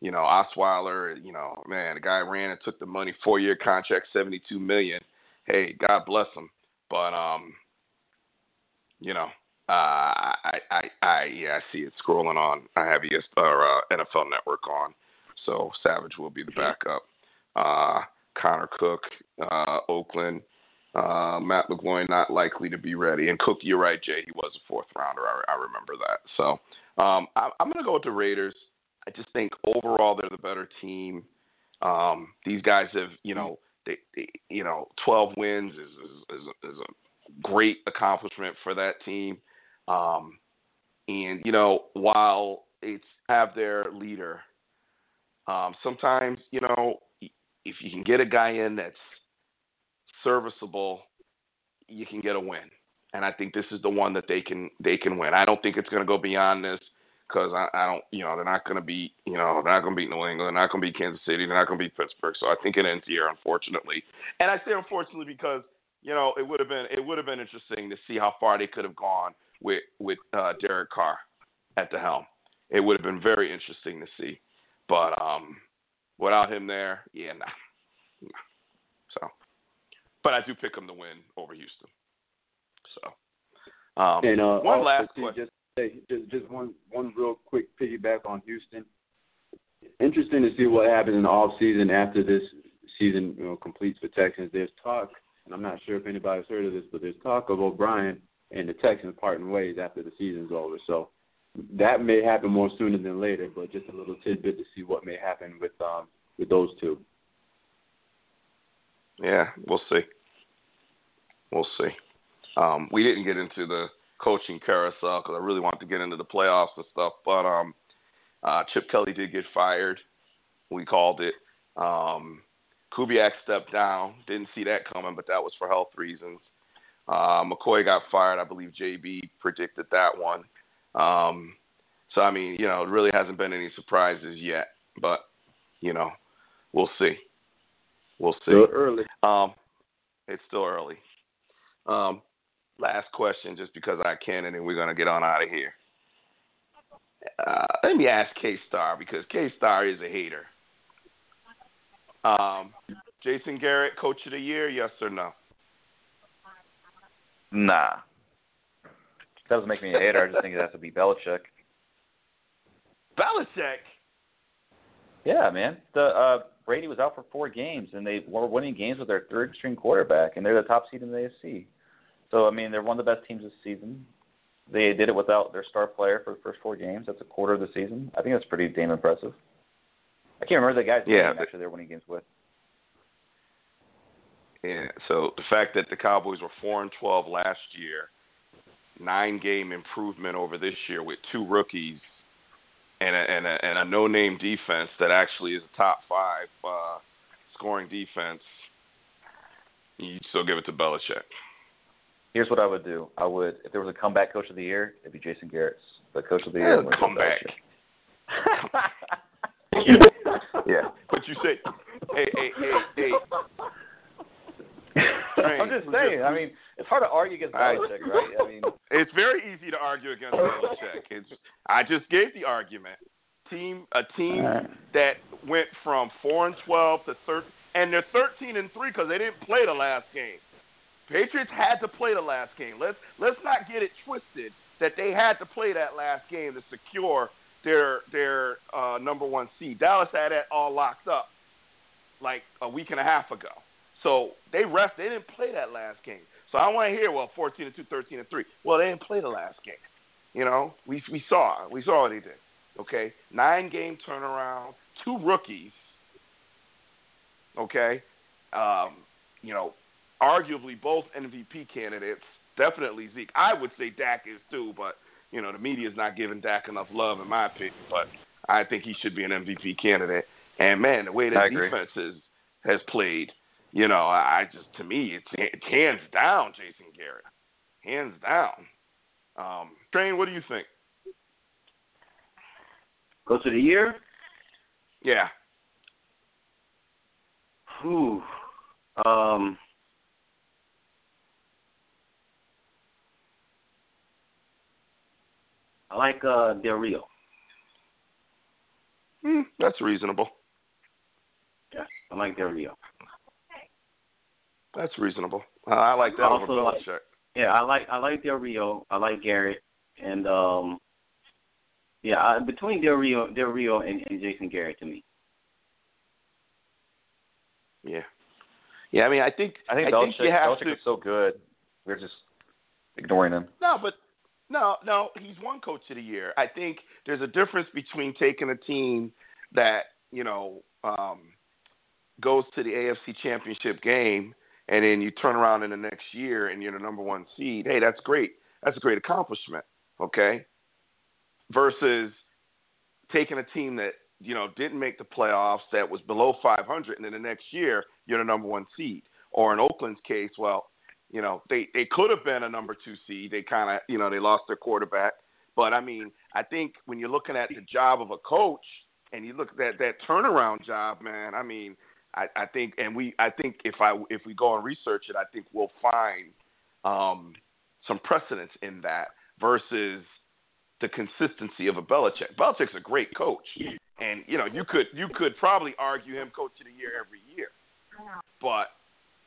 B: you know Osweiler. You know, man, the guy ran and took the money, four year contract, seventy two million. Hey, God bless him. But um, you know, I, I, I, yeah, I see it scrolling on. I have ES or uh, NFL Network on, so Savage will be the backup. Uh, Connor Cook, uh, Oakland, uh, Matt McGloin not likely to be ready. And Cook, you're right, Jay. He was a fourth rounder. I, I remember that. So um, I, I'm going to go with the Raiders. I just think overall they're the better team. Um, these guys have, you know, they, they you know, 12 wins is, is, is, a, is a great accomplishment for that team. Um, and you know, while it's have their leader, um, sometimes you know, if you can get a guy in that's serviceable, you can get a win. And I think this is the one that they can they can win. I don't think it's going to go beyond this because I, I don't, you know, they're not going to beat, you know, they're not going to beat New England, they're not going to beat Kansas City, they're not going to beat Pittsburgh. So I think it ends here, unfortunately. And I say unfortunately because you know it would have been it would have been interesting to see how far they could have gone with with uh, Derek Carr at the helm. It would have been very interesting to see, but um, without him there, yeah, nah, nah. So, but I do pick him to win over Houston. So, um,
E: and uh,
B: one last question.
E: Just, hey, just just one one real quick piggyback on Houston. Interesting to see what happens in the off season after this season you know, completes for Texans. There's talk, and I'm not sure if anybody's heard of this, but there's talk of O'Brien and the Texans parting ways after the season's over. So that may happen more sooner than later, but just a little tidbit to see what may happen with um with those two.
B: Yeah, we'll see. We'll see. Um, we didn't get into the coaching carousel because I really wanted to get into the playoffs and stuff, but um, uh, Chip Kelly did get fired. We called it. Um, Kubiak stepped down. Didn't see that coming, but that was for health reasons. Uh, McCoy got fired. I believe JB predicted that one. Um, so I mean, you know, it really hasn't been any surprises yet, but you know, we'll see. We'll see.
E: Still early.
B: Um, it's still early. Um, last question, just because I can, and then we're gonna get on out of here. Uh, let me ask K Star because K Star is a hater. Um, Jason Garrett, Coach of the Year, yes or no?
F: Nah. That doesn't make me a hater. I just think it has to be Belichick.
B: Belichick.
F: Yeah, man. The uh, Brady was out for four games, and they were winning games with their third string quarterback, and they're the top seed in the AFC. So I mean, they're one of the best teams this season. They did it without their star player for the first four games. That's a quarter of the season. I think that's pretty damn impressive. I can't remember the guys
B: yeah,
F: but, actually they're winning games with.
B: Yeah. So the fact that the Cowboys were four and twelve last year, nine game improvement over this year with two rookies and a, and a, and a no name defense that actually is a top five uh, scoring defense. You still give it to Belichick.
F: Here's what I would do. I would, if there was a comeback coach of the year, it'd be Jason Garrett's. The coach of the year.
B: Yeah, comeback. yeah, but you say, hey, hey, hey, hey.
F: I'm just saying. I mean, it's hard to argue against Belichick, right? I mean,
B: it's very easy to argue against Belichick. It's, I just gave the argument. Team, a team that went from four and twelve to thirteen, and they're thirteen and three because they didn't play the last game. Patriots had to play the last game. Let's let's not get it twisted that they had to play that last game to secure their their uh, number one seed. Dallas had that all locked up like a week and a half ago. So they rest. They didn't play that last game. So I want to hear well, 14 and 2, 13 and 3. Well, they didn't play the last game. You know, we we saw we saw what they did. Okay, nine game turnaround, two rookies. Okay, um, you know, arguably both MVP candidates. Definitely Zeke. I would say Dak is too, but you know the media is not giving Dak enough love in my opinion. But I think he should be an MVP candidate. And man, the way that defense is, has played, you know, I just to me it's, it's hands down Jason Garrett, hands down. Um, Train, what do you think?
J: Coach of the year?
B: Yeah.
J: Whew. Um. I like uh Del Rio.
B: Mm, that's reasonable.
J: Yeah, I like Del Rio.
B: That's reasonable. Uh, I like that
J: also
B: over
J: like,
B: Belichick.
J: Yeah, I like I like Del Rio. I like Garrett, and um, yeah, I, between Del Rio, Del Rio, and, and Jason Garrett to me.
B: Yeah, yeah. I mean, I think
F: I think
B: I
F: Belichick,
B: think you have
F: Belichick
B: to.
F: is so good. We're just ignoring him.
B: No, but no, no, he's one coach of the year. I think there's a difference between taking a team that, you know, um, goes to the AFC championship game and then you turn around in the next year and you're the number one seed. Hey, that's great. That's a great accomplishment. Okay. Versus taking a team that, you know, didn't make the playoffs that was below 500 and then the next year you're the number one seed. Or in Oakland's case, well, you know, they they could have been a number two seed. They kind of, you know, they lost their quarterback. But I mean, I think when you're looking at the job of a coach and you look at that that turnaround job, man. I mean, I, I think, and we, I think if I if we go and research it, I think we'll find um, some precedence in that versus the consistency of a Belichick. Belichick's a great coach, and you know, you could you could probably argue him coach of the year every year, but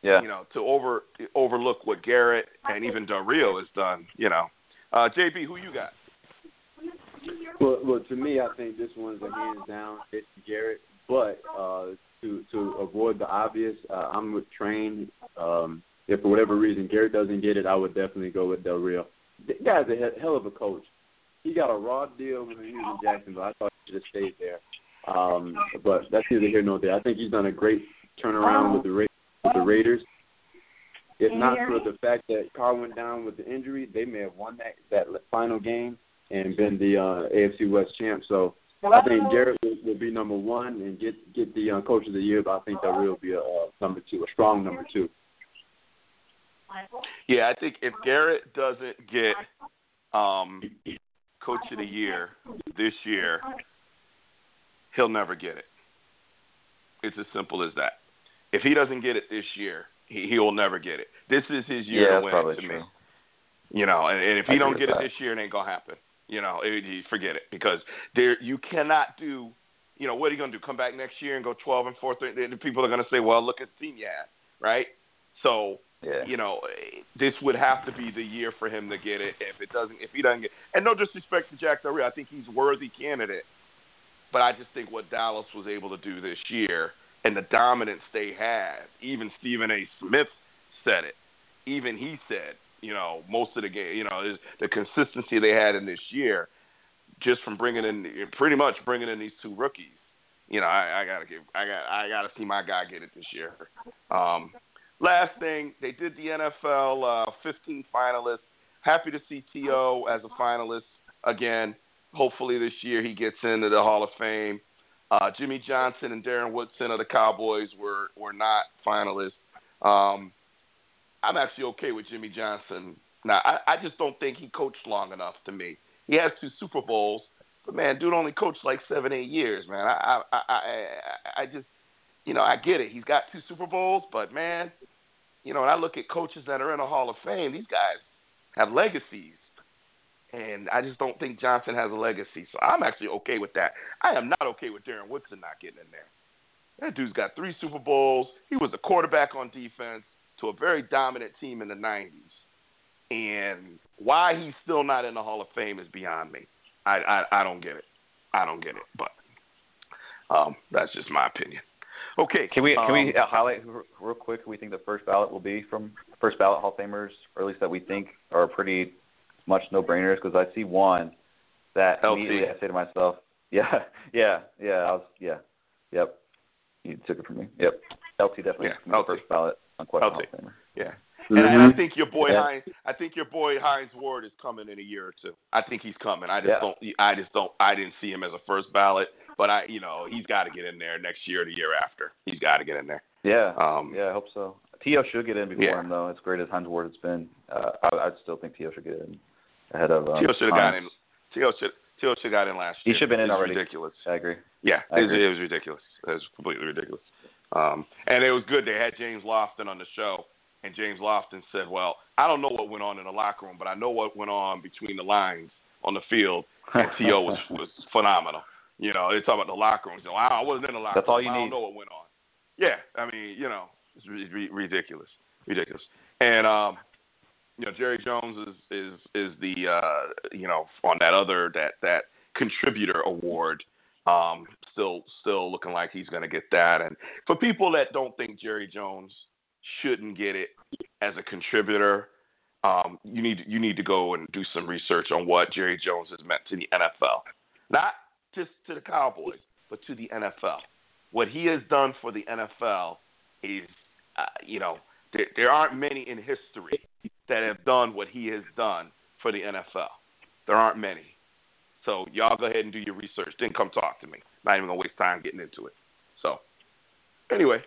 F: Yeah.
B: you know, to over overlook what Garrett and even Del Rio has done. You know, uh, JB, who you got?
E: Well, well, to me, I think this one's a hands down it's Garrett. But uh, to to avoid the obvious, uh, I'm with Train. Um, if for whatever reason Garrett doesn't get it, I would definitely go with Del Rio. The guy's a hell of a coach. He got a raw deal when he was in Jacksonville. I thought he should have stayed there. Um, but that's neither here nor there. I think he's done a great turnaround with the Ra- with the Raiders. If not for the fact that Carr went down with the injury, they may have won that that final game and been the uh, AFC West champ. So I think Garrett will, will be number one and get get the uh, coach of the year. But I think Del Rio will be a uh, number two, a strong number two.
B: Yeah, I think if Garrett doesn't get um, coach of the year this year, he'll never get it. It's as simple as that. If he doesn't get it this year, he he will never get it. This is his year
F: Yeah,
B: to
F: that's
B: win
F: probably
B: to
F: true.
B: me. You know, and, and if
F: I
B: he
F: agree
B: don't
F: with
B: get it
F: that.
B: this year, it ain't gonna happen. You know, it, you forget it because there you cannot do. You know, what are you gonna do? Come back next year and go twelve and four? The the people are gonna say, well, look at the team you had, right? So
F: Yeah.
B: you know, this would have to be the year for him to get it. If it doesn't, if he doesn't get, and no disrespect to Jack Del Rio, I think he's a worthy candidate. But I just think what Dallas was able to do this year and the dominance they had, even Stephen A. Smith said it. Even he said, you know, most of the game, you know, the consistency they had in this year, just from bringing in, pretty much bringing in these two rookies. You know, I, I gotta give, I got, I gotta see my guy get it this year. Um, Last thing, they did the NFL uh, 15 finalists. Happy to see T.O. as a finalist again. Hopefully this year he gets into the Hall of Fame. Uh, Jimmy Johnson and Darren Woodson of the Cowboys were were not finalists. Um, I'm actually okay with Jimmy Johnson. Now I, I just don't think he coached long enough to me. He has two Super Bowls, but man, dude only coached like seven, eight years, man. I I I I, I just you know I get it. He's got two Super Bowls, but man, you know, when I look at coaches that are in the Hall of Fame, these guys have legacies. And I just don't think Johnson has a legacy. So I'm actually okay with that. I am not okay with Darren Woodson not getting in there. That dude's got three Super Bowls. He was a quarterback on defense to a very dominant team in the 90s. And why he's still not in the Hall of Fame is beyond me. I, I, I don't get it. I don't get it. But um, that's just my opinion. Okay.
F: Can we can
B: um,
F: we highlight real quick who we think the first ballot will be from first ballot Hall of Famers, or at least that we think are pretty much no brainers? Because I see one that
B: LT.
F: immediately I say to myself, yeah, yeah, yeah, I was, yeah, yep, you took it from me. Yep, LT definitely
B: Yeah,
F: is gonna be
B: LT.
F: first ballot unquestioned
B: LT.
F: Hall of Famer.
B: Yeah. And, I, and I think your boy
F: Yeah.
B: Hines, I think your boy Hines Ward is coming in a year or two. I think he's coming. I just
F: Yeah.
B: don't. I just don't. I didn't see him as a first ballot, but I, you know, he's got to get in there next year or the year after. He's got to get in there.
F: Yeah,
B: Um,
F: yeah, I hope so. T.O. should get in before
B: Yeah.
F: him though. As great as Hines Ward has been, uh, I, I still think T.O. should get in ahead of. Um,
B: T.O. should have got
F: Hines.
B: in. T.O. should. T.O. should have got in last year.
F: He should have been in
B: It's
F: already.
B: Ridiculous.
F: I agree.
B: Yeah,
F: I
B: it, was- it was ridiculous. It was completely ridiculous. Um, and it was good they had James Lofton on the show, and James Lofton said, "Well, I don't know what went on in the locker room, but I know what went on between the lines on the field." And T.O. was was phenomenal. You know, they talk about the locker room. So I I wasn't in the locker
F: That's all
B: room.
F: you
B: I don't know what went on. Yeah, I mean, you know, it's re- ridiculous, ridiculous. And um, you know Jerry Jones is is is the uh, you know on that other that that contributor award. Um, still still looking like he's going to get that. And for people that don't think Jerry Jones shouldn't get it as a contributor, um, you need you need to go and do some research on what Jerry Jones has meant to the NFL, not just to the Cowboys, but to the NFL. What he has done for the NFL is, uh, you know, there, there aren't many in history that have done what he has done for the NFL. There aren't many. So y'all go ahead and do your research. Then come talk to me. Not even gonna waste time getting into it. So anyway,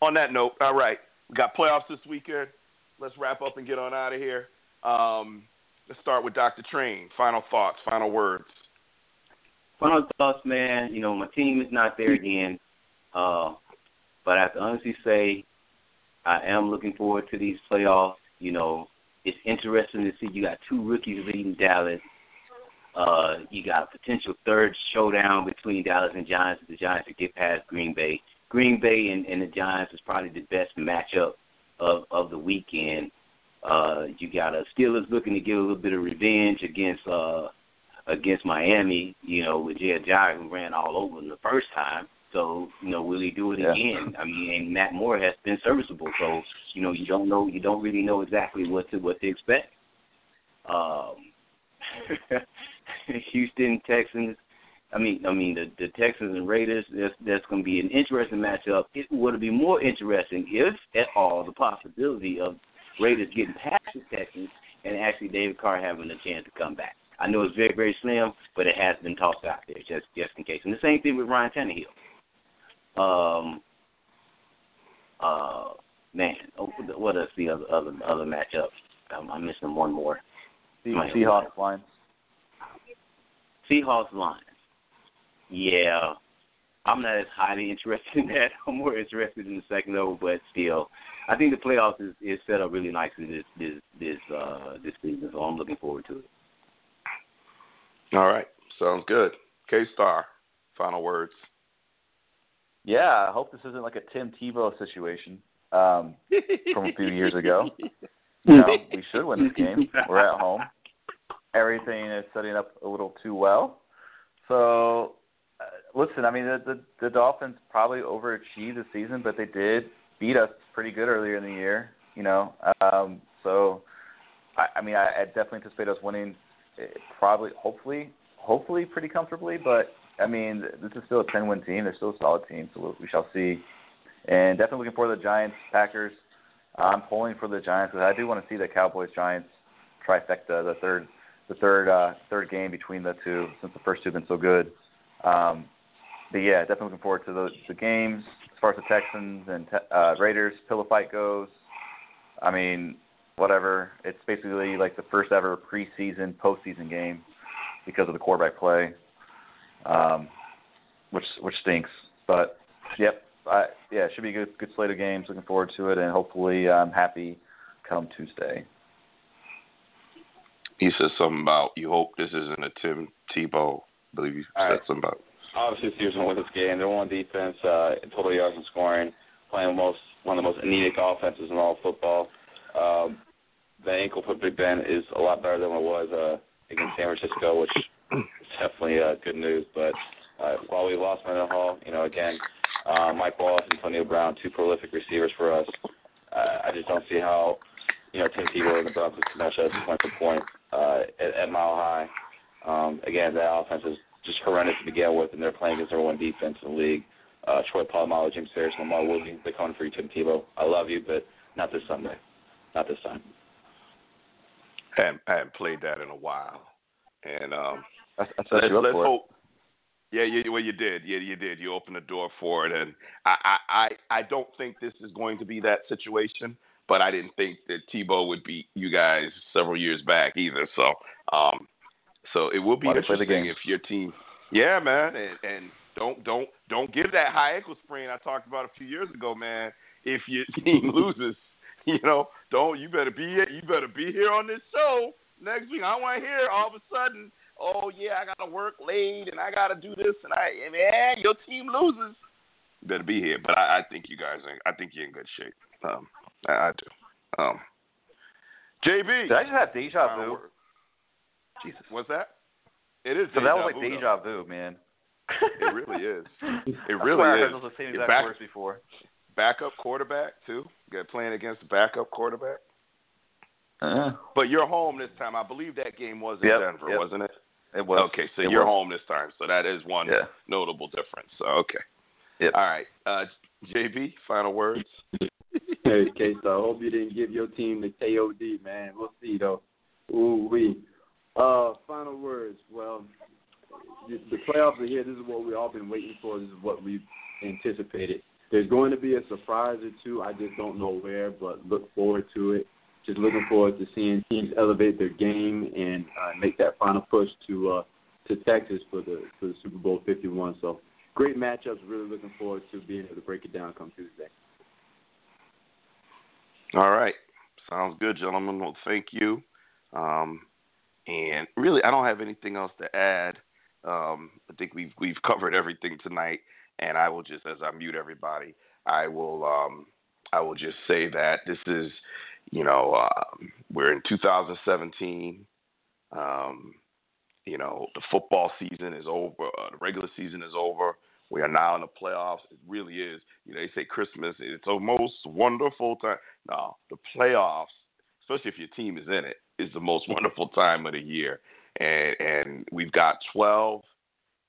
B: on that note, all right, we got playoffs this weekend. Let's wrap up and get on out of here. Um, let's start with Dr. Train. Final thoughts, final words.
A: Final thoughts, man. You know, my team is not there again. Uh, but I have to honestly say, I am looking forward to these playoffs. You know, it's interesting to see you got two rookies leading Dallas. Uh, you got a potential third showdown between Dallas and Giants. The Giants to get past Green Bay. Green Bay and, and the Giants is probably the best matchup of of the weekend. Uh, you got a Steelers looking to get a little bit of revenge against uh, against Miami. You know, with Jay Ajayi who ran all over them the first time. So you know, will he do it
F: Yeah.
A: again? I mean, and Matt Moore has been serviceable. So you know, you don't know, you don't really know exactly what to what to expect. Um, Houston Texans. I mean, I mean the the Texans and Raiders. That's that's going to be an interesting matchup. It would be more interesting if, at all, the possibility of Raiders getting past the Texans and actually David Carr having a chance to come back. I know it's very very slim, but it has been tossed out there just just in case. And the same thing with Ryan Tannehill. Um. Uh. Man, oh, what is the other other other matchup? Um, I'm missing one more.
F: The Seahawks Lions.
A: Seahawks Lions. Yeah, I'm not as highly interested in that. I'm more interested in the second over, but still, I think the playoffs is, is set up really nicely this this this uh this season. So I'm looking forward to it.
B: All right, sounds good. K Star, final words.
F: Yeah, I hope this isn't like a Tim Tebow situation um, from a few years ago. You know, we should win this game. We're at home. Everything is setting up a little too well. So, uh, listen, I mean, the, the the Dolphins probably overachieved this season, but they did beat us pretty good earlier in the year. You know, um, so I, I mean, I, I definitely anticipate us winning. eh, Probably, hopefully, hopefully, pretty comfortably. But I mean, this is still a ten-win team. They're still a solid team, so we shall see. And definitely looking for the Giants, Packers. I'm pulling for the Giants because I do want to see the Cowboys Giants trifecta, the third the third uh, third game between the two since the first two have been so good. Um, but yeah, definitely looking forward to the the games as far as the Texans and uh, Raiders pillow fight goes. I mean, whatever. It's basically like the first ever preseason postseason game because of the quarterback play, um, which which stinks. But yep, I, yeah, it should be a good good slate of games. Looking forward to it, and hopefully I'm happy come Tuesday.
B: He said something about you hope this isn't a Tim Tebow. I believe you said
K: right.
B: something about.
K: Obviously, will win this game. They're one defense, uh, in total yards and scoring, playing most one of the most anemic offenses in all of football. Um, the ankle for Big Ben is a lot better than what it was uh, against San Francisco, which is definitely uh, good news. But uh, while we lost Mendenhall, Hall, you know, again, uh, Mike Wallace and Antonio Brown, two prolific receivers for us. Uh, I just don't see how, you know, Tim Tebow and the Broncos can match us point for point uh, at, at Mile High. Um, again, that offense is just horrendous to begin with, and they're playing against number one defense in the league. Uh, Troy Polamalu, James Harris, LaMarr Woodley, they're coming for you, Tim Tebow. I love you, but not this Sunday. Not this time.
B: I hadn't, I hadn't played that in a while, and um,
F: I, I
B: let's,
F: you
B: let's hope. Yeah, yeah, well, you did. Yeah, you did. You opened the door for it, and I, I, I, I don't think this is going to be that situation. But I didn't think that Tebow would beat you guys several years back either. So, um, so it will be interesting if your team. Yeah, man, and, and don't don't don't give that high ankle sprain I talked about a few years ago, man. If your team loses, you know, don't you better be you better be here on this show next week. I want to hear all of a sudden, oh yeah, I got to work late and I got to do this and I and man, your team loses. You better be here. But I, I think you guys, are, I think you're in good shape. Um, I, I do. Um, JB.
F: Did I just have deja vu?
B: word.
F: Jesus.
B: What's that? It is.
F: So that was like
B: vu,
F: deja vu, man.
B: It really is. It
F: I
B: really
F: I
B: is.
F: heard those same exact
B: back-
F: words before.
B: backup quarterback too. Got playing against the backup quarterback.
F: Uh,
B: But you're home this time. I believe that game was in
F: Yep,
B: Denver,
F: yep.
B: wasn't it?
F: it was.
B: Okay, so
F: It
B: you're
F: was.
B: home this time. So that is one
F: Yeah.
B: notable difference. So okay.
F: Yep.
B: All right. Uh, JB, final words.
E: Hey, K Star, I hope you didn't give your team the KOD, man. We'll see though. Ooh wee. Uh, final words. Well, the the playoffs are here. This is what we've all been waiting for. This is what we've anticipated. There's going to be a surprise or two. I just don't know where, but look forward to it. Just looking forward to seeing teams elevate their game and uh, make that final push to uh, to Texas for the for the Super Bowl 51. So great matchups. Really looking forward to being able to break it down come Tuesday.
B: All right. Sounds good, gentlemen. Well, thank you. Um, and really, I don't have anything else to add. Um, I think we've we've covered everything tonight, and I will just, as I mute everybody, I will um, I will just say that this is, you know, um, we're in 2017. Um, you know, the football season is over. Uh, the regular season is over. We are now in the playoffs. It really is. You know, they say Christmas, it's the most wonderful time. No, the playoffs, especially if your team is in it, is the most wonderful time of the year. And and we've got 12,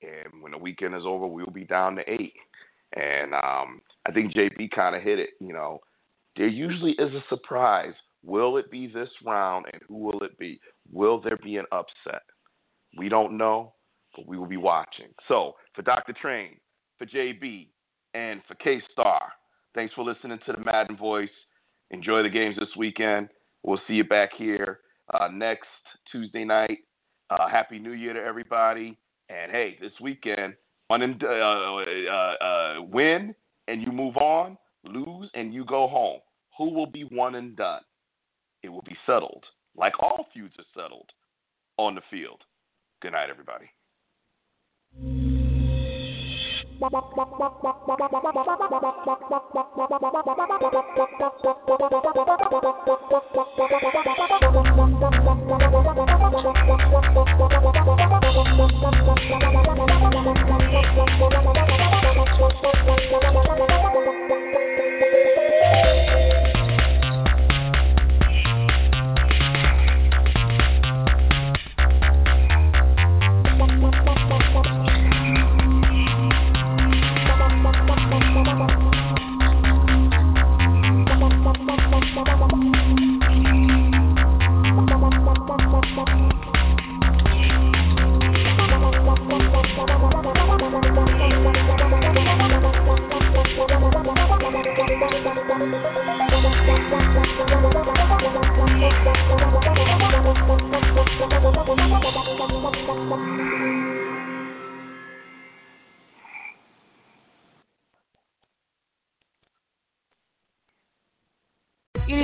B: and when the weekend is over, we'll be down to eight. And um, I think JB kind of hit it. You know, there usually is a surprise. Will it be this round, and who will it be? Will there be an upset? We don't know, but we will be watching. So for Dr. Train, for JB, and for K Star, thanks for listening to the Madden Voice. Enjoy the games this weekend. We'll see you back here uh, next Tuesday night. Uh, Happy New Year to everybody. And hey, this weekend, one uh, uh, uh, win and you move on, lose and you go home. Who will be one and done? It will be settled, like all feuds are settled on the field. Good night, everybody.
L: It